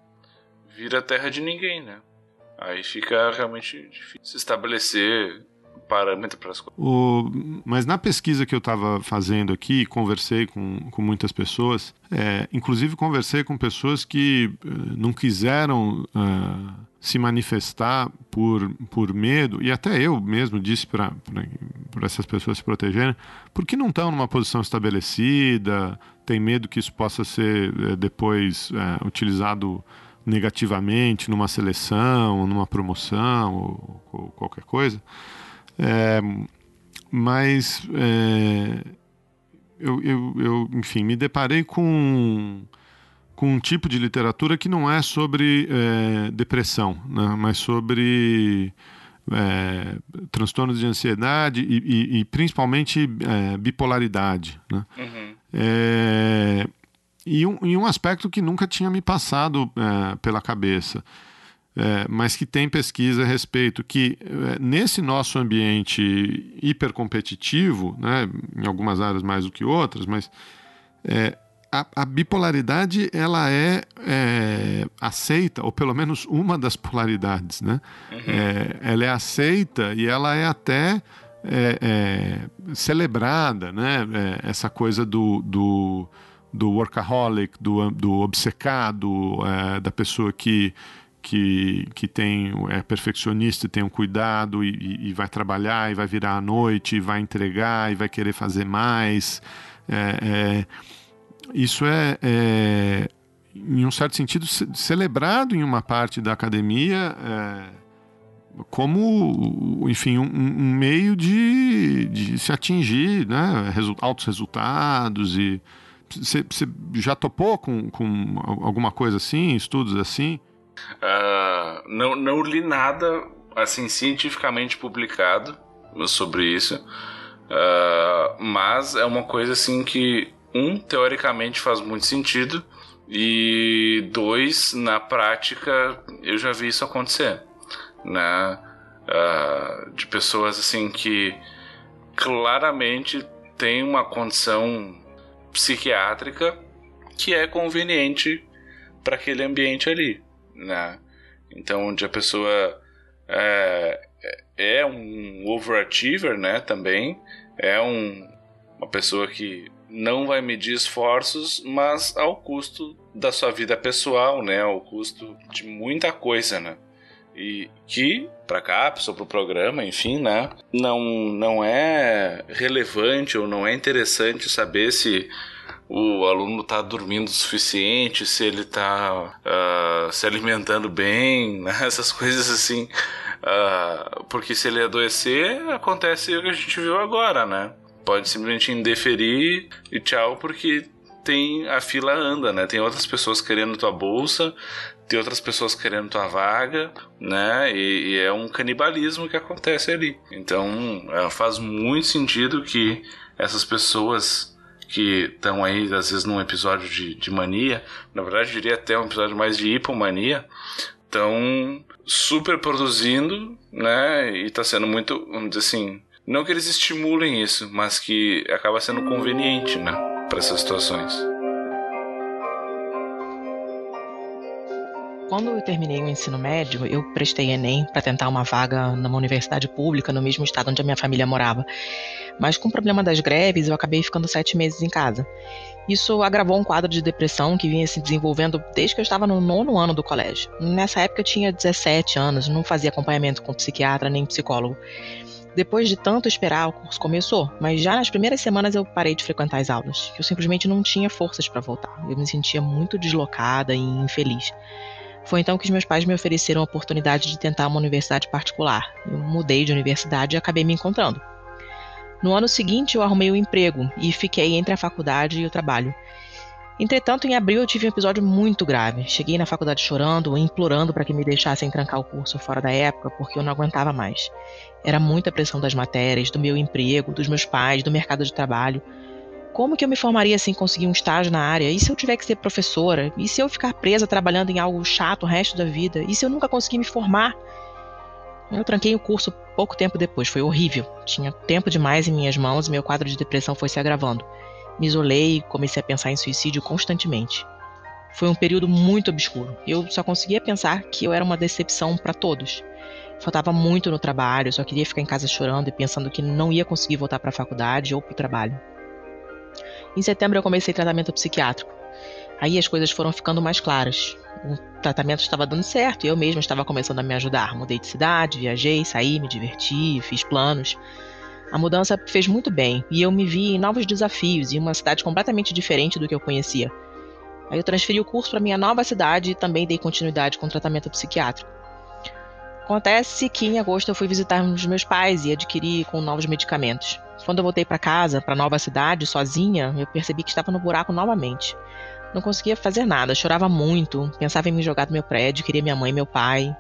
vira terra de ninguém, né? Aí fica realmente difícil se estabelecer parâmetro para as coisas. O, mas na pesquisa que eu estava fazendo aqui, conversei com, com muitas pessoas, é, inclusive conversei com pessoas que uh, não quiseram uh, se manifestar por, por medo, e até eu mesmo disse para essas pessoas se protegerem, porque não estão numa posição estabelecida, tem medo que isso possa ser uh, depois utilizado negativamente numa seleção, numa promoção ou, ou qualquer coisa. É, mas é, eu, eu, eu, enfim, me deparei com, com um tipo de literatura que não é sobre é, depressão, né, mas sobre é, transtornos de ansiedade e, e, e principalmente é, bipolaridade. Né? Uhum. É, e, um, e um aspecto que nunca tinha me passado é, pela cabeça é, mas que tem pesquisa a respeito que é, nesse nosso ambiente hipercompetitivo, né, em algumas áreas mais do que outras, mas a, a, bipolaridade ela é, é, aceita, ou pelo menos uma das polaridades, né? Uhum. É, ela é aceita e ela é até é, é, celebrada, né? essa coisa do, do, do workaholic, do, do obcecado, da pessoa que que, que tem é perfeccionista, tem um cuidado e, e, vai trabalhar e vai virar à noite, e vai entregar e vai querer fazer mais. É, é, isso é, é, em um certo sentido, celebrado em uma parte da academia é, como, enfim, um, um meio de, de, se atingir né, altos resultados e você já topou com, com alguma coisa assim, estudos assim? Uh, não, não li nada assim cientificamente publicado sobre isso, uh, mas é uma coisa assim que um teoricamente faz muito sentido e dois na prática eu já vi isso acontecer, né? Uh, de pessoas assim que claramente tem uma condição psiquiátrica que é conveniente para aquele ambiente ali né? Então, onde a pessoa é, é um overachiever, né? Também é um, uma pessoa que não vai medir esforços, mas ao custo da sua vida pessoal, né? Ao custo de muita coisa, né? E que para cápsula, para o programa, enfim, né? Não, não é relevante ou não é interessante saber se o aluno está dormindo o suficiente, se ele está uh, ah, se alimentando bem, né? essas coisas assim. Uh, porque se ele adoecer, acontece o que a gente viu agora, né? Pode simplesmente indeferir e tchau, porque tem a fila anda, né? Tem outras pessoas querendo tua bolsa, tem outras pessoas querendo tua vaga, né? E, e é um canibalismo que acontece ali. Então, é, faz muito sentido que essas pessoas que estão aí, às vezes, num episódio de, de mania, na verdade, diria até um episódio mais de hipomania, estão super produzindo, né? E está sendo muito, vamos dizer assim, Não que eles estimulem isso, mas que acaba sendo conveniente, né? Para essas situações. Quando eu terminei o ensino médio, eu prestei Enem para tentar uma vaga numa universidade pública no mesmo estado onde a minha família morava. Mas com o problema das greves, eu acabei ficando sete meses em casa. Isso agravou um quadro de depressão que vinha se desenvolvendo desde que eu estava no nono ano do colégio. Nessa época eu tinha 17 anos, não fazia acompanhamento com psiquiatra nem psicólogo. Depois de tanto esperar, o curso começou, mas já nas primeiras semanas eu parei de frequentar as aulas. Eu simplesmente não tinha forças para voltar. Eu me sentia muito deslocada e infeliz. Foi então que os meus pais me ofereceram a oportunidade de tentar uma universidade particular. Eu mudei de universidade e acabei me encontrando. No ano seguinte, eu arrumei um emprego e fiquei entre a faculdade e o trabalho. Entretanto, em abril eu tive um episódio muito grave. Cheguei na faculdade chorando, implorando para que me deixassem trancar o curso fora da época, porque eu não aguentava mais. Era muita pressão das matérias, do meu emprego, dos meus pais, do mercado de trabalho. Como que eu me formaria sem conseguir um estágio na área? E se eu tiver que ser professora? E se eu ficar presa trabalhando em algo chato o resto da vida? E se eu nunca conseguir me formar? Eu tranquei o curso pouco tempo depois, foi horrível. Tinha tempo demais em minhas mãos e meu quadro de depressão foi se agravando. Me isolei e comecei a pensar em suicídio constantemente. Foi um período muito obscuro. Eu só conseguia pensar que eu era uma decepção para todos. Faltava muito no trabalho, só queria ficar em casa chorando e pensando que não ia conseguir voltar para a faculdade ou para o trabalho. Em setembro eu comecei tratamento psiquiátrico. Aí as coisas foram ficando mais claras. O tratamento estava dando certo e eu mesma estava começando a me ajudar. Mudei de cidade, viajei, saí, me diverti, fiz planos. A mudança fez muito bem e eu me vi em novos desafios em uma cidade completamente diferente do que eu conhecia. Aí eu transferi o curso para minha nova cidade e também dei continuidade com o tratamento psiquiátrico. Acontece que em agosto eu fui visitar os meus pais e adquiri com novos medicamentos. Quando eu voltei para casa, para a nova cidade, sozinha, eu percebi que estava no buraco novamente. Não conseguia fazer nada, chorava muito, pensava em me jogar do meu prédio, queria minha mãe e meu pai.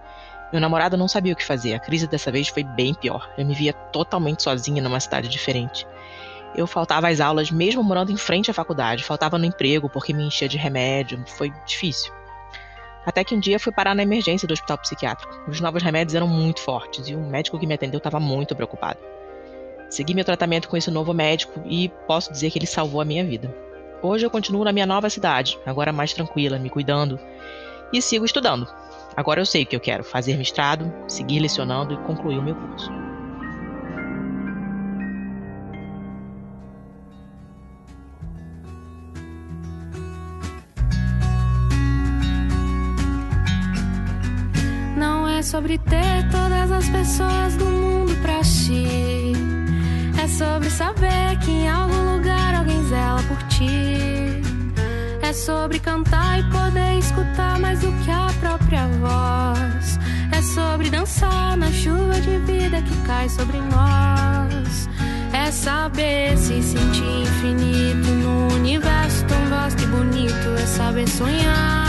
Meu namorado não sabia o que fazer. A crise dessa vez foi bem pior. Eu me via totalmente sozinha numa cidade diferente. Eu faltava às aulas mesmo morando em frente à faculdade, faltava no emprego porque me enchia de remédio, foi difícil. Até que um dia fui parar na emergência do hospital psiquiátrico. Os novos remédios eram muito fortes e o médico que me atendeu estava muito preocupado. Segui meu tratamento com esse novo médico e posso dizer que ele salvou a minha vida. Hoje eu continuo na minha nova cidade, agora mais tranquila, me cuidando e sigo estudando. Agora eu sei o que eu quero: fazer mestrado, seguir lecionando e concluir o meu curso. Não é sobre ter todas as pessoas do mundo pra ti é sobre saber que em algum lugar alguém zela por ti. É sobre cantar e poder escutar mais do que a própria voz. É sobre dançar na chuva de vida que cai sobre nós. É saber se sentir infinito no universo tão vasto e bonito. É saber sonhar.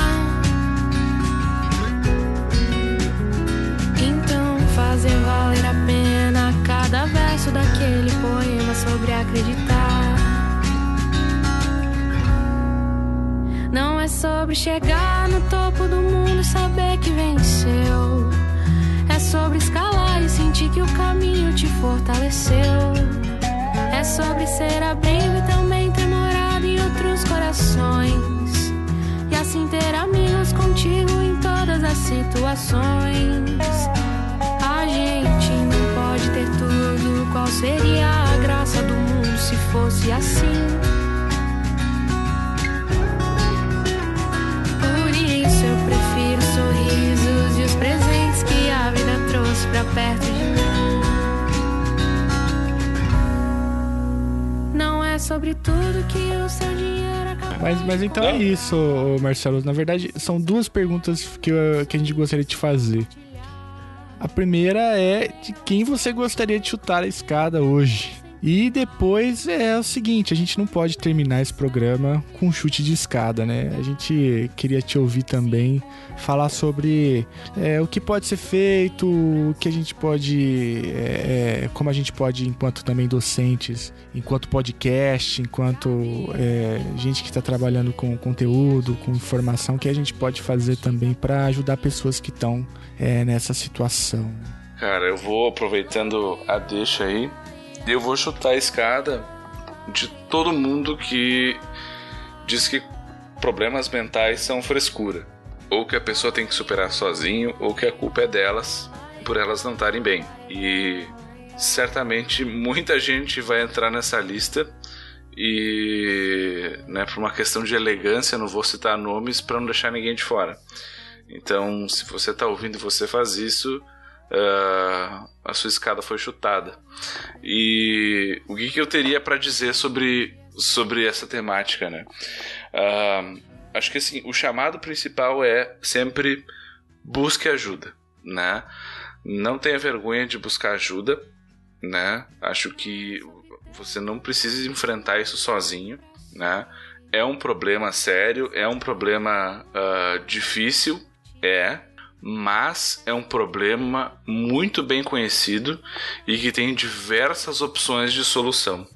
Então fazer valer a pena cada verso daquele poema sobre acreditar. Não é sobre chegar no topo do mundo e saber que venceu. É sobre escalar e sentir que o caminho te fortaleceu. É sobre ser abrigo e também ter morado em outros corações. E assim ter amigos contigo em todas as situações. A gente não pode ter tudo. Qual seria a graça do mundo se fosse assim? Mas, mas então é isso, Marcelo. Na verdade, são duas perguntas que, eu- que a gente gostaria de fazer. A primeira é de quem você gostaria de chutar a escada hoje. E depois é o seguinte, a gente não pode terminar esse programa com um chute de escada, né? A gente queria te ouvir também falar sobre é, o que pode ser feito, o que a gente pode, é, é, como a gente pode, enquanto também docentes, enquanto podcast, enquanto é, gente que está trabalhando com conteúdo, com informação, que a gente pode fazer também para ajudar pessoas que estão é, nessa situação. Cara, eu vou aproveitando a deixa aí. Eu vou chutar a escada de todo mundo que diz que problemas mentais são frescura. Ou que a pessoa tem que superar sozinho, ou que a culpa é delas por elas não estarem bem. E certamente muita gente vai entrar nessa lista e, né, por uma questão de elegância, não vou citar nomes para não deixar ninguém de fora. Então, se você está ouvindo e você faz isso, uh, a sua escada foi chutada. E o que, que eu teria para dizer sobre, sobre essa temática, né? Uh, acho que assim, o chamado principal é sempre busque ajuda, né? Não tenha vergonha de buscar ajuda, né? Acho que você não precisa enfrentar isso sozinho, né? É um problema sério, é um problema uh, difícil, é, mas é um problema muito bem conhecido e que tem diversas opções de solução,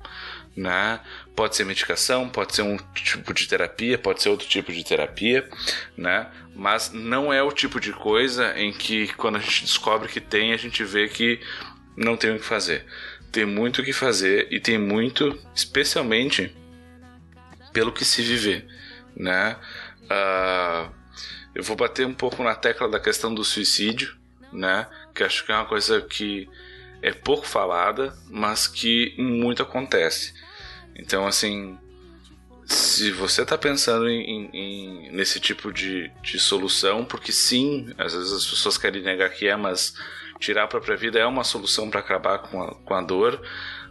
né? Pode ser medicação, pode ser um tipo de terapia, pode ser outro tipo de terapia, né? Mas não é o tipo de coisa em que quando a gente descobre que tem, a gente vê que não tem o que fazer. Tem muito o que fazer e tem muito, especialmente pelo que se viver, né? Uh, eu vou bater um pouco na tecla da questão do suicídio, né? Que acho que é uma coisa que é pouco falada, mas que muito acontece. Então, assim, se você está pensando em, em, nesse tipo de, de solução, porque sim, às vezes as pessoas querem negar que é, mas tirar a própria vida é uma solução para acabar com a, com a dor.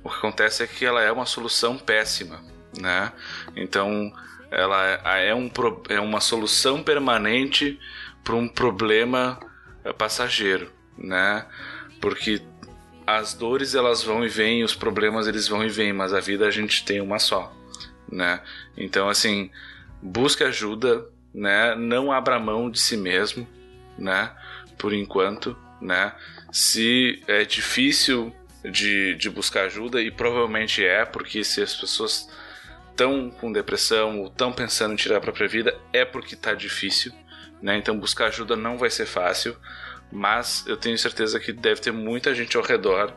O que acontece é que ela é uma solução péssima, né? Então, ela é, é, um, é uma solução permanente para um problema é, passageiro, né? Porque as dores elas vão e vêm, os problemas eles vão e vêm, mas a vida a gente tem uma só, né? Então assim, busque ajuda, né? Não abra mão de si mesmo, né? Por enquanto, né? Se é difícil de, de buscar ajuda e provavelmente é, porque se as pessoas estão com depressão ou estão pensando em tirar a própria vida, é porque está difícil, né? Então buscar ajuda não vai ser fácil, mas eu tenho certeza que deve ter muita gente ao redor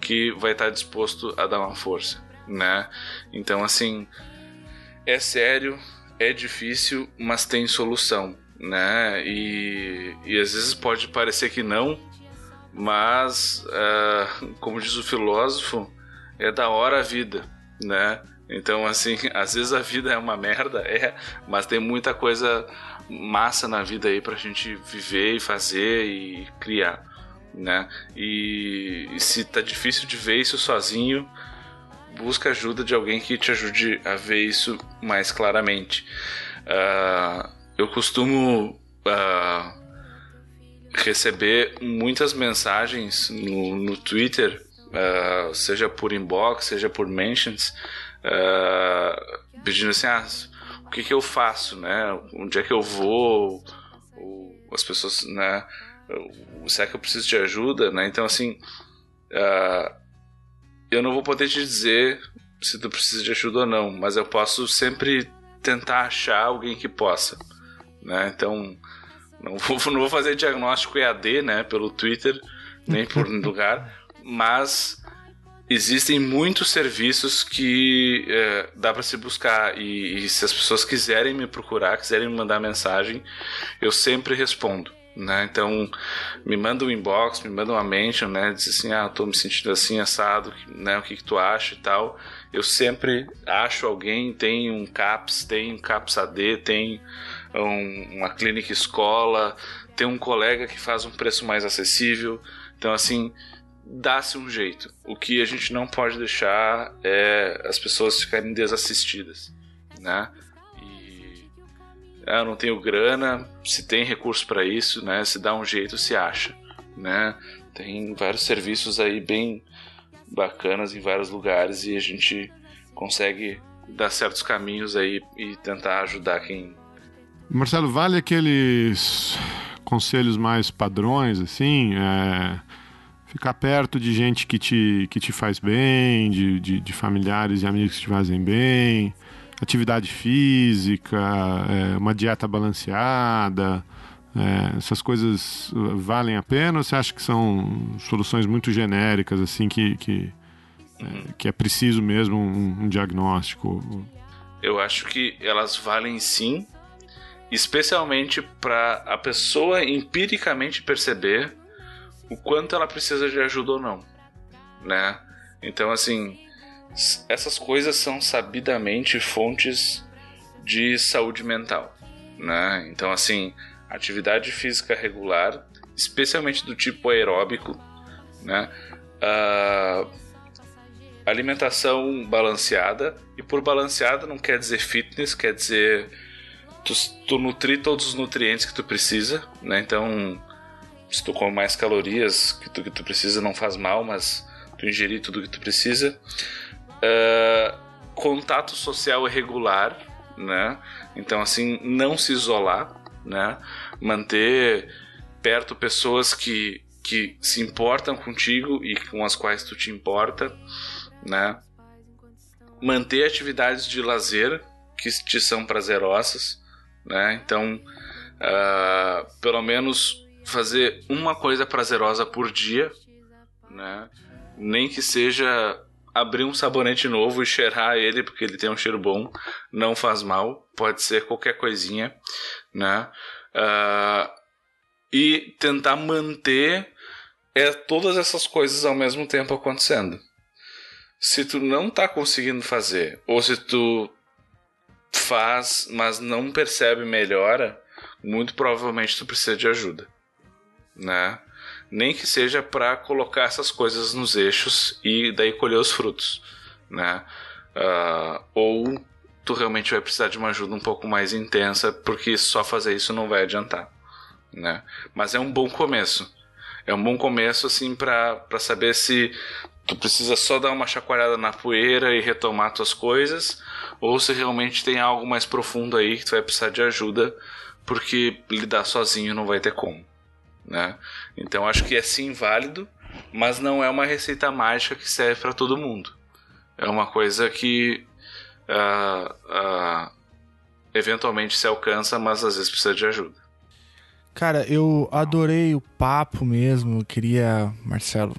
que vai estar tá disposto a dar uma força, né? Então assim, é sério, é difícil, mas tem solução, né? E, e às vezes pode parecer que não, mas uh, como diz o filósofo, é da hora a vida, né? Então, assim, às vezes a vida é uma merda, é, mas tem muita coisa massa na vida aí pra gente viver e fazer e criar, né? E, e se tá difícil de ver isso sozinho, busca ajuda de alguém que te ajude a ver isso mais claramente. Uh, eu costumo uh, receber muitas mensagens no, no Twitter, uh, seja por inbox, seja por mentions, uh, pedindo assim, ah, o que, que eu faço, né? Onde é que eu vou? as pessoas, né? Será que eu preciso de ajuda, né? Então, assim, uh, eu não vou poder te dizer se tu precisa de ajuda ou não, mas eu posso sempre tentar achar alguém que possa, né? Então, não vou, não vou fazer diagnóstico EAD, né? Pelo Twitter, nem por lugar, mas existem muitos serviços que é, dá para se buscar e, e, se as pessoas quiserem me procurar, quiserem me mandar mensagem, eu sempre respondo. Né? Então, me manda um inbox, me manda uma mention, né? Diz assim, ah, tô me sentindo assim, assado, né? O que, que tu acha e tal. Eu sempre acho alguém, tem um CAPS, tem um CAPS AD, tem um, uma clínica escola, tem um colega que faz um preço mais acessível. Então, assim, dá-se um jeito. O que a gente não pode deixar é as pessoas ficarem desassistidas, né? E ah, eu não tenho grana, se tem recurso para isso, né? Se dá um jeito, se acha, né? Tem vários serviços aí bem bacanas em vários lugares e a gente consegue dar certos caminhos aí e tentar ajudar quem Marcelo, vale aqueles conselhos mais padrões, assim, é ficar perto de gente que te, que te faz bem, de, de, de familiares e amigos que te fazem bem, atividade física, é, uma dieta balanceada. É, essas coisas valem a pena ou você acha que são soluções muito genéricas, assim, que, que é, que é preciso mesmo um, um diagnóstico? Eu acho que elas valem sim, especialmente para a pessoa empiricamente perceber o quanto ela precisa de ajuda ou não, né? Então, assim, essas coisas são sabidamente fontes de saúde mental, né? Então, assim, atividade física regular, especialmente do tipo aeróbico, né? Uh, alimentação balanceada e por balanceada não quer dizer fitness, quer dizer tu, tu nutrir todos os nutrientes que tu precisa, né? Então, se tu come mais calorias que tu, que tu precisa, não faz mal, mas tu ingerir tudo que tu precisa. Uh, contato social regular, né? Então, assim, não se isolar, né? Manter perto pessoas que, que se importam contigo e com as quais tu te importa, né? Manter atividades de lazer que te são prazerosas, né? Então, uh, pelo menos fazer uma coisa prazerosa por dia, né? Nem que seja abrir um sabonete novo e cheirar ele porque ele tem um cheiro bom, não faz mal. Pode ser qualquer coisinha, né? Uh, e tentar manter é, todas essas coisas ao mesmo tempo acontecendo. Se tu não tá conseguindo fazer, ou se tu faz, mas não percebe melhora, muito provavelmente tu precisa de ajuda, né? Nem que seja para colocar essas coisas nos eixos e daí colher os frutos, né? Uh, ou tu realmente vai precisar de uma ajuda um pouco mais intensa, porque só fazer isso não vai adiantar, né? Mas é um bom começo. É um bom começo assim para saber se tu precisa só dar uma chacoalhada na poeira e retomar tuas coisas, ou se realmente tem algo mais profundo aí que tu vai precisar de ajuda, porque lidar sozinho não vai ter como, né? Então acho que é sim válido, mas não é uma receita mágica que serve para todo mundo. É uma coisa que uh, uh, eventualmente se alcança, mas às vezes precisa de ajuda. Cara, eu adorei o papo mesmo. Eu queria, Marcelo,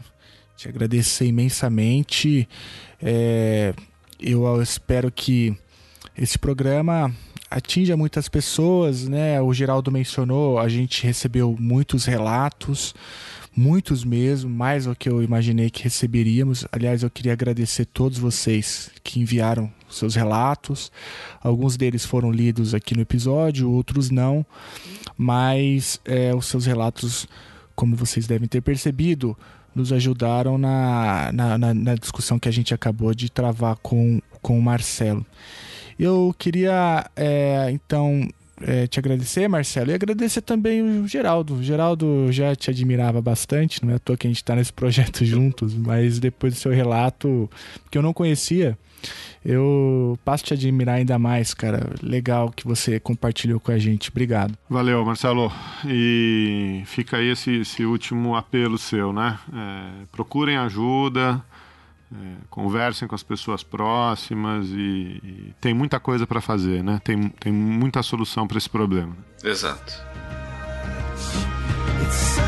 te agradecer imensamente. É, eu espero que esse programa atinja muitas pessoas, né? O Geraldo mencionou, a gente recebeu muitos relatos, muitos mesmo, mais do que eu imaginei que receberíamos. Aliás, eu queria agradecer todos vocês que enviaram seus relatos. Alguns deles foram lidos aqui no episódio, outros não, mas é, os seus relatos, como vocês devem ter percebido, nos ajudaram na, na, na, na discussão que a gente acabou de travar com, com o Marcelo. Eu queria, é, então, é, te agradecer, Marcelo, e agradecer também o Geraldo. O Geraldo já te admirava bastante, não é à toa que a gente está nesse projeto juntos, mas depois do seu relato, que eu não conhecia, eu passo a te admirar ainda mais, cara. Legal que você compartilhou com a gente. Obrigado. Valeu, Marcelo. E fica aí esse, esse último apelo seu, né? É, procurem ajuda, é, conversem com as pessoas próximas e, e tem muita coisa para fazer, né? Tem, tem muita solução para esse problema. Exato. It's